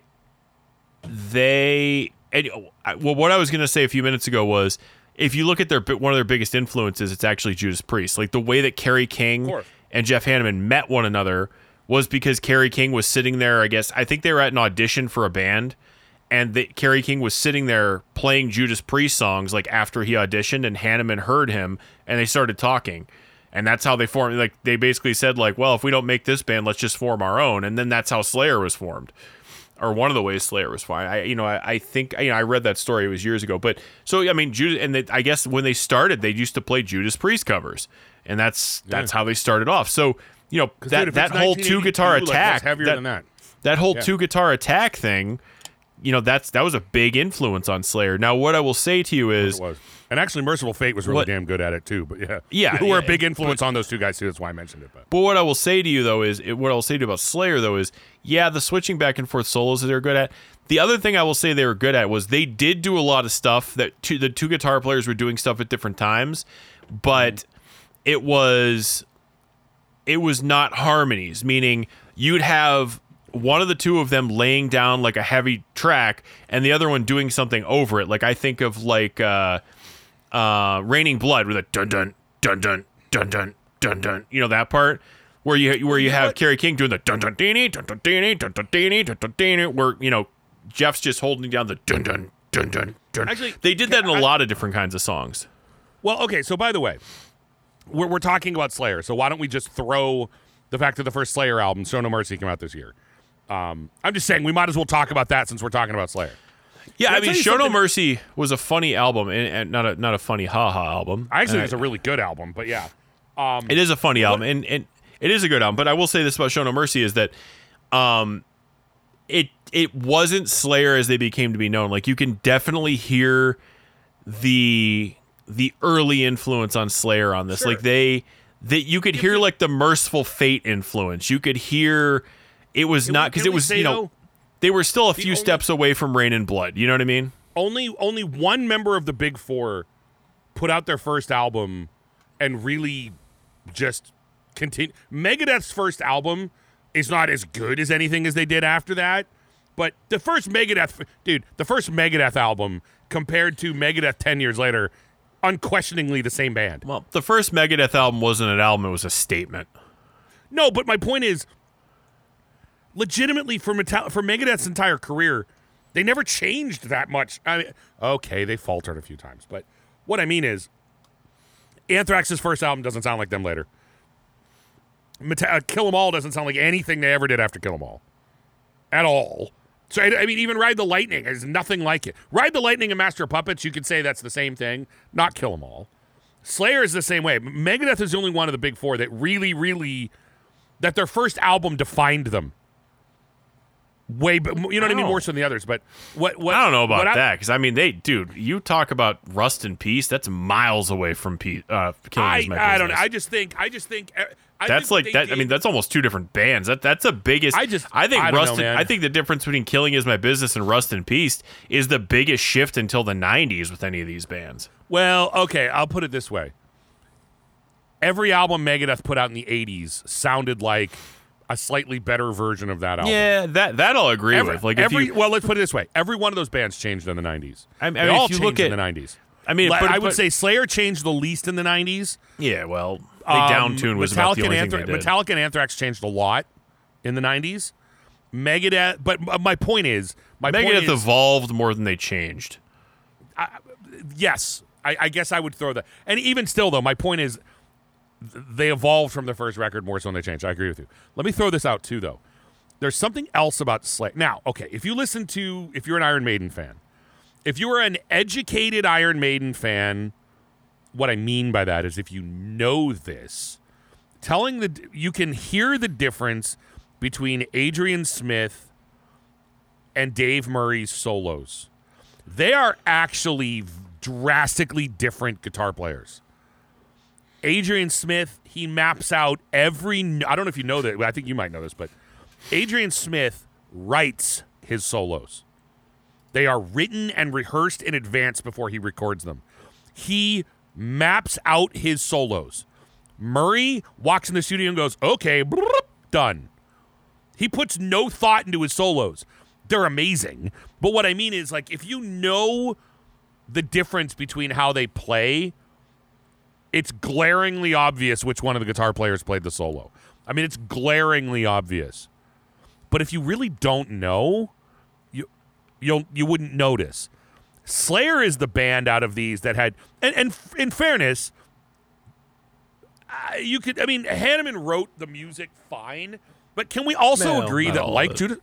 they and uh, well what I was going to say a few minutes ago was if you look at their one of their biggest influences it's actually Judas Priest. Like the way that Kerry King and Jeff Hanneman met one another was because Kerry King was sitting there, I guess I think they were at an audition for a band and that Kerry King was sitting there playing Judas Priest songs like after he auditioned, and Hanneman heard him, and they started talking, and that's how they formed. Like they basically said, like, well, if we don't make this band, let's just form our own, and then that's how Slayer was formed, or one of the ways Slayer was fine. I, you know, I, I think you know I read that story. It was years ago, but so I mean, Judas, and they, I guess when they started, they used to play Judas Priest covers, and that's that's how they started off. So. You know that Dude, that whole two guitar attack heavier that, than that. that whole Yeah. two guitar attack thing, you know, that's that was a big influence on Slayer. Now, what I will say to you is, It was. And actually, Mercyful Fate was really What- damn good at it too. But yeah, [LAUGHS] Yeah, [LAUGHS] who were a big influence on those two guys too. That's why I mentioned it. But but what I will say to you though is, what I will say to you about Slayer though is, yeah, the switching back and forth solos that they're good at. The other thing I will say they were good at was they did do a lot of stuff that two, the two guitar players were doing stuff at different times, but it was it was not harmonies, meaning you'd have one of the two of them laying down like a heavy track and the other one doing something over it. Like I think of like uh uh Raining Blood with a dun dun dun dun dun dun dun dun. You know that part? Where you where you have what? Kerry King doing the dun dun dun dun dun dun dun dun dun dun dun dun where you know Jeff's just holding down the dun dun dun dun dun. Actually, they did that in a I- lot of different kinds of songs. well, okay. So by the way, we're we're talking about Slayer. So why don't we just throw the fact that the first Slayer album, "Show No Mercy," came out this year? Um, I'm just saying we might as well talk about that since we're talking about Slayer. Yeah, Can I I mean, tell Show No Mercy was a funny album, and, and not a not a funny haha album. I actually Uh, think it's a really good album. But yeah, It is a funny album, and, and it is a good album. But I will say this about Show No Mercy is that, um, it it wasn't Slayer as they became to be known. Like you can definitely hear the the early influence on Slayer on this. Sure. Like they that you could hear like the Mercyful Fate influence. You could hear it was Can not because it was you know though, they were still a few only- steps away from Raining Blood. You know what I mean? only only one member of the Big Four put out their first album and really just continue. Megadeth's first album is not as good as anything as they did after that. But the first Megadeth, dude, the first Megadeth album compared to Megadeth 10 years later, unquestioningly the same band. Well, the first Megadeth album wasn't an album; it was a statement. No, but my point is, legitimately for Metal- for Megadeth's entire career, they never changed that much. I mean, okay, they faltered a few times, but what I mean is, Anthrax's first album doesn't sound like them later. Meta- uh, Kill 'Em All doesn't sound like anything they ever did after Kill 'Em All, at all. So I, I mean, even Ride the Lightning is nothing like it. Ride the Lightning and Master of Puppets, you could say that's the same thing, not Kill 'Em All. Slayer is the same way. Megadeth is the only one of the big four that really, really that their first album defined them. Way, b- you know what I mean, more so than the others. But what? What? I don't know about that because I mean, they, dude, you talk about Rust in Peace. That's miles away from Pe- uh, Killing I, Is My I don't know. I just think. I just think. I that's think like that. I mean, that's almost two different bands. That that's the biggest. I just- I think I Rust. know, in- I think the difference between Killing Is My Business and Rust in Peace is the biggest shift until the '90s with any of these bands. Well, okay, I'll put it this way. Every album Megadeth put out in the '80s sounded like a slightly better version of that album. Yeah, that that I'll agree Every, with. Like if every you, well, let's put it this way: every one of those bands changed in the '90s. I- I they mean, all changed look in the '90s. I mean, but, I would say Slayer changed the least in the '90s. yeah. Well, they Um, downtuned was about the Metallica only and thing Anthra- did. Metallica and Anthrax changed a lot in the '90s. Megadeth, but my point is, my point Megadeth is, evolved more than they changed. yes, I, I guess I would throw that. And even still, though, my point is, they evolved from the first record more so than they changed. I agree with you. Let me throw this out too, though. There's something else about Slayer. Now, okay, if you listen to, if you're an Iron Maiden fan, if you are an educated Iron Maiden fan, what I mean by that is if you know this, telling the you can hear the difference between Adrian Smith and Dave Murray's solos. They are actually drastically different guitar players. Adrian Smith, he maps out every I don't know if you know that, I think you might know this, but Adrian Smith writes his solos. They are written and rehearsed in advance before he records them. He maps out his solos. Murray walks in the studio and goes, okay, done. He puts no thought into his solos. They're amazing. But what I mean is, like, if you know the difference between how they play, it's glaringly obvious which one of the guitar players played the solo. I mean, it's glaringly obvious. But if you really don't know, you you'll you wouldn't notice. Slayer is the band out of these that had, and, and in fairness, uh, you could. I mean, Hanneman wrote the music fine, but can we also Well, agree that, like. Judas,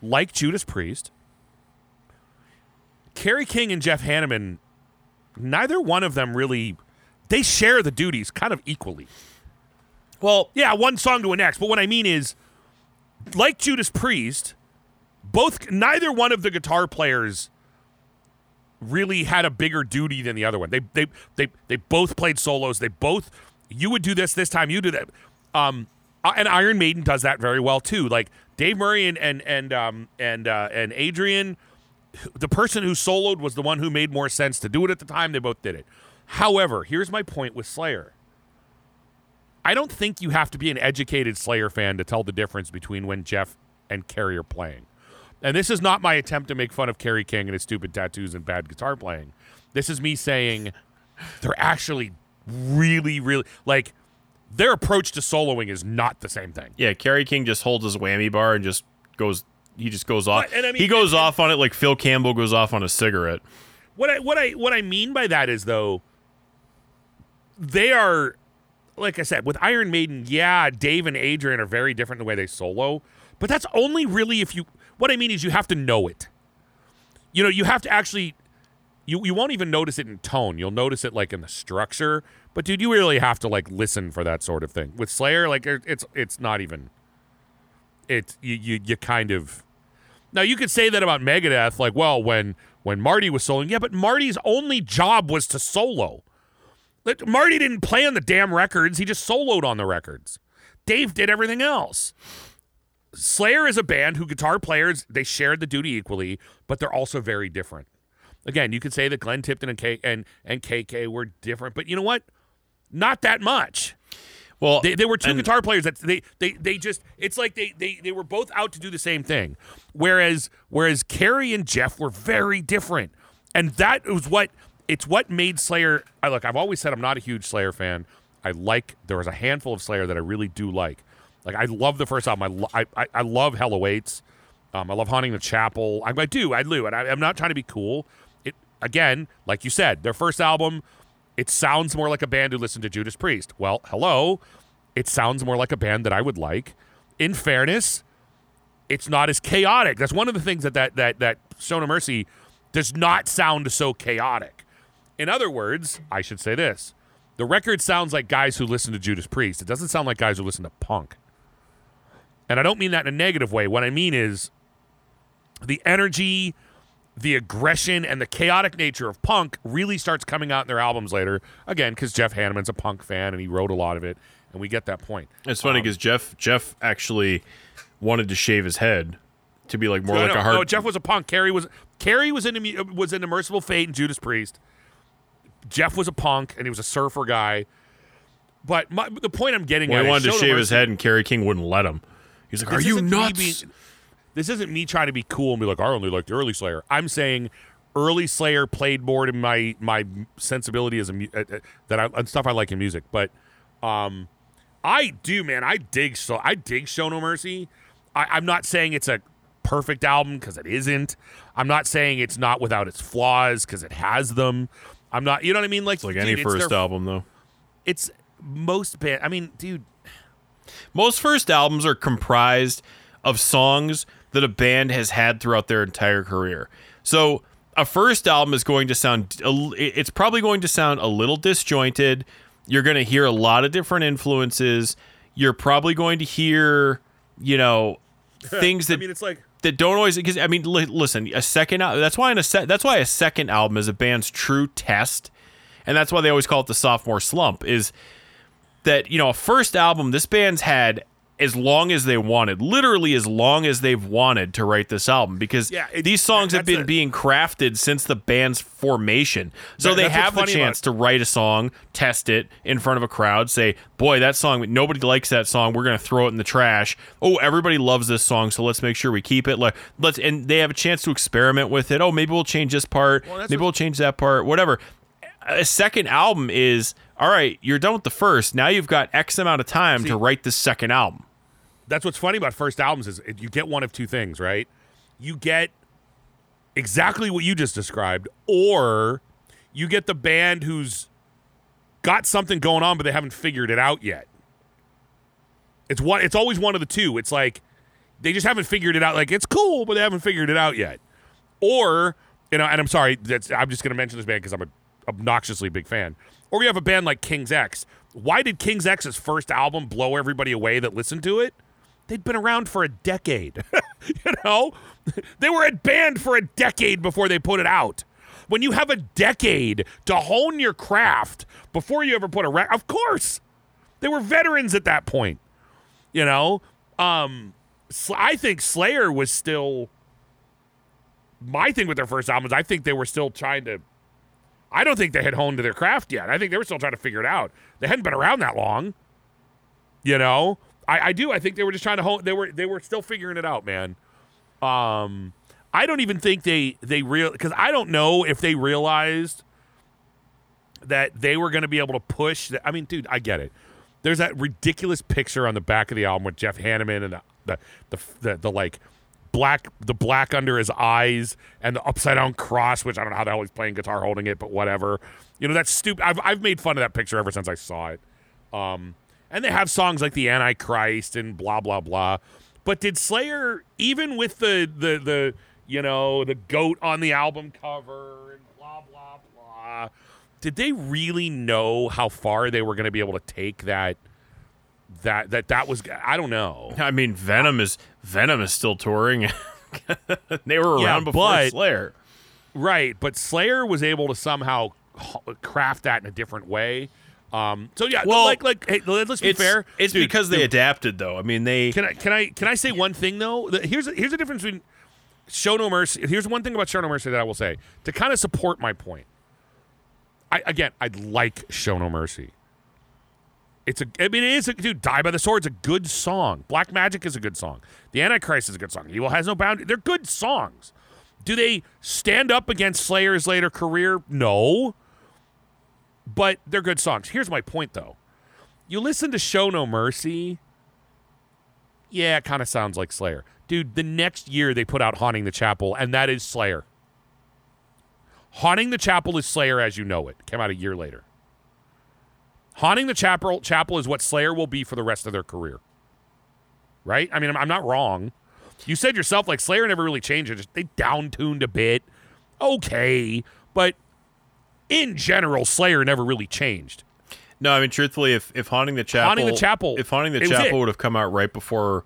like Judas Priest, Kerry King and Jeff Hanneman, neither one of them really, they share the duties kind of equally. Well, Yeah, one song to a next. But what I mean is, like Judas Priest, both neither one of the guitar players really had a bigger duty than the other one. They they they they both played solos. They both you would do this this time, you do that. Um uh, and Iron Maiden does that very well too. Like Dave Murray and and and um and uh, and Adrian the person who soloed was the one who made more sense to do it at the time. They both did it. However, here's my point with Slayer. I don't think you have to be an educated Slayer fan to tell the difference between when Jeff and Kerry are playing. And this is not my attempt to make fun of Kerry King and his stupid tattoos and bad guitar playing. This is me saying they're actually really, really like their approach to soloing is not the same thing. yeah, Kerry King just holds his whammy bar and just goes. He just goes off. I mean- he goes and- off on it like Phil Campbell goes off on a cigarette. What I what I what I mean by that is though they are like I said with Iron Maiden, yeah, Dave and Adrian are very different in the way they solo, but that's only really if you what I mean is you have to know it. You know, you have to actually you you won't even notice it in tone. You'll notice it like in the structure, but dude, you really have to like listen for that sort of thing. With Slayer, like it's it's not even it, you you, you kind of now you could say that about Megadeth, like, well, when when Marty was soloing, yeah, but Marty's only job was to solo. Marty didn't play on the damn records; he just soloed on the records. Dave did everything else. Slayer is a band who guitar players they shared the duty equally, but they're also very different. Again, you could say that Glenn Tipton and K and and KK were different, but you know what? Not that much. Well, They, they were two and- guitar players that they, they they just it's like they, they they were both out to do the same thing. Whereas whereas Kerry and Jeff were very different. And that was what it's what made Slayer I look, I've always said I'm not a huge Slayer fan. I like there was a handful of Slayer that I really do like. Like I love the first album. I lo- I, I, I love Hell Awaits. Um, I love Haunting the Chapel. I, I do, I do, and I, I'm not trying to be cool. It again, like you said, their first album, it sounds more like a band who listened to Judas Priest. Well, hello, it sounds more like a band that I would like. In fairness, it's not as chaotic. That's one of the things that that that that Show No Mercy does not sound so chaotic. In other words, I should say this: the record sounds like guys who listen to Judas Priest. It doesn't sound like guys who listen to punk. And I don't mean that in a negative way. What I mean is the energy, the aggression, and the chaotic nature of punk really starts coming out in their albums later. Again, because Jeff Hanneman's a punk fan and he wrote a lot of it, and we get that point. It's funny um, because Jeff Jeff actually wanted to shave his head to be like more No, like no, a hard. no, Jeff was a punk. Kerry was Kerry was mu- was into Mercyful Fate and Judas Priest. Jeff was a punk and he was a surfer guy. But my, the point I'm getting well, at he wanted to shave his head, and Kerry King wouldn't let him. He's like, "Are you nuts?" being- this isn't me trying to be cool and be like, I only like the early Slayer. I'm saying early Slayer played more to my my sensibility as a uh, uh, that I and stuff I like in music. But um, I do, man. I dig so I dig Show No Mercy. I, I'm not saying it's a perfect album because it isn't. I'm not saying it's not without its flaws because it has them. I'm not. You know what I mean? Like It's like dude, any first their- album, though. It's most band. I mean, dude. Most first albums are comprised of songs that a band has had throughout their entire career. So a first album is going to sound, it's probably going to sound a little disjointed. You're going to hear a lot of different influences. You're probably going to hear, you know, [LAUGHS] things that. I mean, it's like that don't always because I mean li- listen a second that's why in a se- that's why a second album is a band's true test and that's why they always call it the sophomore slump is that you know a first album this band's had as long as they wanted literally as long as they've wanted to write this album because Yeah, it- these songs have been a- being crafted since the band's formation. So That- they have the chance to write a song test it in front of a crowd say boy that song nobody likes that song we're going to throw it in the trash. Oh everybody loves this song so let's make sure we keep it. Like let's and they have a chance to experiment with it. Oh maybe we'll change this part. Well, maybe what- we'll change that part whatever. A second album is all right you're done with the first. Now you've got x amount of time See- to write the second album that's what's funny about first albums is you get one of two things, right? You get exactly what you just described, or you get the band who's got something going on, but they haven't figured it out yet. It's one. It's always one of the two. It's like they just haven't figured it out. Like it's cool, but they haven't figured it out yet. Or you know, and I'm sorry, that's I'm just going to mention this band because I'm a obnoxiously big fan. Or you have a band like King's X. Why did King's X's first album blow everybody away that listened to it? They'd been around for a decade. [LAUGHS] you know, they were a band for a decade before they put it out. When you have a decade to hone your craft before you ever put a record, of course, they were veterans at that point. You know, um, I think Slayer was still. My thing with their first album is I think they were still trying to. I don't think they had honed to their craft yet. I think they were still trying to figure it out. They hadn't been around that long. You know, I, I do. I think they were just trying to hone. They were they were still figuring it out, man. Um, I don't even think they they real because I don't know if they realized that they were going to be able to push. The, I mean, dude, I get it. There's that ridiculous picture on the back of the album with Jeff Hanneman and the the the, the, the like black the black under his eyes and the upside down cross, which I don't know how the hell he's playing guitar holding it, but whatever. You know, that's stupid. I've I've made fun of that picture ever since I saw it. Um, and they have songs like the Antichrist and blah blah blah. But did Slayer, even with the the the you know the goat on the album cover and blah blah blah, did they really know how far they were going to be able to take that? That that that was I don't know. I mean, Venom is Venom is still touring. [LAUGHS] they were Yeah, around before but- Slayer. Right, but Slayer was able to somehow craft that in a different way. Um, so yeah, Well, like like hey, let's be It's fair. It's Dude, because they dude, adapted, though. I mean, they Can I can I can I say one thing though? Here's a, here's the difference between Show No Mercy. Here's one thing about Show No Mercy that I will say to kind of support my point. I again, I'd like Show No Mercy. It's a. I mean, it is a dude. Die by the Sword's a good song. Black Magic is a good song. The Antichrist is a good song. Evil has no boundary. They're good songs. Do they stand up against Slayer's later career? No. But they're good songs. Here's my point, though. You listen to Show No Mercy. Yeah, it kind of sounds like Slayer. Dude, the next year they put out Haunting the Chapel, and that is Slayer. Haunting the Chapel is Slayer as you know it. Came out a year later. Haunting the Chapel, Chapel is what Slayer will be for the rest of their career. Right? I mean, I'm, I'm not wrong. You said yourself, like, Slayer never really changed. They down tuned a bit. Okay. But in general, Slayer never really changed. No, I mean truthfully, if if haunting the chapel, Haunting the Chapel, if haunting the it was it. chapel would have come out right before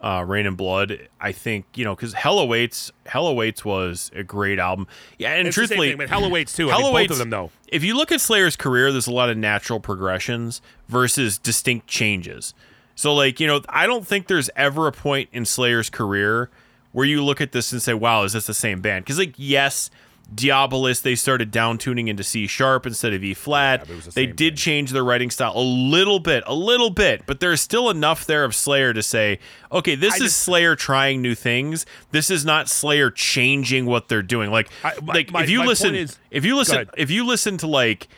uh, Raining Blood, I think you know because Hell Awaits, Hell Awaits was a great album. Yeah, and It's truthfully, thing, but Hell Awaits too. I Hell mean, both Awaits, of them, though. If you look at Slayer's career, there's a lot of natural progressions versus distinct changes. So, like, you know, I don't think there's ever a point in Slayer's career where you look at this and say, wow, is this the same band? Because, like, yes, Diabolus, they started down tuning into C sharp instead of E flat. was the they did thing. change their writing style a little bit, a little bit, but there's still enough there of Slayer to say, okay, this I is just- Slayer trying new things. This is not Slayer changing what they're doing. Like, I- my- like my- if you listen, is- if you Go listen, if you listen to like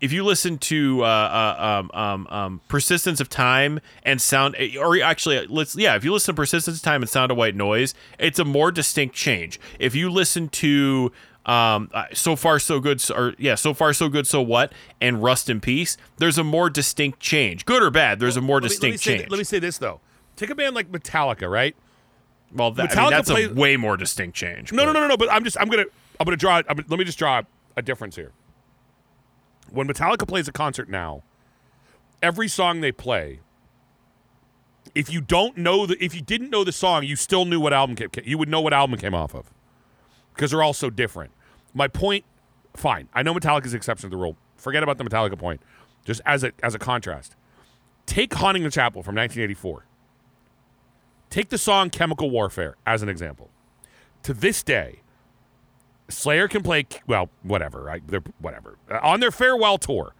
if you listen to uh, uh, um, um, um, persistence of time and sound or actually let's yeah if you listen to persistence of time and sound of white noise it's a more distinct change if you listen to um, uh, so far so good so- or yeah so far so good so what and rust in peace there's a more distinct change good or bad there's a more Let me- distinct let me, change let me say this though. Take a band like Metallica, right? well that, I Metallica mean, that's plays- a way more distinct change No, no, no, no, no. But I'm just, I'm gonna, I'm gonna draw. I'm, let me just draw a difference here. When Metallica plays a concert now, every song they play, if you don't know the, if you didn't know the song, you still knew what album came, you would know what album came off of, because they're all so different. My point, fine. I know Metallica's the exception to the rule. Forget about the Metallica point. Just as a as a contrast, take "Haunting the Chapel" from 1984. Take the song "Chemical Warfare" as an example to this day, Slayer can play well, whatever, right? They're whatever Uh, on their farewell tour.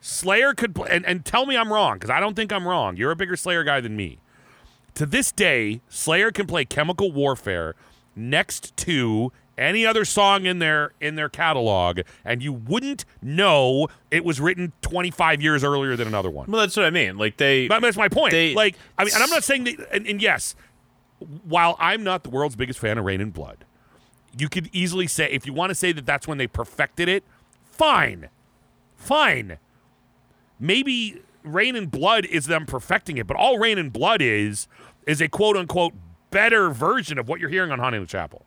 Slayer could play, and, and tell me I'm wrong because I don't think I'm wrong. You're a bigger Slayer guy than me. To this day, Slayer can play Chemical Warfare next to any other song in their in their catalog, and you wouldn't know it was written 25 years earlier than another one. well that's what i mean like they But that's my point. They- like, I mean, and I'm not saying that. And, and yes, while I'm not the world's biggest fan of Raining Blood, you could easily say if you want to say that that's when they perfected it. Fine, fine. Maybe Raining Blood is them perfecting it, but all Raining Blood is is a quote unquote better version of what you're hearing on Haunting the Chapel.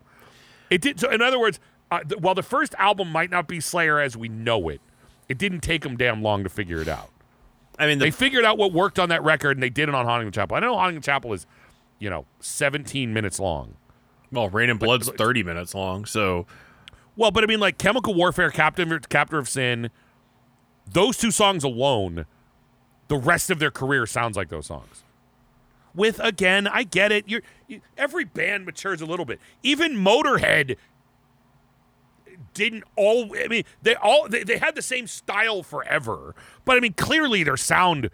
It did. So, in other words, uh, th- while the first album might not be Slayer as we know it, it didn't take them damn long to figure it out. i mean the, They figured out what worked on that record, and they did it on Haunting the Chapel. I know Haunting the Chapel is, you know, 17 minutes long. well Raining Blood's 30 minutes long so Well, but I mean, like Chemical Warfare, Captain, Captor of Sin, those two songs alone, the rest of their career sounds like those songs. With again, I get it. You're you, every band matures a little bit. Even Motorhead didn't all. I mean, they all they, they had the same style forever, but I mean, clearly their sound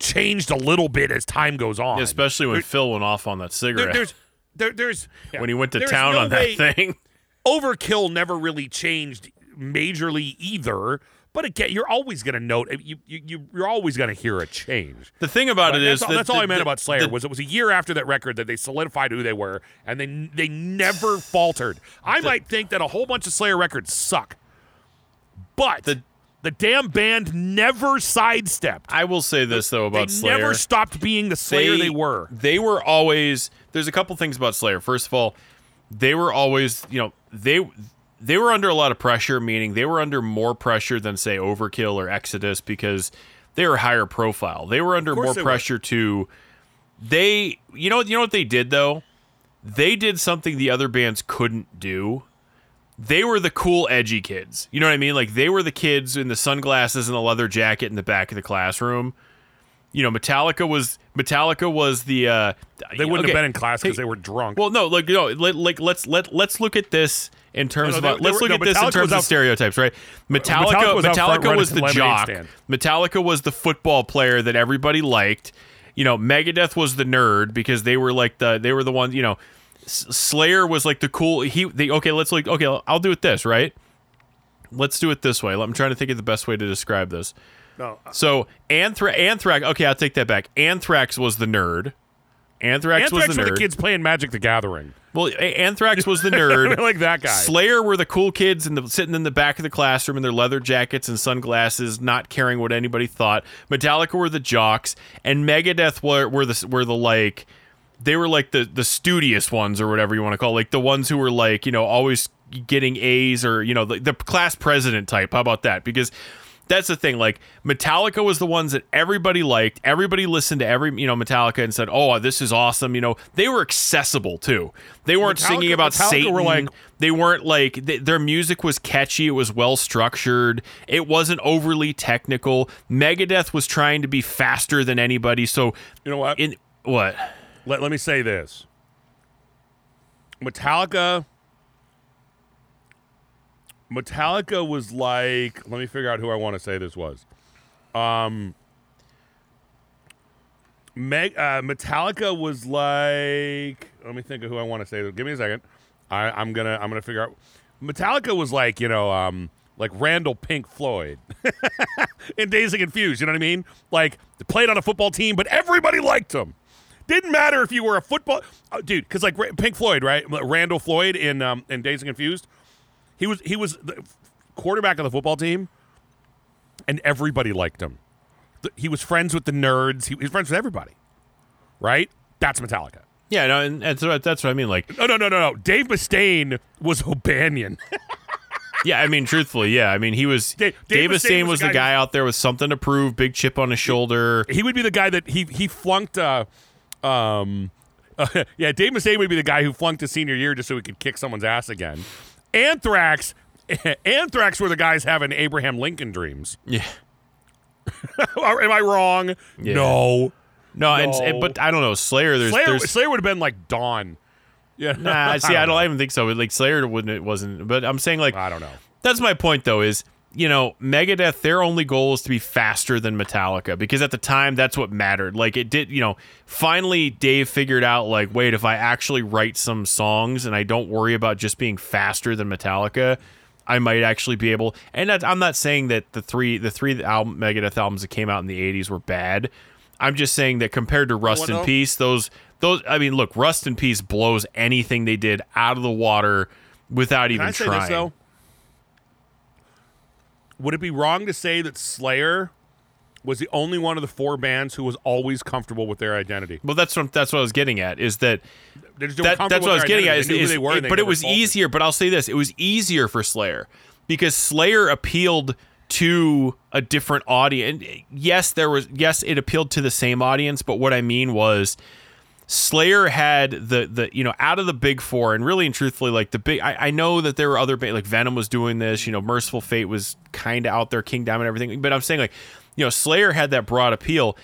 changed a little bit as time goes on. especially when There- phil went off on that there- cigarette there's there, there's when he went to town no on that way- thing [LAUGHS] Overkill never really changed majorly either. But again, you're always going to note eh, you, you you you're always going to hear a change. The thing about But it that's is all, that that's all the- I meant the- about Slayer the- was it was a year after that record that they solidified who they were, and they they never [SIGHS] faltered. I might think that a whole bunch of Slayer records suck, but The- the, damn band never sidestepped. I will say this though about Slayer. they Slayer. never stopped being the Slayer they, were. They were always. There's a couple things about Slayer. First of all, they were always. You know, they they were under a lot of pressure. Meaning they were under more pressure than say Overkill or Exodus because they were higher profile. They were under more they were. pressure to. They, you know, you know what they did though. They did something the other bands couldn't do. They were the cool, edgy kids. You know what I mean? Like they were the kids in the sunglasses and the leather jacket in the back of the classroom you know, Metallica was Metallica was the uh, They wouldn't okay. have been in class because Hey, they were drunk. Well, no, like no, let, like let's let let's look at this in terms No, of no, uh, they- let's they were- look no, at this in terms of out- stereotypes, right? Metallica, Metallica was Metallica was the the jock. stand. Metallica was the football player that everybody liked. You know, Megadeth was the nerd because they were like the they were the ones. You know, Slayer was like the cool. He they okay. Let's like okay. I'll do it this right. Let's do it this way. I'm trying to think of the best way to describe this. No, uh, So Anthra- Anthrax. Okay, I'll take that back. Anthrax was the nerd. Anthrax, Anthrax was the were nerd. the kids playing Magic the Gathering. Well, A- Anthrax was the [LAUGHS] nerd. like that guy. Slayer were the cool kids in the, sitting in the back of the classroom in their leather jackets and sunglasses, not caring what anybody thought. Metallica were the jocks, and Megadeth were, were the were the like they were like the the studious ones or whatever you want to call it, like the ones who were like you know always getting A's or you know the, the class president type. How about that? Because that's the thing. Like Metallica was the ones that everybody liked. Everybody listened to every you know Metallica and said, "Oh, this is awesome." You know, they were accessible too. They weren't Metallica- singing about Metallica Satan. were like- they weren't like th- their music was catchy. It was well structured. It wasn't overly technical. Megadeth was trying to be faster than anybody. So You know what? in what? let, let me say this Metallica. Metallica was like, let me figure out who I want to say this was. Um, Meg, uh, Metallica was like, let me think of who I want to say. Give me a second. I, I'm gonna, I'm gonna figure out. Metallica was like, you know, um, like Randall Pink Floyd [LAUGHS] in Dazed and Confused. You know what I mean? Like played on a football team, but everybody liked him. Didn't matter if you were a football oh, dude, because like Pink Floyd, right? Randall Floyd in um, in Dazed and Confused, he was he was the quarterback of the football team, and everybody liked him. The- he was friends with the nerds. He, he was friends with everybody, right? That's Metallica. Yeah, no, and that's what, that's what I mean. Like, No, no, no, no, no. Dave Mustaine was O'Bannion. [LAUGHS] yeah, I mean, truthfully, yeah, I mean, he was Dave- Dave, Dave Mustaine Mustaine was was the guy guy out there with something to prove, big chip on his shoulder. he would be the guy that he he flunked. Uh, um, [LAUGHS] yeah, Dave Mustaine would be the guy who flunked his senior year just so he could kick someone's ass again. Anthrax, [LAUGHS] Anthrax were the guys having Abraham Lincoln dreams. Yeah. [LAUGHS] Am I wrong? Yeah. No. No, No. and- but I don't know. Slayer, there's, Slayer, there's Slayer would have been like Dawn. Yeah. nah. [LAUGHS] See, I don't, know. even think so. Like Slayer wouldn't. It wasn't. But I'm saying like I don't know. That's my point, though, is, you know, Megadeth, their only goal is to be faster than Metallica because at the time, that's what mattered. Like, it did, you know, finally, Dave figured out, like, wait, if I actually write some songs and I don't worry about just being faster than Metallica, I might actually be able. And I'm not saying that the three, the three album, Megadeth albums that came out in the 80s were bad. I'm just saying that compared to Rust in? Peace, those, those, I mean, look, Rust in Peace blows anything they did out of the water without Can even trying. this? Would it be wrong to say that Slayer was the only one of the four bands who was always comfortable with their identity? Well, that's what that's what I was getting at. Is that, They just- they were that that's what I was getting at? Is, knew they were, it- but it was faltered. easier. But I'll say this: it was easier for Slayer because Slayer appealed to a different audience. Yes, there was yes, it appealed to the same audience, but what I mean was. Slayer had the the you know out of the big four and really and truthfully like the big I, I know that there were other ba- like Venom was doing this you know Mercyful Fate was kind of out there King Diamond and everything but I'm saying like you know Slayer had that broad appeal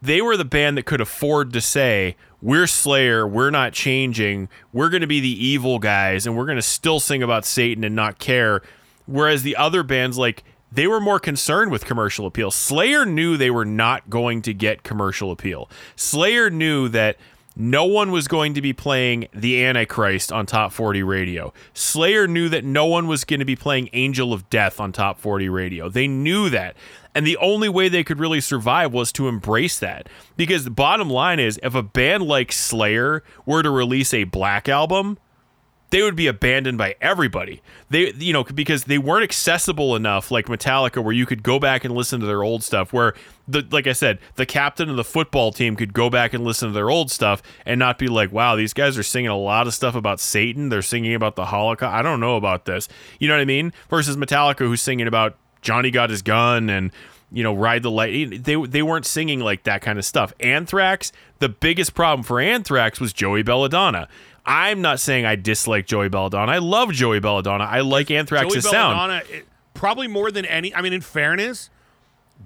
they were the band that could afford to say we're Slayer we're not changing we're going to be the evil guys and we're going to still sing about Satan and not care whereas the other bands like they were more concerned with commercial appeal. Slayer knew they were not going to get commercial appeal. Slayer knew that no one was going to be playing The Antichrist on Top 40 radio. Slayer knew that no one was going to be playing Angel of Death on Top 40 radio. They knew that. And the only way they could really survive was to embrace that. Because the bottom line is if a band like Slayer were to release a black album, they would be abandoned by everybody. They, you know, because they weren't accessible enough, like Metallica, where you could go back and listen to their old stuff. Where the, like I said, the captain of the football team could go back and listen to their old stuff and not be like, "Wow, these guys are singing a lot of stuff about Satan. They're singing about the Holocaust. I don't know about this." You know what I mean? Versus Metallica, who's singing about Johnny got his gun and you know, ride the light. They they weren't singing like that kind of stuff. Anthrax, the biggest problem for Anthrax was Joey Belladonna. I'm not saying I dislike Joey Belladonna. I love Joey Belladonna. I like Anthrax's Joey sound. It- probably more than any. I mean, in fairness,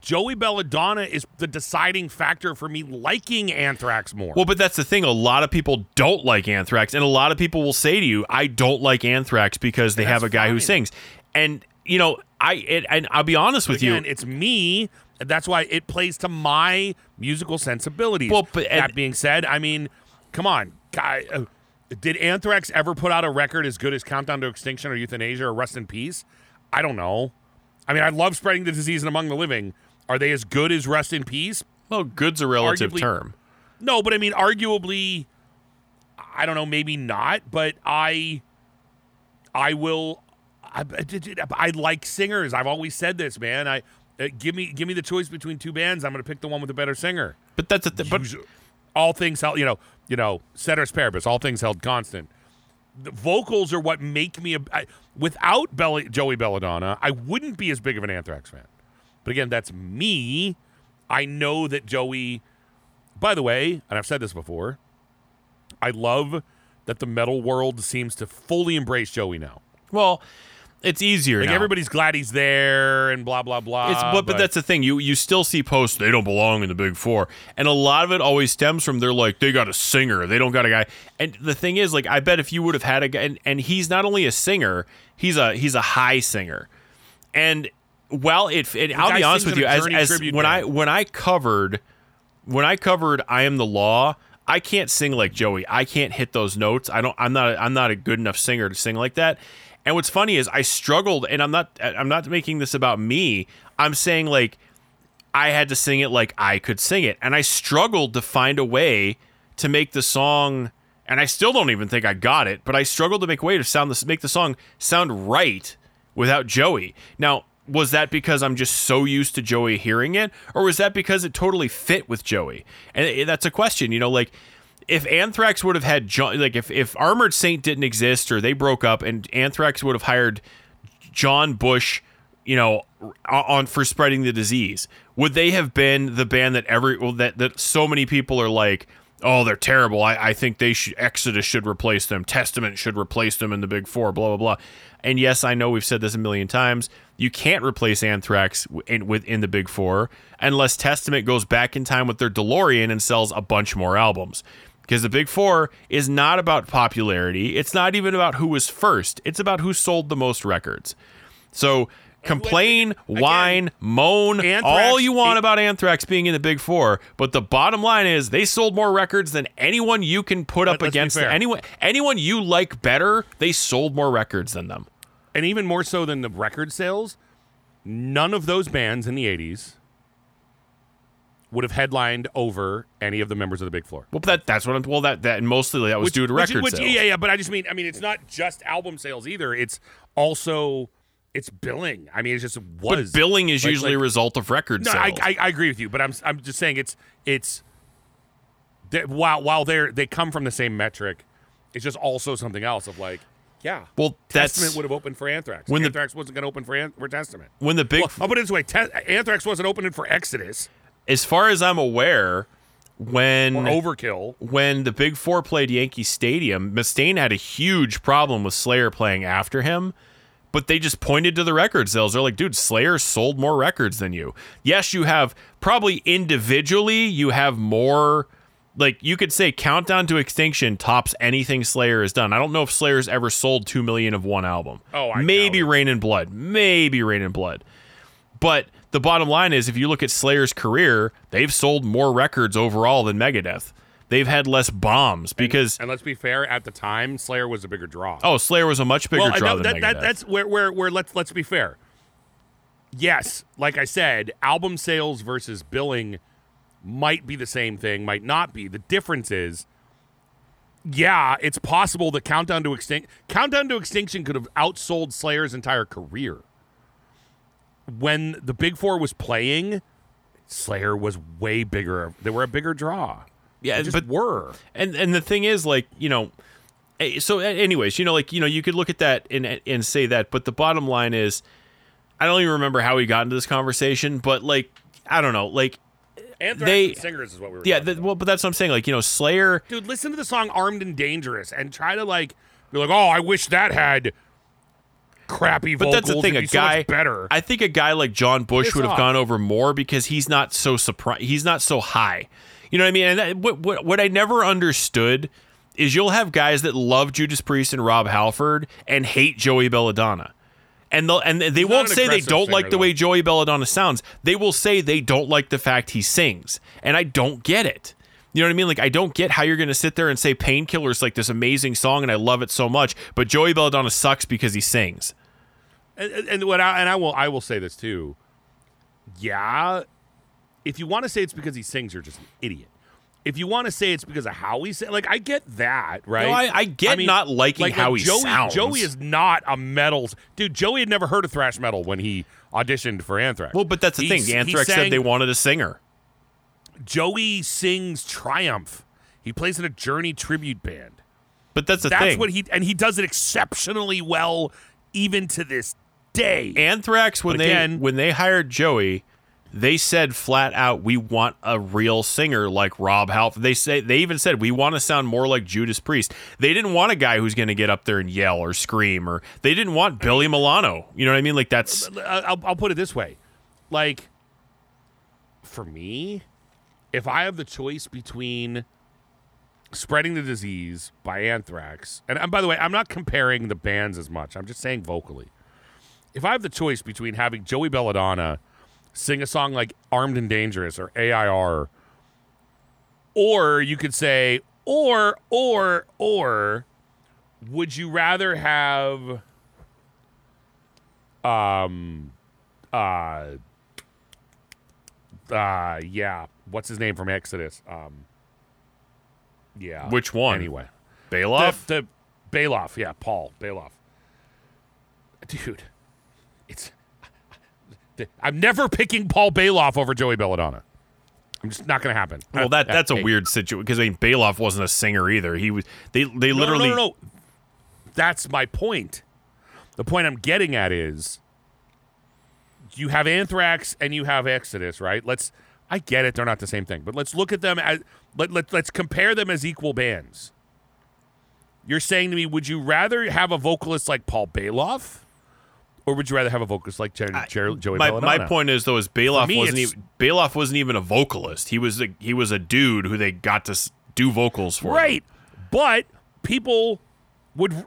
Joey Belladonna is the deciding factor for me liking Anthrax more. Well, but that's the thing. A lot of people don't like Anthrax, and a lot of people will say to you, "I don't like Anthrax because they have a guy who sings." And you know, I it, and I'll be honest with Again, you. it's me. That's why it plays to my musical sensibilities. Well, but- and- that being said, I mean, come on, guy. Uh, did Anthrax ever put out a record as good as Countdown to Extinction or Euthanasia or Rust in Peace? I don't know. I mean, I love spreading the disease and among the living. Are they as good as Rust in Peace? Well, good's a relative arguably- term. No, but I mean, arguably, I don't know, maybe not, but I, I will. I, I like singers. I've always said this, man. I uh, give me give me the choice between two bands. I'm going to pick the one with the better singer. But that's a th- but all things you know, you know, ceteris paribus, all things held constant. The vocals are what make me a. I, without Belly, Joey Belladonna, I wouldn't be as big of an Anthrax fan. But again, that's me. I know that Joey. By the way, and I've said this before, I love that the metal world seems to fully embrace Joey now. well, it's easier Like now. everybody's glad he's there and blah blah blah. It's but, but that's the thing. You you still see posts. They don't belong in the big four, and a lot of it always stems from they're like they got a singer. They don't got a guy. And the thing is, like I bet if you would have had a guy, and, and he's not only a singer, he's a he's a high singer. And well, it. it I'll be honest with you. As, as when I when I covered when I covered I am the law. I can't sing like Joey. I can't hit those notes. I don't. I'm not. I'm not a good enough singer to sing like that. And what's funny is I struggled, and I'm not. I'm not making this about me. I'm saying like I had to sing it like I could sing it, and I struggled to find a way to make the song. And I still don't even think I got it, but I struggled to make way to sound this, make the song sound right without Joey. Now, was that because I'm just so used to Joey hearing it, or was that because it totally fit with Joey? And eh, that's a question, you know, like if Anthrax would have had John, like if if Armored Saint didn't exist or they broke up, and Anthrax would have hired John Bush, you know, on for spreading the disease, would they have been the band that every well, that that so many people are like, oh, they're terrible. I, I think they should Exodus should replace them. Testament should replace them in the Big Four. Blah blah blah. And yes, I know we've said this a million times. You can't replace Anthrax in, within the Big Four unless Testament goes back in time with their DeLorean and sells a bunch more albums. Because the Big Four is not about popularity. It's not even about who was first. It's about who sold the most records. So complain, whine, moan, Anthrax- all you want it- about Anthrax being in the Big Four, but the bottom line is they sold more records than anyone you can put up Let- let's be against anyone. Anyone you like better, they sold more records than them. and even more so than the record sales, none of those bands in the 80s would have headlined over any of the members of the Big Four. Well, that that's what I'm. Well, that that and mostly that was due to which- record which- sales. Yeah, yeah, but I just mean, I mean, it's not just album sales either. It's also it's billing. I mean, it's just But billing is Like- usually like- a result of record No, I, sales. I, I agree with you, but I'm I'm just saying it's it's that while while they're they come from the same metric, it's just also something else of like, yeah. well, that's Testament would have opened for Anthrax. When the- Anthrax wasn't going to open for, An- for Testament. when the big. Well, I'll put it this way: Te- Anthrax wasn't opening for Exodus as far as I'm aware, when or Overkill. when the Big Four played Yankee Stadium, Mustaine had a huge problem with Slayer playing after him. But they just pointed to the record sales. They're like, dude, Slayer sold more records than you. Yes, you have probably individually, you have more. Like you could say, Countdown to Extinction tops anything Slayer has done. I don't know if Slayer's ever sold two million of one album. Oh, I maybe. Raining Blood, maybe Raining Blood. But the bottom line is, if you look at Slayer's career, they've sold more records overall than Megadeth. They've had less bombs because And let's be fair, at the time, Slayer was a bigger draw. oh, Slayer was a much bigger well, I draw know than that, Megadeth. that's where, where, where let's let's be fair. Yes, like I said, album sales versus billing might be the same thing, might not be. The difference is, yeah, it's possible that Countdown to Extinction, Countdown to Extinction could have outsold Slayer's entire career. When the Big Four was playing, Slayer was way bigger. They were a bigger draw. Yeah, They just but- were. and and the thing is, like you know, so anyways, you know, like you know, you could look at that and and say that, but the bottom line is, I don't even remember how we got into this conversation, but like I don't know, like Anthrax They- and Singers is what we were. yeah, the, well, but that's what I'm saying. Like you know, Slayer. dude, listen to the song "Armed and Dangerous" and try to like be like, oh, I wish that had. Crappy But that's the thing. A be so guy better. I think a guy like John Bush would have off. gone over more because he's not so surprised. He's not so high. You know what I mean? And that, what, what what I never understood is you'll have guys that love Judas Priest and Rob Halford and hate Joey Belladonna. And they'll, and they not won't an say they don't like the way. Joey Belladonna sounds. They will say they don't like the fact he sings. And I don't get it. You know what I mean? Like I don't get how you're going to sit there and say Painkiller's like this amazing song and I love it so much, but Joey Belladonna sucks because he sings. and, and- what I, and I will I will say this too. Yeah, if you want to say it's because he sings, you're just an idiot. If you want to say it's because of how he sings, like I get that, right? No, I- I get not liking how he Joey, sounds. Joey is not a metal dude. Joey had never heard of thrash metal when he auditioned for Anthrax. Well, but that's the He- thing. Anthrax sang- said they wanted a singer. Joey sings Triumph. He plays in a Journey tribute band. But that's the That's thing. what he and he does it exceptionally well, even to this day. Anthrax when But they again- when they hired Joey, they said flat out, "We want a real singer like Rob Halford." They say they even said we want to sound more like Judas Priest. They didn't want a guy who's going to get up there and yell or scream, or they didn't want Billy Milano. You know what I mean? Like that's I'll, I'll put it this way like for me if i have the choice between spreading the disease by anthrax and, and by the way i'm not comparing the bands as much. I'm just saying vocally. If i have the choice between having joey belladonna sing a song like armed and dangerous or air or you could say or or or would you rather have um uh uh yeah what's his name from exodus um yeah Which one? anyway Baloff. the, the Baloff, yeah, Paul Baloff. Dude, it's I'm never picking Paul Baloff over Joey Belladonna. I'm just not going to happen. well, that that's a Hey, weird situation because I mean Baloff wasn't a singer either. He was they they No, literally no, no, no. That's my point. The point I'm getting at is you have Anthrax and you have Exodus, right? Let's I get it, they're not the same thing, but let's look at them as let, let let's compare them as equal bands. You're saying to me, would you rather have a vocalist like Paul Baloff? Or would you rather have a vocalist like Jer- Jer- Joey my, Belladonna? my point is though is Baloff me, wasn't even Baloff wasn't even a vocalist. He was a, he was a dude who they got to do vocals for. them. Right. But people would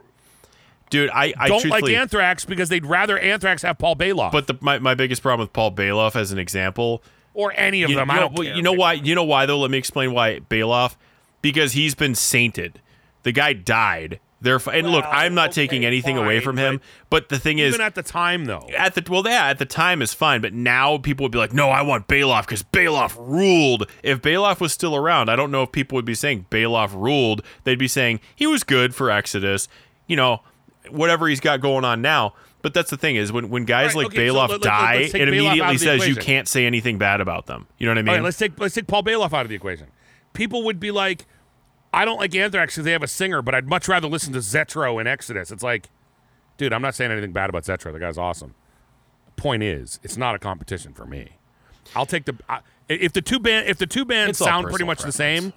dude. I, I don't like Anthrax because they'd rather Anthrax have Paul Baloff. But the, my my biggest problem with Paul Baloff as an example, or any of you, them. you I know, don't well, care. you know why? You know why though? Let me explain why Baloff. Because he's been sainted. The guy died. Therefore, and look, I'm not taking okay, anything away fine, from him. But the thing is, Even at the time, though. at the well, yeah, at the time is fine, but now people would be like, "No, I want Baloff because Baloff ruled." If Baloff was still around, I don't know if people would be saying Baloff ruled. They'd be saying he was good for Exodus, you know, whatever he's got going on now. But that's the thing is when when guys right, like okay, Baloff let- let- die, it Baloff immediately the says you can't say anything bad about them. You know what I mean? All right, let's take let's take Paul Baloff out of the equation. People would be like, I don't like Anthrax because they have a singer, but I'd much rather listen to Zetro and Exodus. It's like, dude, I'm not saying anything bad about Zetro. The guy's awesome. Point is, it's not a competition for me. I'll take the I, if the two band if the two bands It's sound pretty much the same.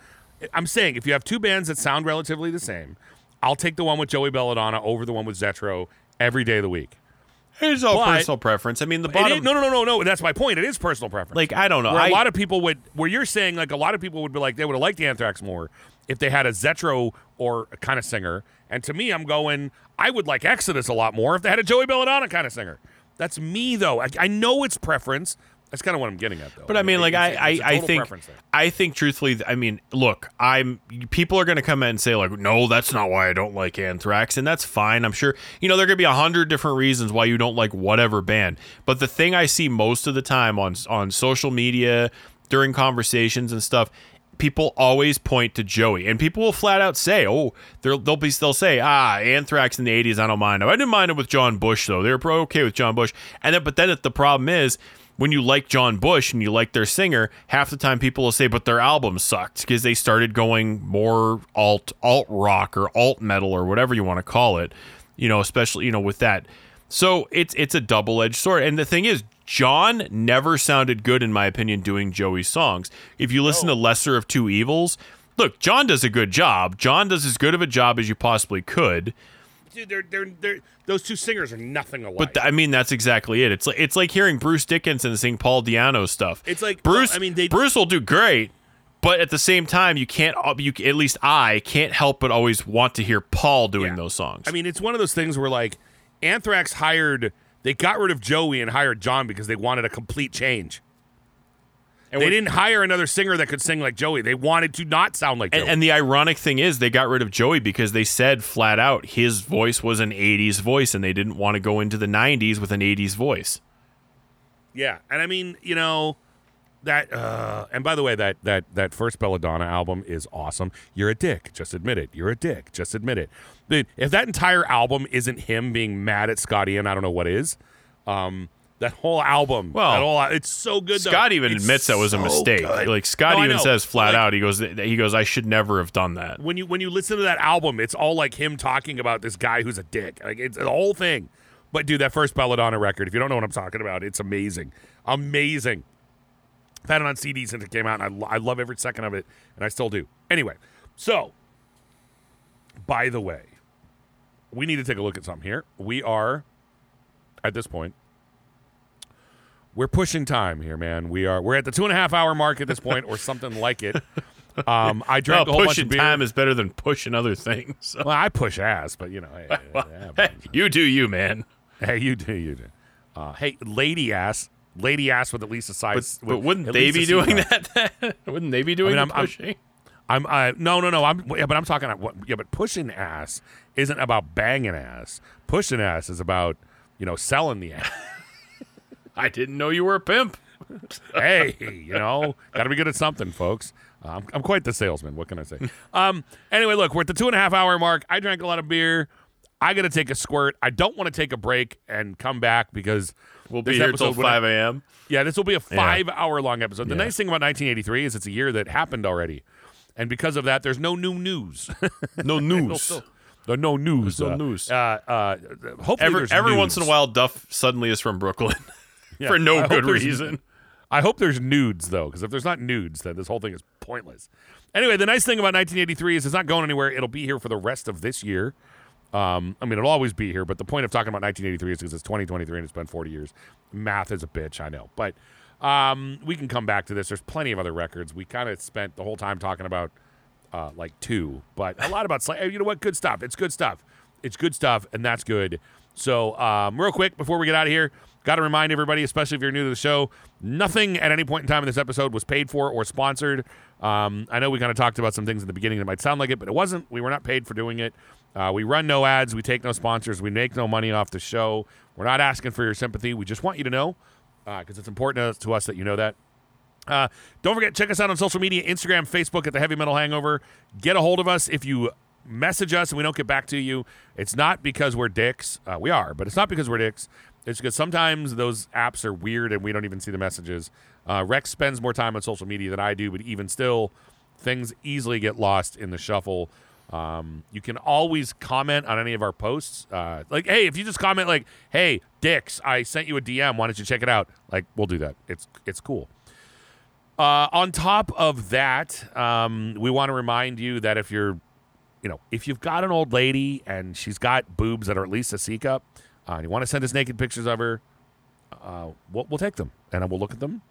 I'm saying if you have two bands that sound relatively the same, I'll take the one with Joey Belladonna over the one with Zetro every day of the week. it's all but- personal preference. I mean, the bottom. no, no, no, no, no. That's my point. It is personal preference. Like I don't know. where I, a lot of people would where you're saying like a lot of people would be like they would have liked Anthrax more if they had a Zetro or a kind of singer. And to me, I'm going I would like Exodus a lot more if they had a Joey Belladonna kind of singer. That's me though. I, I know it's preference. That's kind of what I'm getting at though. But I mean, like I, I, I think. I think truthfully, I mean, look, I'm. People are going to come in and say like, no, that's not why I don't like Anthrax, and that's fine. I'm sure, you know, there could be a hundred different reasons why you don't like whatever band. But the thing I see most of the time on on social media during conversations and stuff. People always point to Joey, and people will flat out say, "Oh, they'll they'll be they'll say, ah, Anthrax in the '80s, I don't mind. I didn't mind it with John Bush though. They were okay with John Bush." And then, but then the problem is, when you like John Bush and you like their singer, half the time people will say, but their album sucked because they started going more alt alt rock or alt metal or whatever you want to call it. You know, especially you know with that. So it's it's a double edged sword. And the thing is, John never sounded good in my opinion doing Joey's songs. If you listen to Lesser of Two Evils, look, John does a good job. John does as good of a job as you possibly could. Dude, they're, they're, they're, those two singers are nothing alike. But th- I mean, that's exactly it. It's like it's like hearing Bruce Dickinson sing Paul Di'Anno stuff. It's like- Bruce. well, I mean, they- Bruce will do great, but at the same time, you can't. uh, You at least I can't help but always want to hear Paul doing Yeah. those songs. I mean, it's one of those things where like Anthrax hired, they got rid of Joey and hired John because they wanted a complete change. And They didn't hire another singer that could sing like Joey. They wanted to not sound like Joey. And, and the ironic thing is, they got rid of Joey because they said flat out his voice was an '80s voice, and they didn't want to go into the '90s with an '80s voice. Yeah, and I mean, you know, that. Uh, and by the way, that that that first Belladonna album is awesome. You're a dick. Just admit it. You're a dick. Just admit it. Dude, if that entire album isn't him being mad at Scotty, and I don't know what is. Um, that whole album. Well, that whole, it's so good. though. Scott even It's admits that was a mistake. good. Like Scott No, even says flat Like, out, he goes, he goes, I should never have done that. when you when you listen to that album, it's all like him talking about this guy who's a dick. Like it's the whole thing. But dude, that first Belladonna record, if you don't know what I'm talking about, it's amazing, amazing. I've had it on CD since it came out, and I, I love every second of it, and I still do. Anyway, so by the way, we need to take a look at something here. We are at this point. We're pushing time here, man. We are. We're at the two and a half hour mark at this point, or something like it. Um, I Well, drank a whole bunch of beer. time is better than pushing other things. So. Well, I push ass, but you know, hey, [LAUGHS] hey, hey, you do you, man. hey, you do, you do. Uh, hey, lady ass, lady ass with at least a But, size. but with [LAUGHS] wouldn't they be doing cup. that? wouldn't they be doing I'm- the I'm- pushing? I'm uh, no, no, no. I'm yeah, but I'm talking. about What, yeah, but pushing ass isn't about banging ass. Pushing ass is about you know selling the ass. [LAUGHS] I didn't know you were a pimp. [LAUGHS] hey, you know, got to be good at something, folks. Uh, I'm, I'm quite the salesman. What can I say? Um. Anyway, look, we're at the two and a half hour mark. I drank a lot of beer. I got to take a squirt. I don't want to take a break and come back because We'll be here till 5 a.m. Yeah, this will be a five hour long episode. The Yeah. nice thing about 1983 is it's a year that happened already. And because of that, there's no new news. [LAUGHS] No news. [LAUGHS] There's no news. There's no uh, news. Uh, uh, hopefully, Every, there's every news. once in a while, Duff suddenly is from Brooklyn Yeah, for no hope good reason. I hope there's nudes though, because if there's not nudes, then this whole thing is pointless. Anyway, the nice thing about 1983 is it's not going anywhere. It'll be here for the rest of this year. Um, I mean, it'll always be here, but the point of talking about 1983 is because it's 2023 and it's been 40 years. Math is a bitch, I know, but um, we can come back to this. There's plenty of other records. We kind of spent the whole time talking about uh, like two, but a lot about Slayer. You know what? Good stuff. It's good stuff. It's good stuff, and that's good. So, um, real quick before we get out of here, got to remind everybody, especially if you're new to the show, nothing at any point in time in this episode was paid for or sponsored. Um, I know we kind of talked about some things in the beginning that might sound like it, but it wasn't. We were not paid for doing it. Uh, we run no ads. We take no sponsors. We make no money off the show. We're not asking for your sympathy. We just want you to know because it's important to, to us that you know that. Uh, don't forget, check us out on social media Instagram, Facebook at the Heavy Metal Hangover. Get a hold of us if you message us and we don't get back to you. It's not because we're dicks. Uh, we are, but it's not because we're dicks. It's because sometimes those apps are weird and we don't even see the messages. Uh, Rex spends more time on social media than I do, but even still, things easily get lost in the shuffle. Um, you can always comment on any of our posts. Uh, like, hey, if you just comment like, "Hey, dicks, I sent you a DM. Why don't you check it out?" Like, we'll do that. It's it's cool. Uh, on top of that, um, we want to remind you that if you're, you know, if you've got an old lady and she's got boobs that are at least a C cup, uh, you want to send us naked pictures of her, uh, we'll, we'll take them and we'll look at them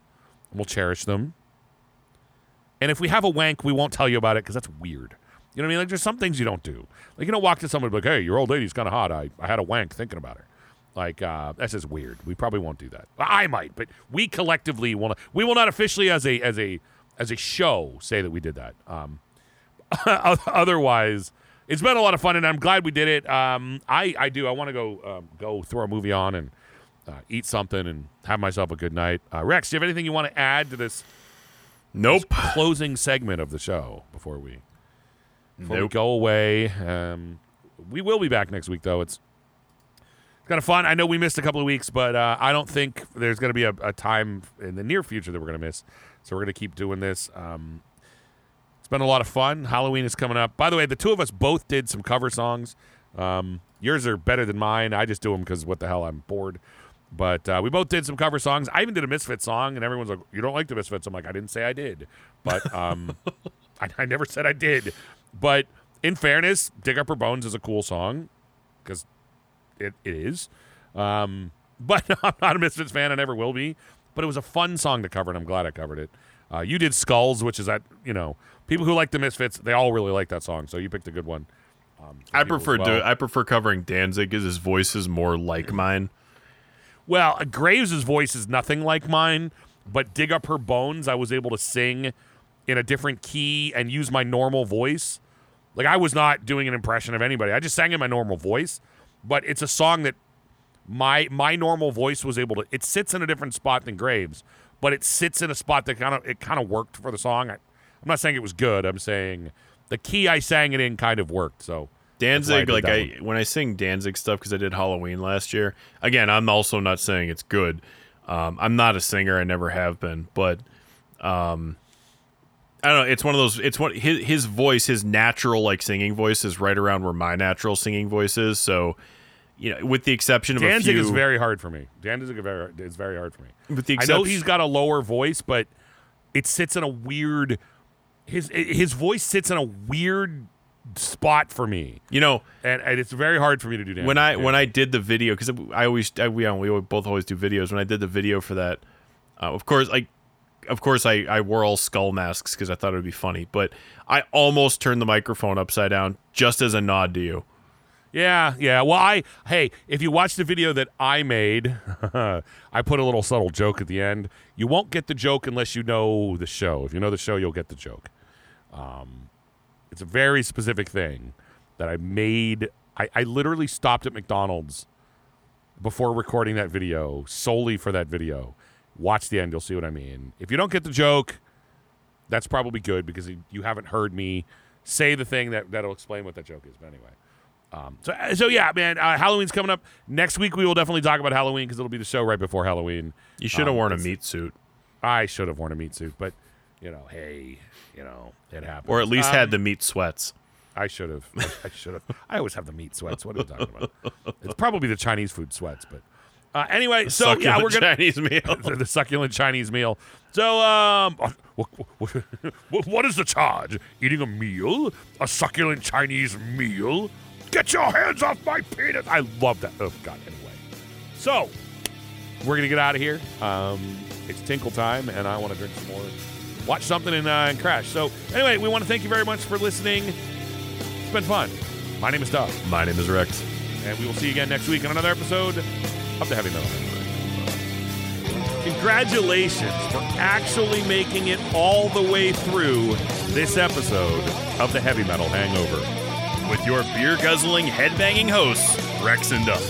and we'll cherish them. And if we have a wank, we won't tell you about it because that's weird. You know what I mean? Like, there's some things you don't do. Like, you don't walk to somebody like, hey, your old lady's kind of hot. I, I had a wank thinking about her. Like, uh, that's just weird. We probably won't do that. I might, but we collectively will not. We will not officially, as a as a as a show, say that we did that. Um, [LAUGHS] otherwise, it's been a lot of fun, and I'm glad we did it. Um, I I do. I want to go um, go throw a movie on and uh, eat something and have myself a good night. Uh, Rex, do you have anything you want to add to this Nope. closing segment of the show before we before we go away? Um, we will be back next week, though. It's kind of fun. I know we missed a couple of weeks, but uh, I don't think there's going to be a, a time in the near future that we're going to miss. So we're going to keep doing this. Um, been a lot of fun. Halloween is coming up. By the way, the two of us both did some cover songs. Um, yours are better than mine. I just do them because what the hell, I'm bored. But uh, we both did some cover songs. I even did a Misfit song, and everyone's like, "You don't like the Misfits?" I'm like, "I didn't say I did, but um, [LAUGHS] I, I never said I did." But in fairness, "Dig Up Her Bones" is a cool song. because it, it is. Um, but [LAUGHS] I'm not a Misfits fan. I never will be. But it was a fun song to cover, and I'm glad I covered it. Uh, you did Skulls, which is that you know people who like the Misfits, they all really like that song. So you picked a good one. Um, I prefer well. do I prefer covering Danzig because his voice is more like mine. Well, Graves' voice is nothing like mine, but Dig Up Her Bones, I was able to sing in a different key and use my normal voice. Like, I was not doing an impression of anybody. I just sang in my normal voice, but it's a song that my my normal voice was able to it sits in a different spot than Graves, but it sits in a spot that kind of it kind of worked for the song. I, I'm not saying it was good. I'm saying the key I sang it in kind of worked. So Danzig, did like I when I sing Danzig stuff because I did Halloween last year. Again, I'm also not saying it's good. Um, I'm not a singer. I never have been, but um, I don't know. It's one of those. It's what his his voice, his natural like singing voice, is right around where my natural singing voice is. So, you know, with the exception of Danzig a few, is very hard for me. Danzig is very very hard for me. with the I know he's got a lower voice, but it sits in a weird. His his voice sits in a weird spot for me, you know, and, and it's very hard for me to do. Danzig. when I when I did the video because I always I, we we both always do videos. When I did the video for that, uh, of course, like of course I I wore all skull masks because I thought it would be funny, but I almost turned the microphone upside down just as a nod to you. yeah yeah well I hey if you watch the video that I made, [LAUGHS] I put a little subtle joke at the end. You won't get the joke unless you know the show. If you know the show, you'll get the joke. Um, it's a very specific thing that I made. I, I literally stopped at McDonald's before recording that video solely for that video. Watch the end, you'll see what I mean. If you don't get the joke, that's probably good because you- haven't heard me say the thing that that'll explain what that joke is. But anyway, um, so so yeah, man, uh, Halloween's coming up next week. We will definitely talk about Halloween because it'll be the show right before Halloween. You should have Um, worn a meat suit, I should have worn a meat suit, but you know, hey, you know, it happened. or at least Um, had the meat sweats. I should have. I should have. I always have the meat sweats. What are you talking about? It's probably the Chinese food sweats, but uh, anyway. So yeah, we're gonna Chinese meal. [LAUGHS] the, the succulent Chinese meal. So um, what, what, what is the charge? Eating a meal, a succulent Chinese meal. Get your hands off my penis! I love that. Oh God. Anyway, so we're gonna get out of here. Um, it's tinkle time, and I want to drink some more. Watch something and, uh, and crash. So anyway, we want to thank you very much for listening. It's been fun. My name is Duff, My name is Rex. and we will see you again next week on another episode of the Heavy Metal. Hangover. Congratulations for actually making it all the way through this episode of the Heavy Metal Hangover. With your beer guzzling, headbanging hosts, Rex and Duff.